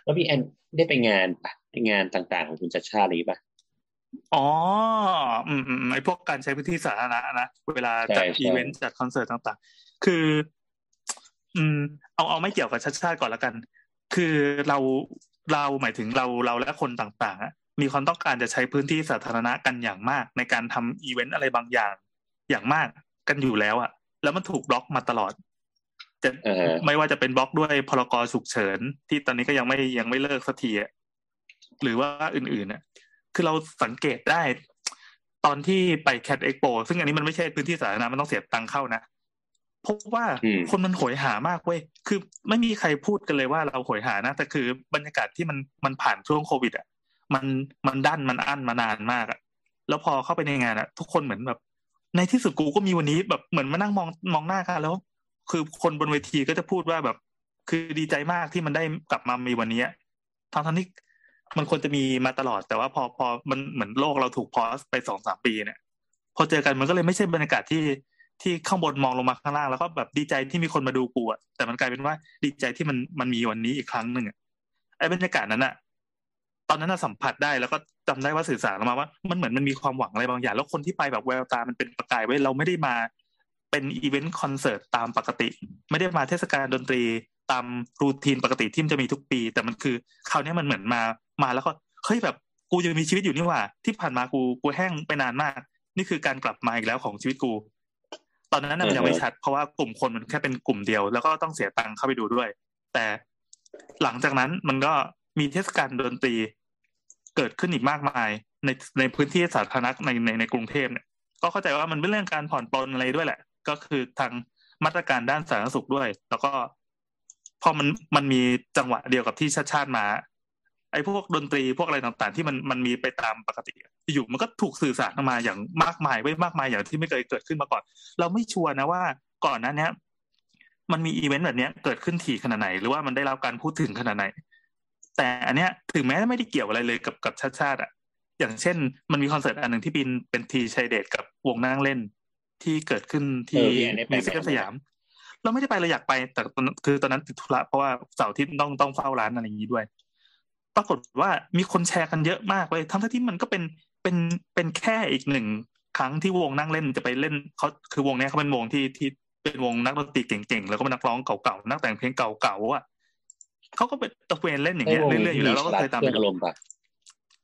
แล้วพี่แอนได้ไปงานปะไปงานต่างๆของคุณชัดชาติอะไรอย่างงี้ปะอ๋ออืมอืมอืมไอพวกการใช้พื้นที่สาธารณะนะ เวลาจัดใช่ใช่อีเวนต์จัดคอนเสิร์ตต่าง ๆ คือ อืมเอาเอาไม่เกี่ยวกับชาติชาติก่อนละกัน คือเราเราหมายถึงเราเราและคนต่างๆอะมีความต้องการจะใช้พื้นที่สาธารณะกันอย่างมาก ในการทำอีเวนต์อะไรบางอย่างอย่างมากกันอยู่แล้วอะแล้วมันถูกบล็อกมาตลอดจะเออไม่ว่าจะเป็นบล็อกด้วยพรกฉุกเฉินที่ตอนนี้ก็ยังไม่ยังไม่เลิกสักทีอะหรือว่าอื่นๆน่ะ คือเราสังเกตได้ ตอนที่ไป Cat Expo ซึ่งอันนี้มันไม่ใช่พื้นที่สาธารณะมันต้องเสียตังค์เข้านะ พบว่าอืมคนมันโหยหามากเว้ย คือไม่มีใครพูดกันเลยว่าเราโหยหานะ แต่คือบรรยากาศที่มันมันผ่านช่วงโควิด อะ มันมันดันมันอั้นมานานมากอะ แล้วพอเข้าไปในงานอะ ทุกคนเหมือนแบบ ในที่สุดกูก็มีวันนี้แบบเหมือนมานั่งมองมองหน้ากันแล้ว คือคนบนเวทีก็จะพูดว่าแบบ คือดีใจมากที่มันได้กลับมามีวันนี้ทั้งทั้งที่มันควรจะมีมาตลอดแต่ว่าพอพอมันเหมือนโลกเราถูกพอสไปสองสามปีเนี่ย พอเจอกันมันก็เลยไม่ใช่บรรยากาศที่ ที่ข้างบนมองลงมาข้างล่าง แล้วก็แบบดีใจที่มีคนมาดูกูอะแต่มันกลายเป็นว่าดีใจที่มันมันมีวันนี้อีกครั้งหนึ่งอะไอ้บรรยากาศนั้นอะตอนนั้นน่ะสัมผัสได้แล้วก็จำได้ว่าสื่อสารออกมาว่า มันเหมือนมันมีความหวังอะไรบางอย่าง แล้วคนที่ไปแบบแววตามันเป็นประกายไว้เราไม่ได้มาเป็นอีเวนต์คอนเสิร์ตตามปกติ ไม่ได้มาเทศกาลดนตรีตาม routine ปกติที่มันจะมีทุกปี แต่มันคือคราวนี้มันเหมือนมามาแล้วก็เฮ้ยแบบกูยังมีชีวิตอยู่นี่หว่า ที่ผ่านมากูกูแห้งไปนานมาก นี่คือการกลับมาอีกแล้วของชีวิตกู ตอนนั้นน่ะมันยังไม่ชัด เพราะว่ากลุ่มคนมันแค่เป็นกลุ่มเดียว แล้วก็ต้องเสียตังค์เข้าไปดูด้วย แต่หลังจากนั้นมันก็มีเทศกาลดนตรีเกิดขึ้นอีกมากมาย ในในพื้นที่สาธารณะในในในกรุงเทพเนี่ย ก็เข้าใจว่ามันเป็นเรื่องการผ่อนปลนอะไรด้วยแหละ ก็คือทางมาตรการด้านสาธารณสุขด้วย แล้วก็พอมันมันมีจังหวะเดียวกับที่ชาติชาติมา ไอ้พวกดนตรีพวกอะไรต่างๆ ที่มันมันมีไปตามปกติ อยู่มันก็ถูกสื่อสารออกมาอย่างมากมายไว้มากมายอย่างที่ไม่เคยเกิดขึ้นมาก่อน เราไม่ชัวร์นะว่าก่อนหนั้นเนี้ยมันมีอีเวนต์แบบเนี้ยเกิดขึ้นถี่ขนาดไหน หรือว่ามันได้รับการพูดถึงขนาดไหน แต่อันเนี้ยถึงแม้ไม่ได้เกี่ยวอะไรเลยกับกับชาติชาติอะอย่างเช่น มันมีคอนเสิร์ตอันหนึ่งที่บินเป็นทีชัยเดชกับวงนั่งเล่น ที่เกิดขึ้นที่เออพี่แอนได้ไปมิวเซียมสยาม เราไม่ได้ไปเราอยากไปแต่ตอนคือตอนนั้นติดธุระเพราะว่าเสาร์อาที่ต้องต้องเฝ้าร้านอะไรอย่างนี้ด้วย ปรากฏว่ามีคนแชร์กันเยอะมากเลยทั้งที่มันก็เป็น เป็นเป็นแค่อีกหนึ่งครั้งที่วงนั่งเล่นจะไปเล่นเขาคือวงเนี้ยเขาเป็นวงที่ที่เป็นวงนักดนตรีเก่งๆแล้วก็เป็นนักร้องเก่าๆนักแต่งเพลงเก่าๆอะเขาก็เป็นตะเวนเล่นอย่างเงี้ยเรื่อยๆอยู่แล้วเราก็เคยตามเพื่ไปอนอารมณ์ปะ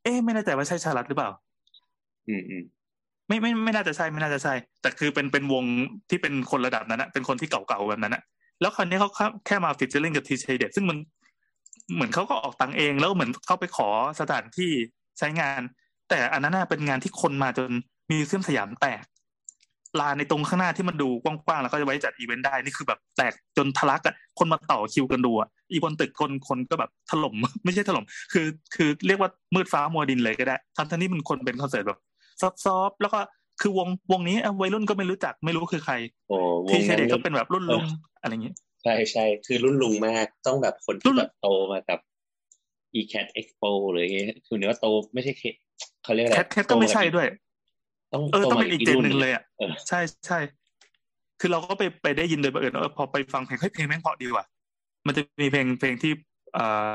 เอ๊ะไม่แน่ใจว่าใช่ชาลัดหรือเปล่า อืมอืมไม่ไม่ไม่น่าจะใช่ไม่น่าจะใช่ แต่คือเป็นเป็นวงที่เป็นคนระดับนั้นนะเป็นคนที่เก่าๆแบบนั้นนะแล้วคราวนี้เขาแค่แค่มา featuring กับทีเชเดตซึ่งมันเหมือนเขาก็ออกตังค์เองแล้วเหมือนเข้าไปขอสถานที่ใช้งาน แต่อันนั้นน่ะเป็นงานที่คนมาจนมีเสื่อมสยามแตกลานในตรงข้างหน้าที่มันดูกว้างๆแล้วก็จะไว้จัดอีเวนต์ได้นี่คือแบบแตกจนทะลักอะคนมาต่อคิวกันดูอะอีบนตึกคนคนก็แบบถล่มไม่ใช่ถล่มคือ คือเรียกว่ามืดฟ้ามัวดินเลยก็ได้ทั้งทั้งที่มันคนเป็นคอนเสิร์ตแบบซอฟๆแล้วก็คือวงวงนี้อะวัยรุ่นก็ไม่รู้จักไม่รู้คือใครโอ้วที่งเชนั้นเด็กก็เป็นแบบรุ่นลุงอะไรอย่างงี้ใช่ใช่คือรุ่นลุงมากต้องแบบคนรุ่ที่นแบบโตมากับ e cat expo หรือไงคือเนื้อว่าโตไม่ใช่ เคเขาเรียกอะไรแคทแคทก็ไม่ใช่ด้วย ต้องเออโตต้องมาเป็นอีกเจนหนึ่งเลยอะเออใช่ใช่คือเราก็ไปไปได้ยินโดยบังเอิญว่าเออพอไปฟังเพลงเฮ้ยเพลงแม่งเพราะดีว่ะมันจะมีเพลงเพลงที่เอ่อ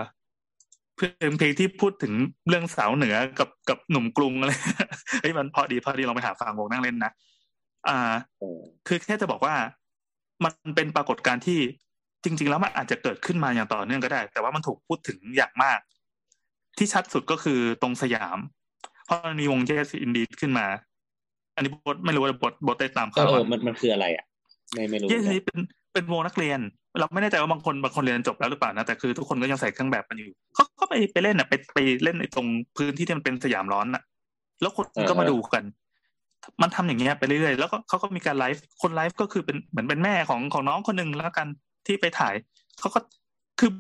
เพลงเพลงที่พูดถึงเรื่องสาวเหนือกับกับหนุ่มกรุงอะไรเฮ้ยมันเพราะดีเพราะดีลองไปหาฟังวงนั่งเล่นนะอ่าเออคือแค่จะบอกว่ามันเป็นปรากฏการณ์ที่จริง ๆ แล้วมันอาจจะเกิดขึ้นมาอย่างต่อเนื่องก็ได้ แต่ว่ามันถูกพูดถึงอย่างมาก ที่ชัดสุดก็คือตรงสยาม เพราะมันมีวงเจสอินดีขึ้นมา อันนี้บทไม่รู้ว่าบทบทได้ตามเอข่าวอเอออะมันมันคืออะไรอะไม่ไม่รู้เยสเหมือนนี้กันเป็นเป็นวงนักเรียน เราไม่แน่ใจว่าบางคนบางคนเรียนจบแล้วหรือเปล่านะแต่คือทุกคนก็ยังใส่เครื่องแบบกันอยู่เขาก็ไปไปเล่นอะไปไปเล่นในตรงพื้นที่ที่มันเป็นสยามร้อนอะ แล้วคนก็มาดูกันมันทำอย่างเงี้ยไปเรื่อยๆ แล้วก็เขาก็มีการไลฟ์ คนไลฟ์ก็คือเป็นเหมือนเป็นแม่ของของน้องคนหนึ่งแล้วกันที่ไปถ่าย เขาก็คือ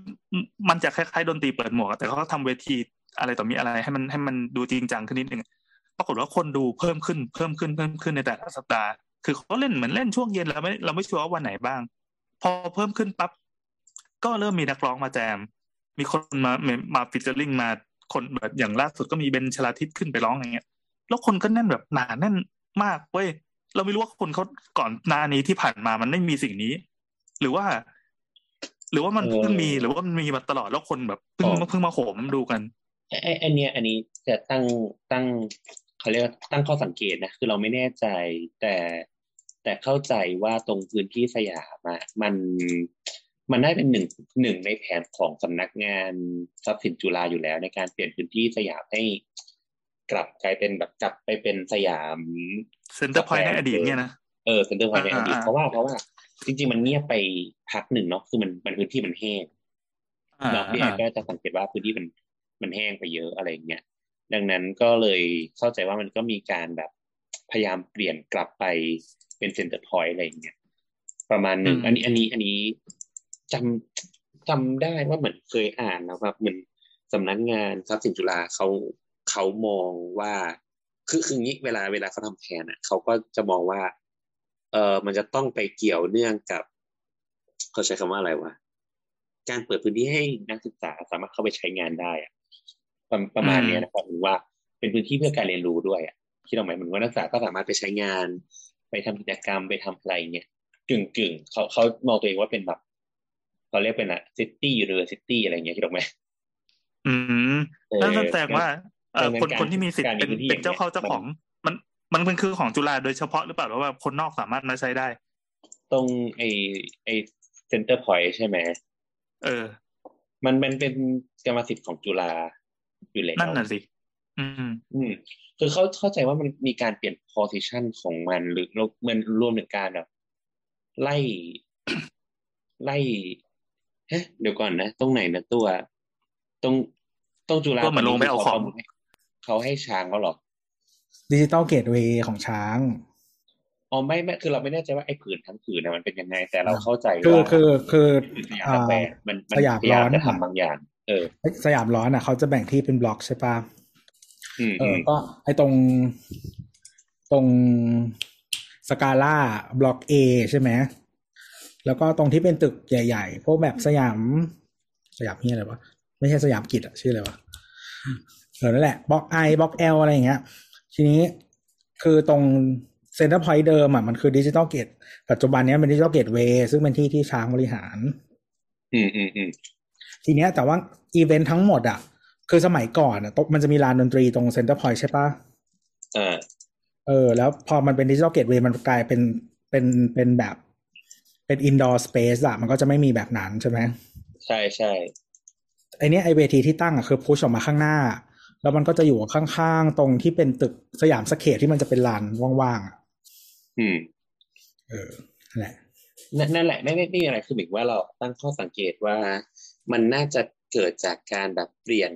มันจะคล้ายๆดนตรีเปิดหมวกอะแต่เขาก็ทำเวที อะไรต่อมีอะไรให้มันให้มันดูจริงจังขึ้นนิดนึงปรากฏว่าคนดูเพิ่มขึ้นเพิ่มขึ้นเพิ่มขึ้นในแต่ละสัปดาห์คือเขาเล่นเหมือนเล่นช่วงเย็นเราไม่เราไม่ชัวร์ว่าวันไหนบ้าง พอเพิ่มขึ้นปั๊บก็เริ่มมีนักร้องมาแจม มีคนมามามาฟิชเจอริงมาคนแบบอย่างล่าสุดก็มีเบนชลาทิศขึ้นไปร้องอย่างเงี้ย แล้วคนก็แน่นแบบหนาแน่นมากเว้ยเราไม่รู้ว่าคนเขาก่อนหน้านี้ที่ผ่านมามันไม่มีสิ่งนี้ หรือว่า หรือว่ามันเพิ่งมีหรือว่ามันมีมาตลอดแล้วคนแบบเพิ่งเพิ่งมาโหมดูกัน ไอ้ไอ้ไอ้เนี้ยอันนี้จะตั้งตั้งเขาเรียกว่าตั้งข้อสังเกตนะคือเราไม่แน่ใจแต่แต่เข้าใจว่าตรงพื้นที่สยามอะมันมันได้เป็นหนึ่งหนึ่งในแผนของสำนักงานทรัพย์สินจุฬาอยู่แล้ว ในการเปลี่ยนพื้นที่สยามให้กลับกลายเป็นแบบกลับไปเป็นสยาม Center Point ในอดีตเนี่ยนะเออ Center Point ในอดีตอ่าเพราะว่าเพราะว่า จริง ๆ มันเงียบไปพักหนึ่งเนาะคือมันมันพื้นที่มันแห้งอ่าเนาะพี่แอนก็จะสังเกตว่าพื้นที่มัน มันแห้งไปเยอะอะไรอย่างเงี้ยดังนั้นก็เลยเข้าใจว่ามันก็มีการแบบพยายามเปลี่ยนกลับไปเป็นเซ็นเตอร์พอยต์อะไรอย่างเงี้ยประมาณหนึ่งอันนี้อันนี้อันนี้จำจำได้ว่าเหมือนเคยอ่านนะว่าเหมือนสำนักงานทรัพย์สินจุฬาเขาเขามองว่าคือคืองี้เวลาเวลาเขาทำแผนอะเขาก็จะมองว่า เออมันจะต้องไปเกี่ยวเนื่องกับเขาใช้คำว่าอะไรวะการเปิดพื้นที่ให้นักศึกษาสามารถเข้าไปใช้งานได้อะ ประประมาณเนี้ยนะครับหรือว่าเป็นพื้นที่เพื่อการเรียนรู้ด้วยอะที่เราหมายถึงว่านักศึกษาก็สามารถไปใช้งาน ไปทำกิจกรรมไปทำอะไรเงี้ยกึ่งกึ่งๆเขาเขามองตัวเองว่าเป็นแบบเขาเรียกเป็นอะซิตี้หรือซิตี้อะไรเงี้ยที่ถูกไหมอืมเออนั่นแสดงว่าเอ่อดังนั้นคนการคนที่มีสิทธิ์การมีเป็นพื้นที่เป็นเจ้าเข้าอย่างเงี้ยเจ้าของมันมันเป็นคือของจุฬาโดยเฉพาะหรือเปล่าหรือว่าคนนอกสามารถมาใช้ได้ ตรงไอไอ Center Point์ใช่ไหมเออ มันมันเป็นกรรมสิทธิ์ของจุฬา อยู่แล้วนั่นน่ะสิ อืม อืม คือเขาเข้าใจว่ามันมีการเปลี่ยน position ของมันหรือมันรวมถึงการแบบไล่ ไล่เฮ้เดี๋ยวก่อนนะ ตรงไหนนะตัว ตรงตรงจุฬาก็เหมือนลงไปเอาของเขาให้ช้างเช่าเหรอDigital Gateway ของช้างอ๋อไม่ไม่คือเราไม่แน่ใจว่าไอ้ผืนทั้งผืนนะมันเป็นยังไง แต่เราเข้าใจคือว่าคือคือสยามกาแฟมันมันสยามพยายามร้อนจะอะทำบางอย่างเออ สยามร้อนอะเขาจะแบ่งที่เป็นบล็อกใช่ปะอืมเออือมก็ไอตรง ตรงสกาล่าบล็อก A ใช่ไหมแล้วก็ตรงที่เป็นตึกใหญ่ๆพวกแบบสยาม สยามนี่อะไรวะไม่ใช่สยามกิจอะชื่ออะไรวะเออนั่นแหละ block I block L อะไรอย่างเงี้ย ทีนี้คือตรง Center Point เดิมอะมันคือ Digital Gate ปัจจุบันเนี้ยเป็น Digital Gateway ซึ่งเป็นที่ที่ช้างบริหาร อืมอืมอืม ทีเนี้ยแต่ว่าอีเวนต์ทั้งหมดอะ คือสมัยก่อนอะตมันจะมีลานดนตรีตรง Center Point ใช่ปะอ่าเออ แล้วพอมันเป็นดิจิ t a ลเกตเวย์มันกลายเป็นเป็นเป็นแบบเป็น indoor space อะมันก็จะไม่มีแบบนั้นใช่ไหมใช่ใช่ไอเนี้ยไอเวทีที่ตั้งอะคือพุชออกมาข้างหน้า แล้วมันก็จะอยู่ข้างๆ ตรงที่เป็นตึกสยามสเคปที่มันจะเป็นลานว่างๆอะอืม เออนั่นแหละนั่นนั่นแหละไม่ไม่ไม่มีอะไรคือหมายถึงว่าเราตั้งข้อสังเกตว่า มันน่าจะเกิดจากการแบบเปลี่ยน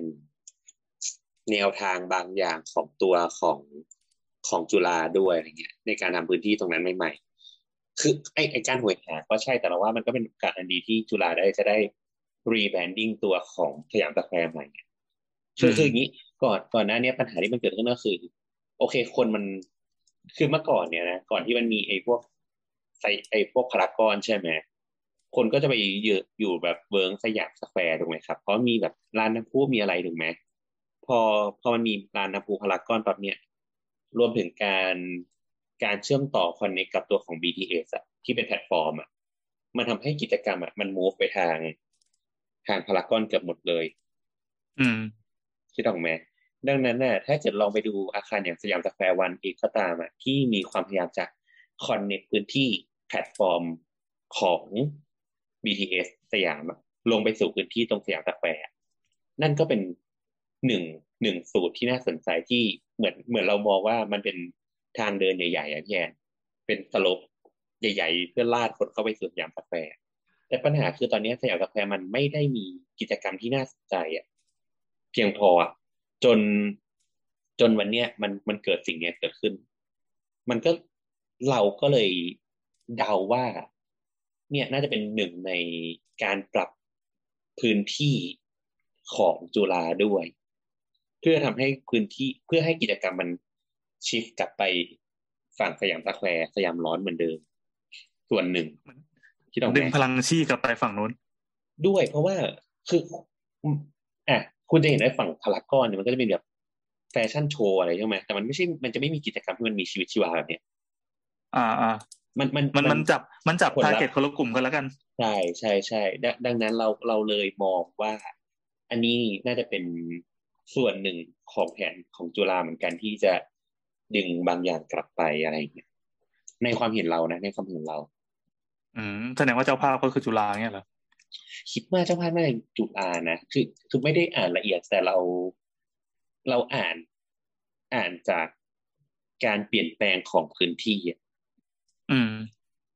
แนวทางบางอย่างของตัวของของจุฬาด้วยอะไรเงี้ย ในการทำพื้นที่ตรงนั้นใหม่ๆ คือไอไอการโหยหาก็ใช่แต่เราว่ามันก็เป็นโอกาสอันดีที่จุฬาได้จะได้ rebranding ตัวของสยามสแควร์ใหม่คือคืออย่างนี้ก่อนก่อนหน้านี้ปัญหาที่มันเกิดขึ้นก็คือ โอเคคนมันคือเมื่อก่อนเนี่ยนะก่อนที่มันมีไอ้พวกไซไอ้พวกพารากอนใช่ไหม คนก็จะไปอยู่อยู่แบบเวิ้งสยามสแควร์ถูกไหมครับ เพราะมีแบบร้านน้ำพุมีอะไรถูกไหมพอพอมันมีร้านน้ำพุพารากอนแบบเนี้ยรวมถึงการการเชื่อมต่อ connect กับตัวของ BTS อะที่เป็นแพลตฟอร์มอะมันทำให้กิจกรรมอะมัน move ไปทางทางพารากอนเกือบหมดเลย อืมคิดออกไหมดังนั้นน่ะถ้าเกิดลองไปดูอาคารอย่างสยามสแควร์วันเองก็ตามอะที่มีความพยายามจะ connect พื้นที่แพลตฟอร์มของ BTS สยามลงไปสู่พื้นที่ตรงสยามสแควร์นั่นก็เป็นหนึ่งหนึ่งสูตรที่น่าสนใจที่เหมือนเหมือนเรามองว่ามันเป็นทางเดินใหญ่ๆอะพี่แอนเป็น slope ใหญ่ ๆ เพื่อลาดคนเข้าไปสู่สยามสแควร์แต่ปัญหาคือตอนนี้สยามสแควร์มันไม่ได้มีกิจกรรมที่น่าสนใจอะเพียงพอจนจนวันเนี้ยมันมันเกิดสิ่งเนี้ยเกิดขึ้น มันก็เราก็เลยเดาว่า เนี่ยน่าจะเป็นหนึ่งในการปรับพื้นที่ของจุฬาด้วย เพื่อทำให้พื้นที่เพื่อให้กิจกรรมมัน shift กลับไปฝั่งสยามสแควร์สยามร้อนเหมือนเดิม ส่วนหนึ่งที่ต้องดึงพลังชีวิตกลับไปฝั่งนู้น ด้วยเพราะว่าคืออะคุณจะเห็นในฝั่งพารากอนเนี่ยมันก็จะเป็นแบบแฟชั่นโชว์อะไรใช่ไหมแต่มันไม่ใช่มันจะไม่มีกิจกรรมที่มันมีชีวิตชีวาแบบเนี้ยอ่าอ่า มันมันมันมันจับมันจับคนละทาร์เก็ตคนละกลุ่มกันแล้วกัน ใช่ใช่ใช่ดังดังนั้นเราเราเลยมองว่า อันนี้น่าจะเป็นส่วนหนึ่งของแผนของจุฬาเหมือนกันที่จะดึงบางอย่างกลับไปอะไรอย่างเงี้ยในความเห็นเรานะในความเห็นเรา อืมแสดงว่าเจ้าภาพก็คือจุฬาเนี่ยเหรอคิดว่าเจ้าภาพน่าจะจุฬานะคือคือไม่ได้อ่านละเอียดแต่เราเราอ่าน อ่านจากการเปลี่ยนแปลงของพื้นที่อะ อืม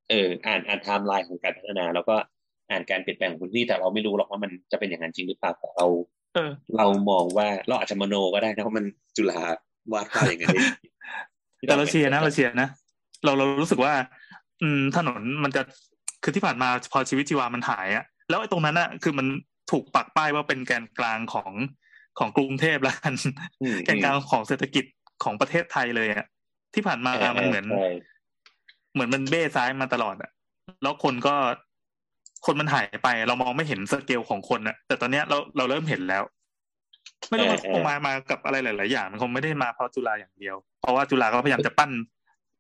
เออ อ่านอ่านไทม์ไลน์ของการพัฒนา แล้วก็อ่านการเปลี่ยนแปลงของพื้นที่แต่เราไม่รู้หรอกว่ามันจะเป็นอย่างนั้นจริงหรือเปล่าแต่เราเออเรามองว่าเราอาจจะมโนก็ได้นะว่ามันจุฬาวาดภาพอย่างนั้นได้แต่เราเชียร์นะเราเชียร์นะเราเรารู้สึกว่า อืม ถนนมันจะคือที่ผ่านมาพอชีวิตชีวามันหายอะแล้วไอ้ตรงนั้นอะคือมันถูกปักป้ายว่าเป็นแกนกลางของของกรุงเทพแล้วกันอืมแกนกลางของเศรษฐกิจของประเทศไทยเลยอะที่ผ่านมามันเหมือนใช่ เหมือนมันเบ้ซ้ายมาตลอดอะแล้วคนก็คนมันหายไป เรามองไม่เห็นสเกลของคนอะแต่ตอนเนี้ยเราเราเริ่มเห็นแล้ว ไม่รู้มันคงมามากับอะไรหลาย ๆ อย่าง มันคงไม่ได้มาเพราะจุฬาอย่างเดียว เพราะว่าจุฬาก็พยายามจะปั้น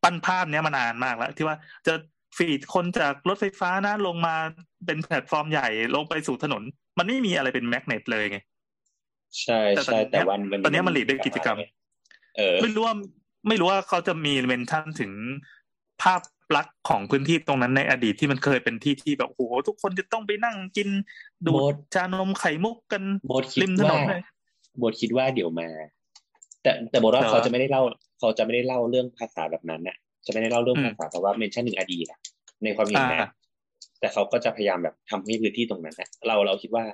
ปั้นภาพเนี้ยมานานมากแล้ว ที่ว่าจะฟีดคนจากรถไฟฟ้านะลงมาเป็นแพลตฟอร์มใหญ่ลงไปสู่ถนน มันไม่มีอะไรเป็นแมกเนตเลยไงใช่แต่ตอนใช่เนี้ยแต่วันตอนเนี้ยมันหลีดด้วยกิจกรรมเออไม่รู้ว่าไม่รู้ว่าเขาจะมีเมนชั่นถึง ภาพลักษณ์ของพื้นที่ตรงนั้นในอดีตที่มันเคยเป็นที่ที่แบบโอ้โหทุกคนจะต้องไปนั่งกินดูโมดดชานมไข่มุกกันโบทคิดริมถนว่านเลยโบทคิดว่าเดี๋ยวมา แต่แต่โบทว่าเหรอเขาจะไม่ได้เล่า เขาจะไม่ได้เล่าเรื่องภาษาแบบนั้นน่ะ จะไม่ได้เล่าเรื่องอืมภาษาเพราะว่าเมนชั่นหนึ่งอดีตอะในความเห็นอ่านะแต่เขาก็จะพยายามแบบทำให้พื้นที่ตรงนั้นน่ะเราเราคิดว่า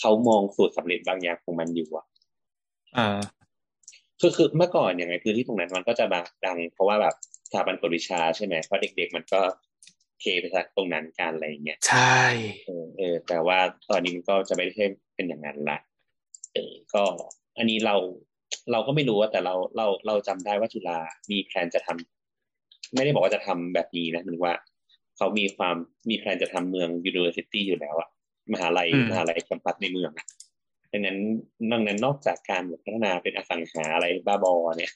เขามองสูตรสำเร็จบางอย่างของมันอยู่อะอ่าคือคือเมื่อก่อนอย่างไรพื้นที่ตรงนั้นมันก็จะมาดัง เพราะว่าแบบ สถาบันกวดวิชาใช่ไหมเพราะเด็ก ๆ มันก็เทไปทางตรงนั้นกันอะไรอย่างเงี้ยใช่เออเออแต่ว่าตอนนี้มันก็จะไม่ได้เป็นอย่างนั้นละเออก็ อันนี้เราเราก็ไม่รู้ว่าแต่เราเราเราจำได้ว่าจุฬามีแพลนจะทำไม่ได้บอกว่าจะทำแบบนี้นะหมายถึงว่าเขามีความมีแพลนจะทำเมือง university อยู่แล้วอะมหาลัยอืมมหาลัยแคมปัสในเมืองอะดังนั้นดังนั้นนอกจากการแบบพัฒนาเป็นอสังหาอะไรบ้าบอเนี่ย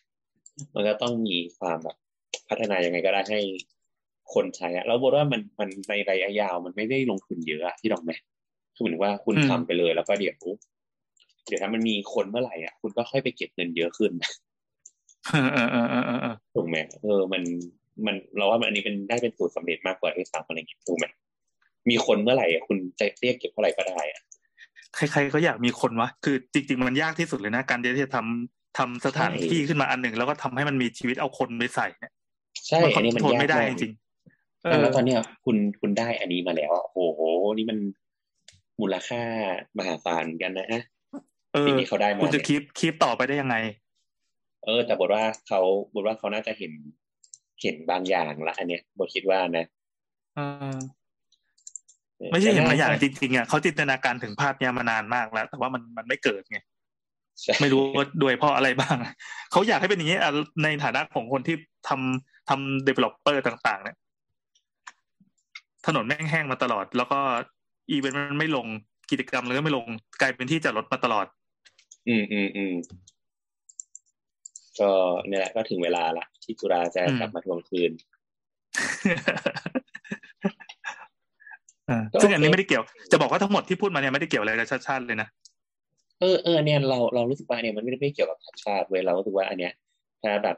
มันก็ต้องมีความแบบ พัฒนายังไงก็ได้ให้คนใช้อะแล้วบอกว่ามันมันในระยะยาวมันไม่ได้ลงทุนเยอะอะที่ดอกไหมคือเหมือนว่าคุณอืมทำไปเลย แล้วก็เดี๋ยวเดี๋ยวถ้ามันมีคนเมื่อไหร่อะคุณก็ค่อยไปเก็บเงินเยอะขึ้นเออเออเออเออเออเออถูกไหมเออมันมันเราว่ามันอันนี้เป็นได้เป็นสูตรสำเร็จมากกว่าที่สามอะไรอย่างเงี้ยถูกไหมมีคนเมื่อไหร่อะคุณจะเรียกเก็บเท่าไหร่ก็ได้อะใครๆก็อยากมีคนวะคือจริง ๆ มันยากที่สุดเลยนะ การที่จะทำทำสถานที่ขึ้นมาอันหนึ่ง แล้วก็ทำให้มันมีชีวิตเอาคนไปใส่เนี่ย ใช่มันคอัอนนนี้มันโทรลยากไม่ได้มากจริงๆเออะอแล้วตอนเนี้ยคุณคุณได้อันนี้มาแล้วอะโอ้โหนี่มันมูลค่ามหาศาลเหมือนกันนะฮะเออสิ่งที่เขาได้มาคุณจะเนี่ยคีปคีปต่อไปได้ยังไงเเออ แต่บทว่าเขาบทว่าเขาน่าจะเห็นเห็นบางอย่างละอันเนี้ยบทคิดว่านะเออไม่ใช่เห็นบางอย่างจริงๆอะเขาจินตนาการถึงภาพเนี้ยมานานมากแล้ว แต่ว่ามันมันไม่เกิดไงใช่ไม่รู้ว่าด้วยเพราะอะไรบ้างเขาอยากให้เป็นอย่างนี้อะในฐานะของคนที่ทำ ทำ developer ต่างๆ เนี่ย ถนนแม่งแห้งมาตลอด แล้วก็อีเวนต์มันไม่ลงกิจกรรมเลยก็ไม่ลงกลายเป็นที่จอดรถมาตลอด อืมอืมอืมก็เนี่ยแหละก็ถึงเวลาละที่จุฬาจะอืมกลับมาทวงคืนอ่าก็ซึ่งอันนี้โอเคไม่ได้เกี่ยว จะบอกว่าทั้งหมดที่พูดมาเนี่ยไม่ได้เกี่ยวอะไรกับชาติชาติเลยนะ เออเออเนี่ยเราเรารู้สึกว่าเนี่ยมันไม่ได้ไม่เกี่ยวกับชาติชาติเว้ยเรารู้สึกว่าอันเนี้ยถ้าแบบ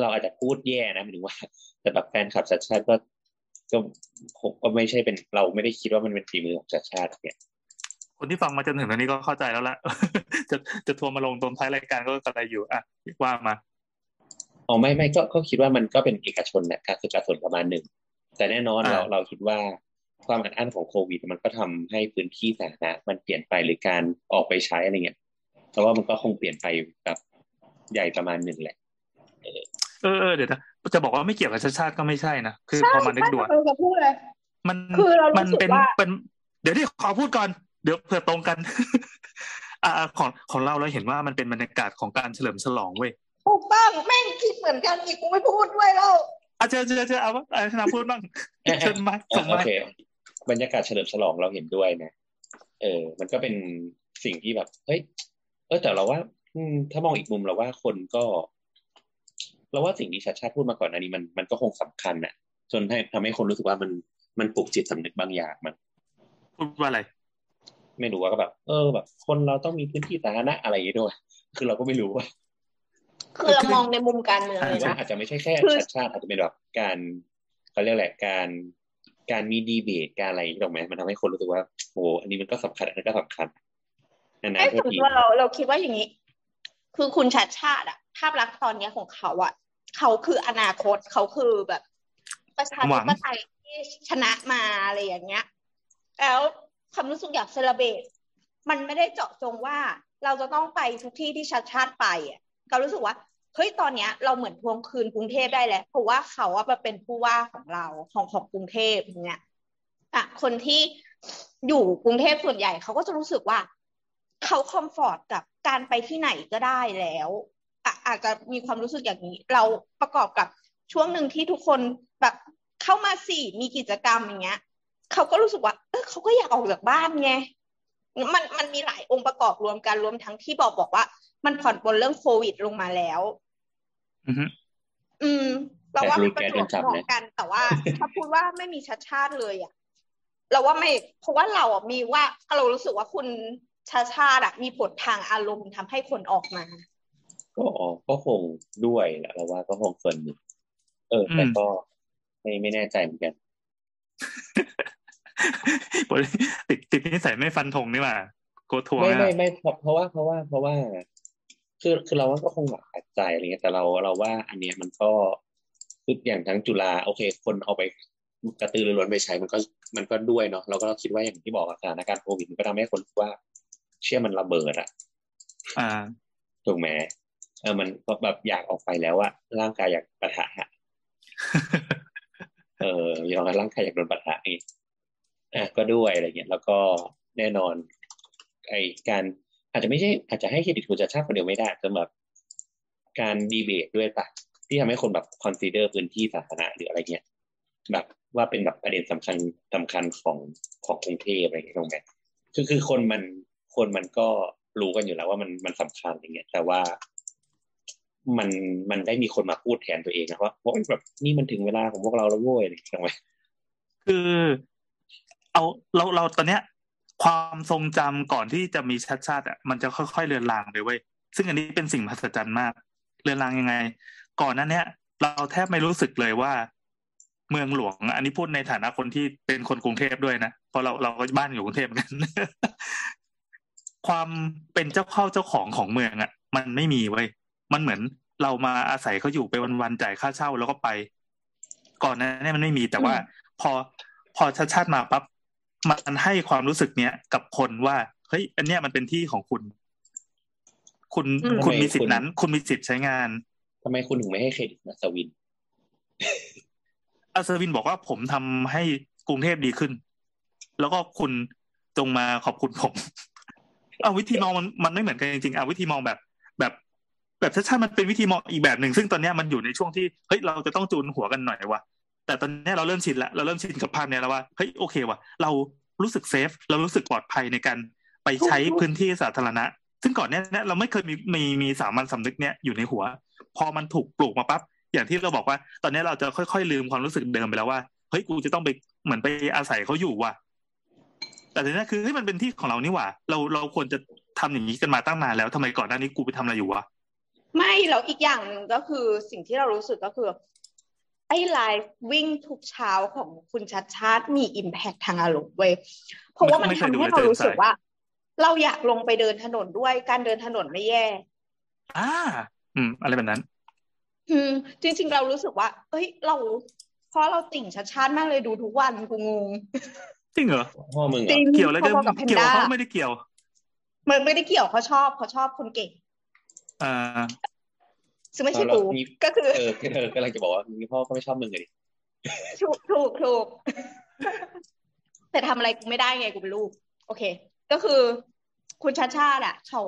เราอาจจะพูดแย่นะหมายถึงว่า แต่แบบแฟนคลับชาติชาติก็ก็ผมก็ไม่ใช่เป็นเราไม่ได้คิดว่ามันเป็นฝีมือของชาติชาติเนี่ยคนที่ฟังมาจนถึงตอนนี้ก็เข้าใจแล้วละจะจะทัวร์มาลงตรงท้ายรายการก็กระไรอยู่อะว่ามาอ๋อไม่ไม่ก็ก็คิดว่ามันก็เป็นเอกชนเนี่ยการศึกษาส่วนประมาณหนึ่งแต่แน่นอนอ่าเราเราคิดว่าความอัดอั้นของโควิด มันก็ทำให้พื้นที่สาธารณะมันเปลี่ยนไปหรือการออกไปใช้อะไรเงี้ยแต่ว่ามันก็คงเปลี่ยนไปแบบใหญ่ประมาณหนึ่งแหละ เออเออเดี๋ยวนะจะบอกว่าไม่เกี่ยวกับชาติชาติก็ไม่ใช่นะคือใช่พอมานึกใช่ดูอะเราจะพูดเลยมันคือเรารู้มันสึกเป็นว่าเป็น เดี๋ยวที่ขอพูดก่อนเดี๋ยวเผื่อตรงกันอ่าของของเราเราเห็นว่ามันเป็นบรรยากาศของการเฉลิมฉลองเว้ยถูกต้องแม่งคิดเหมือนกันอีกกูไม่พูดด้วยแล้วอะเจอเจอเจอเอาว่าอาชนะพูดบ้างอะเชิญมาส่งโอมาเคบรรยากาศเฉลิมฉลองเราเห็นด้วยนะเออ มันก็เป็นสิ่งที่แบบ เฮ้ย เออแต่เราว่า อืมถ้ามองอีกมุมเราว่าคนก็ เราว่าสิ่งที่ชาติชาติพูดมาก่อนอันนี้มันมันก็คงสำคัญน่ะ จนให้ทำให้คนรู้สึกว่ามันมันปลุกจิตสำนึกบางอย่างมันพูดว่าอะไร ไม่รู้ว่าก็แบบ เออแบบ คนเราต้องมีพื้นที่สาธารณะอะไรอย่างนี้ด้วย คือเราก็ไม่รู้ว่า คือเรามองในมุมการเมืองอ่าเลยว่านะอาจจะไม่ใช่แค่คือชาติชาติอาจจะเป็นแบบการเขาเรียกอะไรการการมีดีเบตการอะไรอย่างนี้ถูกไหมมันทำให้คนรู้สึกว่าโอ้โหอันนี้มันก็สำคัญอันนั้นก็สำคัญนาไอ้นๆส่เท่าวนทีตัวเราเราคิดว่าอย่างนี้ คือคุณชาติชาติอะภาพลักษณ์ตอนเนี้ยของเขาอะ เขาคืออนาคตเขาคือแบบ ประชาธิปไตยที่ชนะมาอะไรอย่างเงี้ย แล้วความรู้สึกอยากเซเลเบตมันไม่ได้เจาะจงว่าเราจะต้องไปทุกที่ที่ชาติชาติไปอะเรารู้สึกว่าเฮ้ยตอนเนี้ยเราเหมือนทวงคืนกรุงเทพได้แล้วเพราะว่าเขาอะมาเป็นผู้ว่าของเราของของกรุงเทพอย่างเงี้ยอะคนที่อยู่กรุงเทพส่วนใหญ่เขาก็จะรู้สึกว่าเขาคอมฟอร์ตกับการไปที่ไหนก็ได้แล้ว อะอาจจะมีความรู้สึกอย่างนี้ เราประกอบกับช่วงหนึ่งที่ทุกคนแบบเข้ามาสี่มีกิจกรรมอย่างเงี้ยเขาก็รู้สึกว่า เออเขาก็อยากออกจากบ้านไงมันมันมีหลายองค์ประกอบรวมกันรวมทั้งที่บอกบอกว่า มันผ่อนปลนเรื่องโควิดลงมาแล้ว อือฮึอืมเราว่าแต่มันดูประแกจโดวบนจับเหมาะนะกัน แต่ว่า ถ้าพูดว่าไม่มีชัดชาติเลยอะเราว่าไม่ เพราะว่าเราอะมีว่าเรารู้สึกว่าคุณชาติชาติอะมีผลทางอารมณ์ทำให้คนออกมา ก็ก็คงด้วยแหละเราว่าก็คงส่วนหนึ่งเออ แต่ก็ไม่ไม่แน่ใจเหมือนกันติดติดนิสัยไม่ฟันธงนี่หว่าโกทัวร์ไม่นะไม่ไม่เพราะเพราะว่าเพราะว่าเพราะว่าคือคือเราว่าก็คงหลากใจอะไรเงี้ยแต่เราเราว่า อันเนี้ยมันก็คืออย่างทั้งจุฬาโอเค คนเอาไปกระตือรือร้นไปใช้มันก็มันก็ด้วยเนาะเราก็คิดว่าอย่างที่บอกอะสถานการณ์โควิดมันก็ทำให้คนรู้สึกว่า เชื่อมันระเบิดอะอ่าถูกไหม เออมันก็แบบอยากออกไปแล้วอะร่างกายอยากปะทะอะเออยอมรับร่างกายอยากโดนปะทะไงอะก็ด้วยอะไรเงี้ยแล้วก็แน่นอน ไอ้การอาจจะไม่ใช่ อาจจะให้เครดิตคุณชัชชาติคนเดียวไม่ได้สำหรับการดีเบตด้วยปะที่ทำให้คนแบบ consider พื้นที่สาธารณะหรืออะไรเงี้ยแบบว่าเป็นแบบประเด็นสำคัญสำคัญของของกรุงเทพอะไรเงี้ยตรงไหมคือคือคนมันคนมันก็รู้กันอยู่แล้วว่ามันมันสำคัญอย่างเงี้ย แต่ว่า มันมันได้มีคนมาพูดแทนตัวเองนะว่าโอ้ยแบบนี่มันถึงเวลาของพวกเราแล้วโว้ยอะไรอย่างเงี้ยคือ เอาเราเราตอนเนี้ย ความทรงจำก่อนที่จะมีชาติชาติอะมันจะค่อยๆเลือนลางไปเว้ยซึ่งอันนี้เป็นสิ่งมหัศจรรย์มาก เลือนลางยังไง ก่อนนั้นเนี้ยเราแทบไม่รู้สึกเลยว่า เมืองหลวง อันนี้พูดในฐานะคนที่เป็นคนกรุงเทพด้วยนะเพราะเราเราก็บ้านอยู่กรุงเทพเหมือนกัน ความเป็นเจ้าเข้าเจ้าของของเมืองอะ มันไม่มีเว้ย มันเหมือนเรามาอาศัยเขาอยู่ไปวันๆจ่ายค่าเช่าแล้วก็ไป ก่อนหนั้นเนี่ยมันไม่มีแต่ว่า พอพอชาติชาติมาปั๊บมันให้ความรู้สึกเนี้ยกับคนว่าเฮ้ยอันเนี้ยมันเป็นที่ของคุณ คุณอืมคุณทำไมมีสิทคุณธินั้น คุณมีสิทธิ์ใช้งานทำไมคุณถึงไม่ให้เครดิตนัสวินอัศวินบอกว่าผมทำให้กรุงเทพดีขึ้น แล้วก็คุณจงมาขอบคุณผม เอาวิธีมองมันมันไม่เหมือนกันจริงๆเอาวิธีมองแบบ แบบชัดๆมันเป็นวิธีมองอีกแบบหนึ่งซึ่งตอนนี้มันอยู่ในช่วงที่เฮ้ยเราจะต้องจูนหัวกันหน่อยว่ะแต่ตอนนี้เราเริ่มชินละเราเริ่มชินกับภาพเนี้ยแล้วว่าเฮ้ยโอเคว่ะเรารู้สึกเซฟเรารู้สึกปลอดภัยในการไปใช้พื้นที่สาธารณะ ซึ่งก่อนเนี้ยนะเราไม่เคยมีมีมีสามัญสำนึกเนี้ยอยู่ในหัว พอมันถูกปลูกมาปั๊บอย่างที่เราบอกว่า ตอนนี้เราจะค่อยๆลืมความรู้สึกเดิมไปแล้วว่าเฮ้ยกูจะต้องไปเหมือนไปอาศัยเขาอยู่ว่ะแต่ทีนี้คือเฮ้ยมันเป็นที่ของเรานี่หว่า เราเราควรจะทำอย่างนี้กันมาตั้งนานแล้วทำไมก่อนหน้านี้กูไปทำอะไรอยู่วะ ไม่แล้วอีกอย่างหนึ่งก็คือสิ่งที่เรารู้สึกก็คือ ไอ้ไลฟ์วิ่งทุกเช้าของคุณชัดชาติมีอิมแพคทางอารมณ์เว้ยเพราะว่ามันทำให้เรารู้สึกว่า เราอยากลงไปเดินถนนด้วยการเดินถนนไม่แย่อ่าอืม อะไรแบบนั้น อืม จริง ๆ เรารู้สึกว่า เอ้ย เราเพราะเราติ่งชัดชาติมากเลยดูทุกวันกูงงจริงเหรอพ่อมึงเหรจริองเกี่ยวอะไรกันพอๆกับแพนเกี่ยวด้าเขาไม่ได้เกี่ยวมันไม่ได้เกี่ยวเขาชอบเขาชอบคนเก่ง อ่า ซึ่งไม่ใช่แล้วกูมีก็คือเออเออกำลังจะบอกว่ามีพ่อก็ไม่ชอบมึงเลยดิถูกถูกถูกแต่ทำอะไรกูไม่ได้ไงกูเป็นลูก โอเค ก็คือคุณชาชาติอะ เขา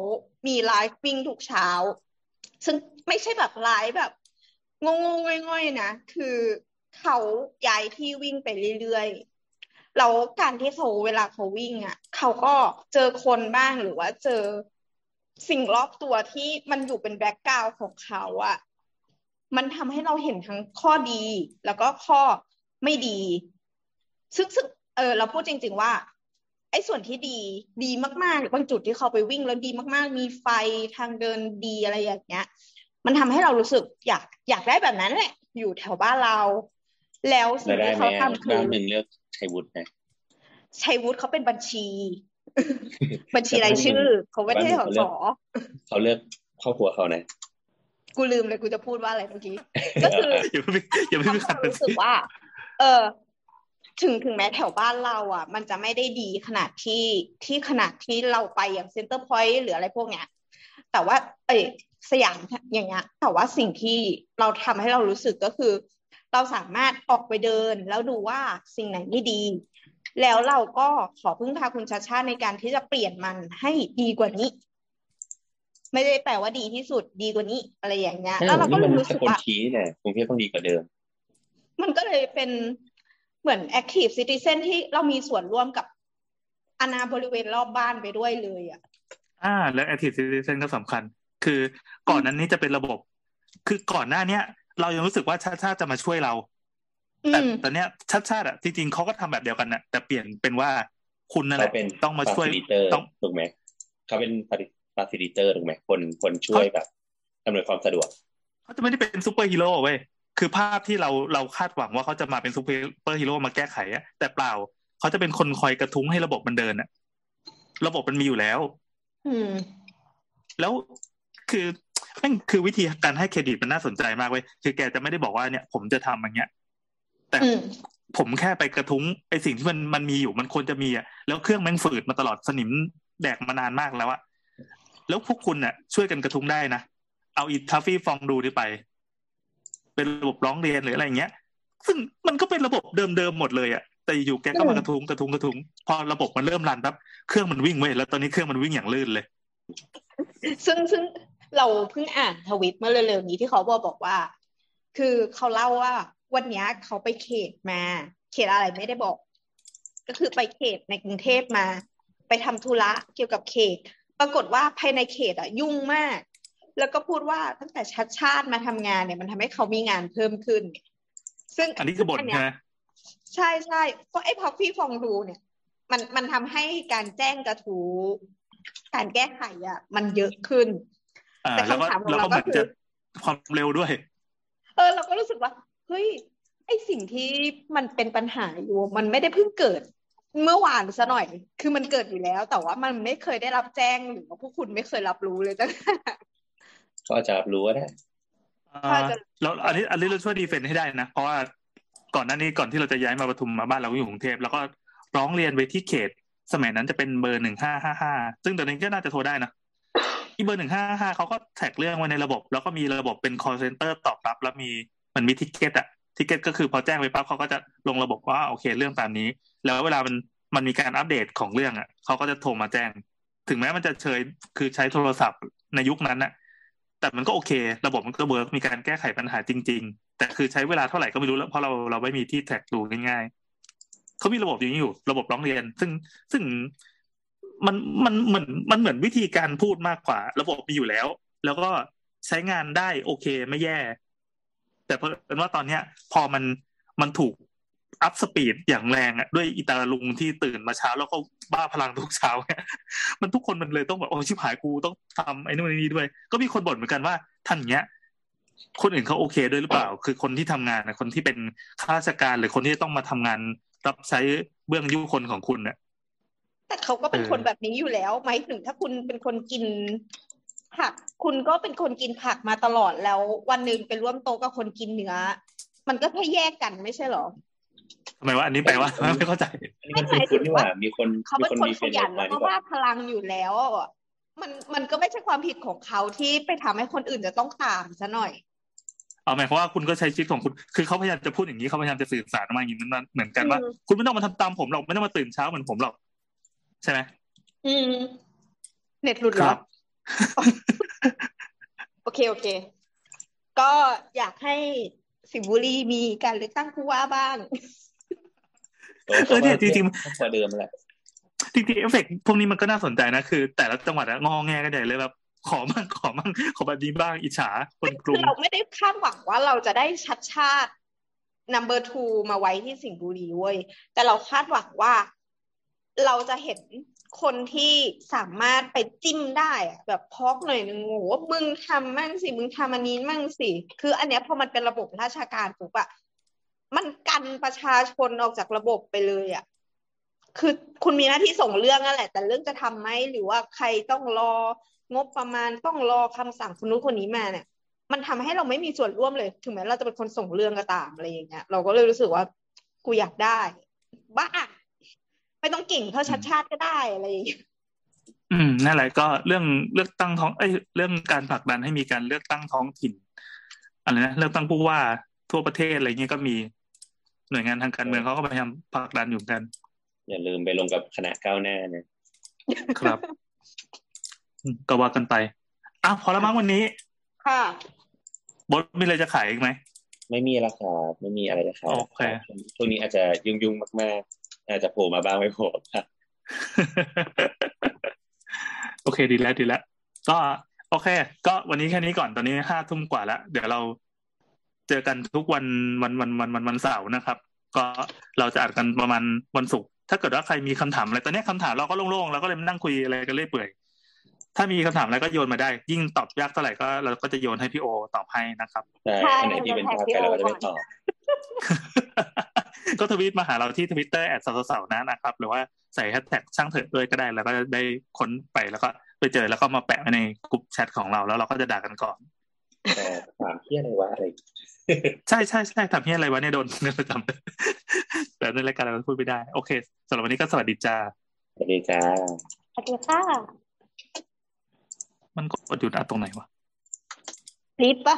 มีไลฟ์วิ่งทุกเช้า ซึ่งไม่ใช่แบบไลฟ์แบบงงๆง่อยๆนะคือเขาย้ายที่วิ่งไปเรื่อยๆแล้วการที่เขาเวลาเขาวิ่งอะเขาก็เจอคนบ้างหรือว่าเจอ สิ่งรอบตัวที่มันอยู่เป็น background ของเขาอะมันทำให้เราเห็นทั้งข้อดี แล้วก็ข้อไม่ดี ซึ่งซึ่งเออเราพูดจริง ๆ ว่า ไอ้ส่วนที่ดีดีมากๆบางจุดที่เขาไปวิ่งแล้วดีมากๆ มีไฟทางเดินดีอะไรอย่างเงี้ย มันทำให้เรารู้สึกอยากอยากได้แบบนั้นแหละ อยู่แถวบ้านเรา แล้วสิ่แล้งวได้ที่ไหมเขาอะทำคืด้าอนหนึ่งเลือกชัยวุฒินะชัยวุฒิเขาเป็นบัญชี บัญชีรายชื่อเขาไม่ได้สสเขาเลือกครอบครัวเขานะกูลืมเลยกูจะพูดว่าอะไรเมื่อกี้ก็คืออย่าเพิ่งอย่าเพิ่งทำให้ขัดเราเป็นรู้สึกว่า เออ ถึงถึงแม้แถวบ้านเราอะ มันจะไม่ได้ดีขนาดที่ที่ขนาดที่เราไปอย่างเซ็นเตอร์พอยต์หรืออะไรพวกเนี้ย แต่ว่า เอยสยามอย่างเงี้ย แต่ว่าสิ่งที่เราทำให้เรารู้สึกก็คือ เราสามารถออกไปเดินแล้วดูว่าสิ่งไหนไม่ดี แล้วเราก็ขอพึ่งพาคุณชาชาติในการที่จะเปลี่ยนมันให้ดีกว่านี้ ไม่ได้แปลว่าดีที่สุดดีกว่านี้ อะไรอย่างเงี้ยแล้วเราก็นี่เลมันยรู้สสึกกลว่าชี้เนี่ยกรุงเทพต้องดีกว่าเดิม มันก็เลยเป็นเหมือน active citizen ที่เรามีส่วนร่วมกับอาณาบริเวณรอบบ้านไปด้วยเลยอะอ่า แล้ว active citizen ก็สำคัญ คือก่อนนั้นนี้จะเป็นระบบ คือก่อนหน้าเนี้ย เรายังรู้สึกว่าชัชชาติจะมาช่วยเราอื แต่ตอนเนี้ยชัชชาติอะจริงๆเขาก็ทำแบบเดียวกันนะแต่เปลี่ยนเป็นว่าคุณนั่นแหเขาเป็นต้องมาช่วย facilitator ต้องถูกไหมเขาเป็น facilitator ถูกไหมคนคนช่วยแบบอำนวยความสะดวกเขาจะไม่ได้เป็นซูเปอร์ฮีโร่เว้ยคือภาพที่เราเราคาดหวังว่าเขาจะมาเป็นซูเปอร์ฮีโร่มาแก้ไขอะแต่เปล่าเขาจะเป็นคนคอยกระทุ้งให้ระบบมันเดินอะระบบมันมีอยู่แล้ว อืม แล้วคือแม่งคือวิธีการให้เครดิตมันน่าสนใจมากเว้ยคือแกจะไม่ได้บอกว่าเนี่ย ผมจะทำอย่างเงี้ย แต่อืมผมแค่ไปกระทุ้งไอ้สิ่งที่มันมันมีอยู่มันควรจะมีอะแล้วเครื่องแม่งฝืดมาตลอดสนิมแดกมานานมากแล้วอะแล้วพวกคุณน่ะ ช่วยกันกระทุ้งได้นะเอาอีทัฟฟี่ฟองดูนี่ไป เป็นระบบร้องเรียนหรืออะไรอย่างเงี้ย ซึ่งมันก็เป็นระบบเดิมๆหมดเลยอะแต่อยู่แกก็มากระทุ้งกระทุ้งกระทุ้งพอระบบมันเริ่มรันปั๊บเครื่องมันวิ่งเว้ยแล้วตอนนี้เครื่องมันวิ่งอย่างลื่นเลย ซึ่งซึ่งเราเพิ่งอ่านทวิตเมื่อเร็วๆนี้ที่เขาบอกบอกว่า คือเขาเล่าว่า วันเนี้ยเขาไปเขตมา เขตอะไรไม่ได้บอก ก็คือไปเขตในกรุงเทพมา ไปทำธุระเกี่ยวกับเขต ปรากฏว่าภายในเขตอะยุ่งมาก แล้วก็พูดว่าตั้งแต่ชัดชาติมาทำงานเนี่ยมันทำให้เขามีงานเพิ่มขึ้น ซึ่งอันนี้คือบ่นเยใช่ไหมใช่ใช่เพราะไอ้พอพี่ฟองดูเนี่ย มันมันทำให้การแจ้งกระทู้การแก้ไขอะมันเยอะขึ้นอ่าแต่แล้วก็คำถามของแล้วเราก็เหมือนก็คือจะความเร็วด้วย เออ เราก็รู้สึกว่า เฮ้ยไอ้สิ่งที่มันเป็นปัญหาอยู่ มันไม่ได้เพิ่งเกิดเมื่อวานซะหน่อย คือมันเกิดอยู่แล้ว แต่ว่ามันไม่เคยได้รับแจ้งหรือว่าพวกคุณไม่เคยรับรู้เลยตั้งก็อาจจะรู้ก็ได้ใช่จะแล้วอันนี้อันนี้เราช่วย defend ให้ได้นะ เพราะว่าก่อนหน้านี้ก่อนที่เราจะย้ายมาปทุมมาบ้านเราอยู่กรุงเทพแล้วก็ร้องเรียนไปที่เขต สมัยนั้นจะเป็นเบอร์หนึ่งห้าห้าห้าซึ่งตอนนี้ก็น่าจะโทรได้นะอีเบอร์หนึ่งห้าห้าเขาก็ track เรื่องไว้ในระบบ แล้วก็มีระบบเป็น call center ตอบรับ แล้วมี มันมี ticket อะ ticket ก็คือพอแจ้งไปปั๊บเขาก็จะลงระบบว่าโอเคเรื่องตามนี้ แล้วเวลามันมันมีการอัปเดตของเรื่องอะเขาก็จะโทรมาแจ้ง ถึงแม้มันจะเชยคือใช้โทรศัพท์ในยุคนั้นอะแต่มันก็โอเค ระบบมันก็ work มีการแก้ไขปัญหาจริง ๆ แต่คือใช้เวลาเท่าไหร่ก็ไม่รู้แล้วเพราะเราเราไม่มีที่ track ดูง่ายๆเขามีระบบอย่างนี้อยู่ ระบบร้องเรียน ซึ่งซึ่งมันมันเหมือนมันเหมือนวิธีการพูดมากกว่า ระบบมีอยู่แล้ว แล้วก็ใช้งานได้โอเคไม่แย่ แต่เพราะเป็นว่าตอนเนี้ย พอมันมันถูก up speed อย่างแรงอะด้วยอิตาลุงที่ตื่นมาเช้าแล้วก็บ้าพลังทุกเช้าเนี่ยมันทุกคนมันเลยต้องแบบโอ้ชิบหายกูต้องทำไอ้นู่นไอ้นี่ด้วย ก็มีคนบ่นเหมือนกันว่าท่านเนี้ยคนอื่นเขาโอเคด้วยหรือเปล่า คือคนที่ทำงานนะคนที่เป็นข้าราชการหรือคนที่ต้องมาทำงานรับใช้เบื้องยุคนของคุณเนี่ยแต่เขาก็เป็นเออคนแบบนี้อยู่แล้วหมายถึงถ้าคุณเป็นคนกิน ผักคุณก็เป็นคนกินผักมาตลอดแล้ว วันหนึ่งไปร่วมโต๊ะกับคนกินเนื้อ มันก็แค่แยกกันไม่ใช่เหรอทำไมว่าอันนี้แปลว่าไม่เข้าใจอันนี้มันคือคุณนี่หว่ามีคนเขามีเป็นคนคนมีขเฟนยันมาแล้วดีก็กว่าว่าพลังอยู่แล้วอะมันมันก็ไม่ใช่ความผิดของเขาที่ไปทำให้คนอื่นจะต้องตามซะหน่อยเอาหมายความว่าคุณก็ใช้ชีวิตของคุณ คือเขาพยายามจะพูดอย่างนี้เขาพยายามจะสื่อสารมาอย่างนี้มันเหมือนกันว่าอืมคุณไม่ต้องมาทำตามผมหรอกไม่ต้องมาตื่นเช้าเหมือนผมหรอก ใช่ไหมอืม เน็ตหลุดเหครอรับ โอเค โอเค ก็อยากให้สิงห์บุรีมีการเลือกตั้งผู้ว่าบ้างโอ้เออเนี่ยจริงๆพอเดิมแหละๆจริงๆเอฟเฟกต์พวกนี้มันก็น่าสนใจนะคือ แต่ละจังหวัดอะงอแงกันใหญ่เลยแบบขอมั่งขอมั่งขอแบบนี้บ้างอิจฉาคนกคืรุองเราไม่ได้คาดหวังว่าเราจะได้ชัชชาติ number two มาไว้ที่สิงห์บุรีเว้ยแต่เราคาดหวังว่า เราจะเห็น คนที่สามารถไปจิ้มได้แบบพอกหน่อยนึงโหมึงทำมั่งสิมึงทำอันนี้มั่งสิคือ อันเนี้ยพอมันเป็นระบบราชการปุ๊บอะมันกันประชาชนออกจากระบบไปเลยอะคือคุณมีหน้าที่ส่งเรื่องนั่นแหละ แต่เรื่องจะทำไหมหรือว่าใครต้องรองบประมาณต้องรอคำสั่งคนนู้นคนนี้มาเนี่ย มันทำให้เราไม่มีส่วนร่วมเลย ถึงแม้เราจะเป็นคนส่งเรื่องก็ตามอะไรอย่างเงี้ยเราก็เลยรู้สึกว่ากูอยากได้บ้า ไม่ต้องเก่งเท่าชัดชาติก็ได้อะไรอย่างเงี้ยอืมนั่นแหละก็เรื่องเลือกตั้งท้องเอ้ยเรื่องการผลักดันให้มีการเลือกตั้งท้องถิ่นอะไรนะเลือกตั้งผู้ว่าทั่วประเทศอะไรเงี้ยก็มีหน่วยงานทางการเมืองเขาก็พยายามผลักดันอยู่เหมือนกัน อย่าลืมไปลงกับคณะก้าวหน้านะครับอืมก็ว่ากันไปอะพอแล้วมั้งวันนี้ ค่ะบดมีอะไรจะขายอีกไหมไม่มีแล้วครับไม่มีอะไรจะขายโอเคช่วงนี้อาจจะยุ่งๆมากๆ อาจจะโผล่มาบ้างไม่โผล่ครับโอเคดีแล้วดีแล้วก็โอเค ก็วันนี้แค่นี้ก่อนตอนนี้ห้าทุ่มกว่าแล้วเดี๋ยวเราเจอกันทุกวันวันวันวันวันวันเสาร์นะครับ ก็เราจะอัดกันประมาณวันศุกร์ถ้าเกิดว่าใครมีคำถามอะไรตอนนี้คำถามเราก็โล่งๆเราก็เลยมานั่งคุยอะไรกันเรื่อยเปื่อยถ้ามีคำถามอะไรก็โยนมาได้ ยิ่งตอบยากเท่าไหร่ก็เราก็จะโยนให้พี่โอตอบให้นะครับใช่ใช่อันไหนที่เป็นภาพไปเราก็จะไม่ตอบ ก็ทวีตมาหาเราที่ทวิตเตอร์แอดเสาเสานะนะครับ หรือว่าใส่แฮชแท็กช่างเถอะด้วยก็ได้ แล้วก็ได้ค้นไปแล้วก็ไปเจอแล้วก็มาแปะไว้ในกลุ่มแชทของเราแล้วเราก็จะด่ากันก่อนแต่ถามที่อะไรวะอะไรใช่ใช่ใช่ทำเฮียอะไรวะเนี่ยโดนเงินประจำแต่ในรายการเราพูดไม่ได้ โอเคสำหรับวันนี้ก็สวัสดีจ้าสวัสดีจ้าสวัสดีค่ะมันกดหยุดอัดตรงไหนวะลิฟต์ปะ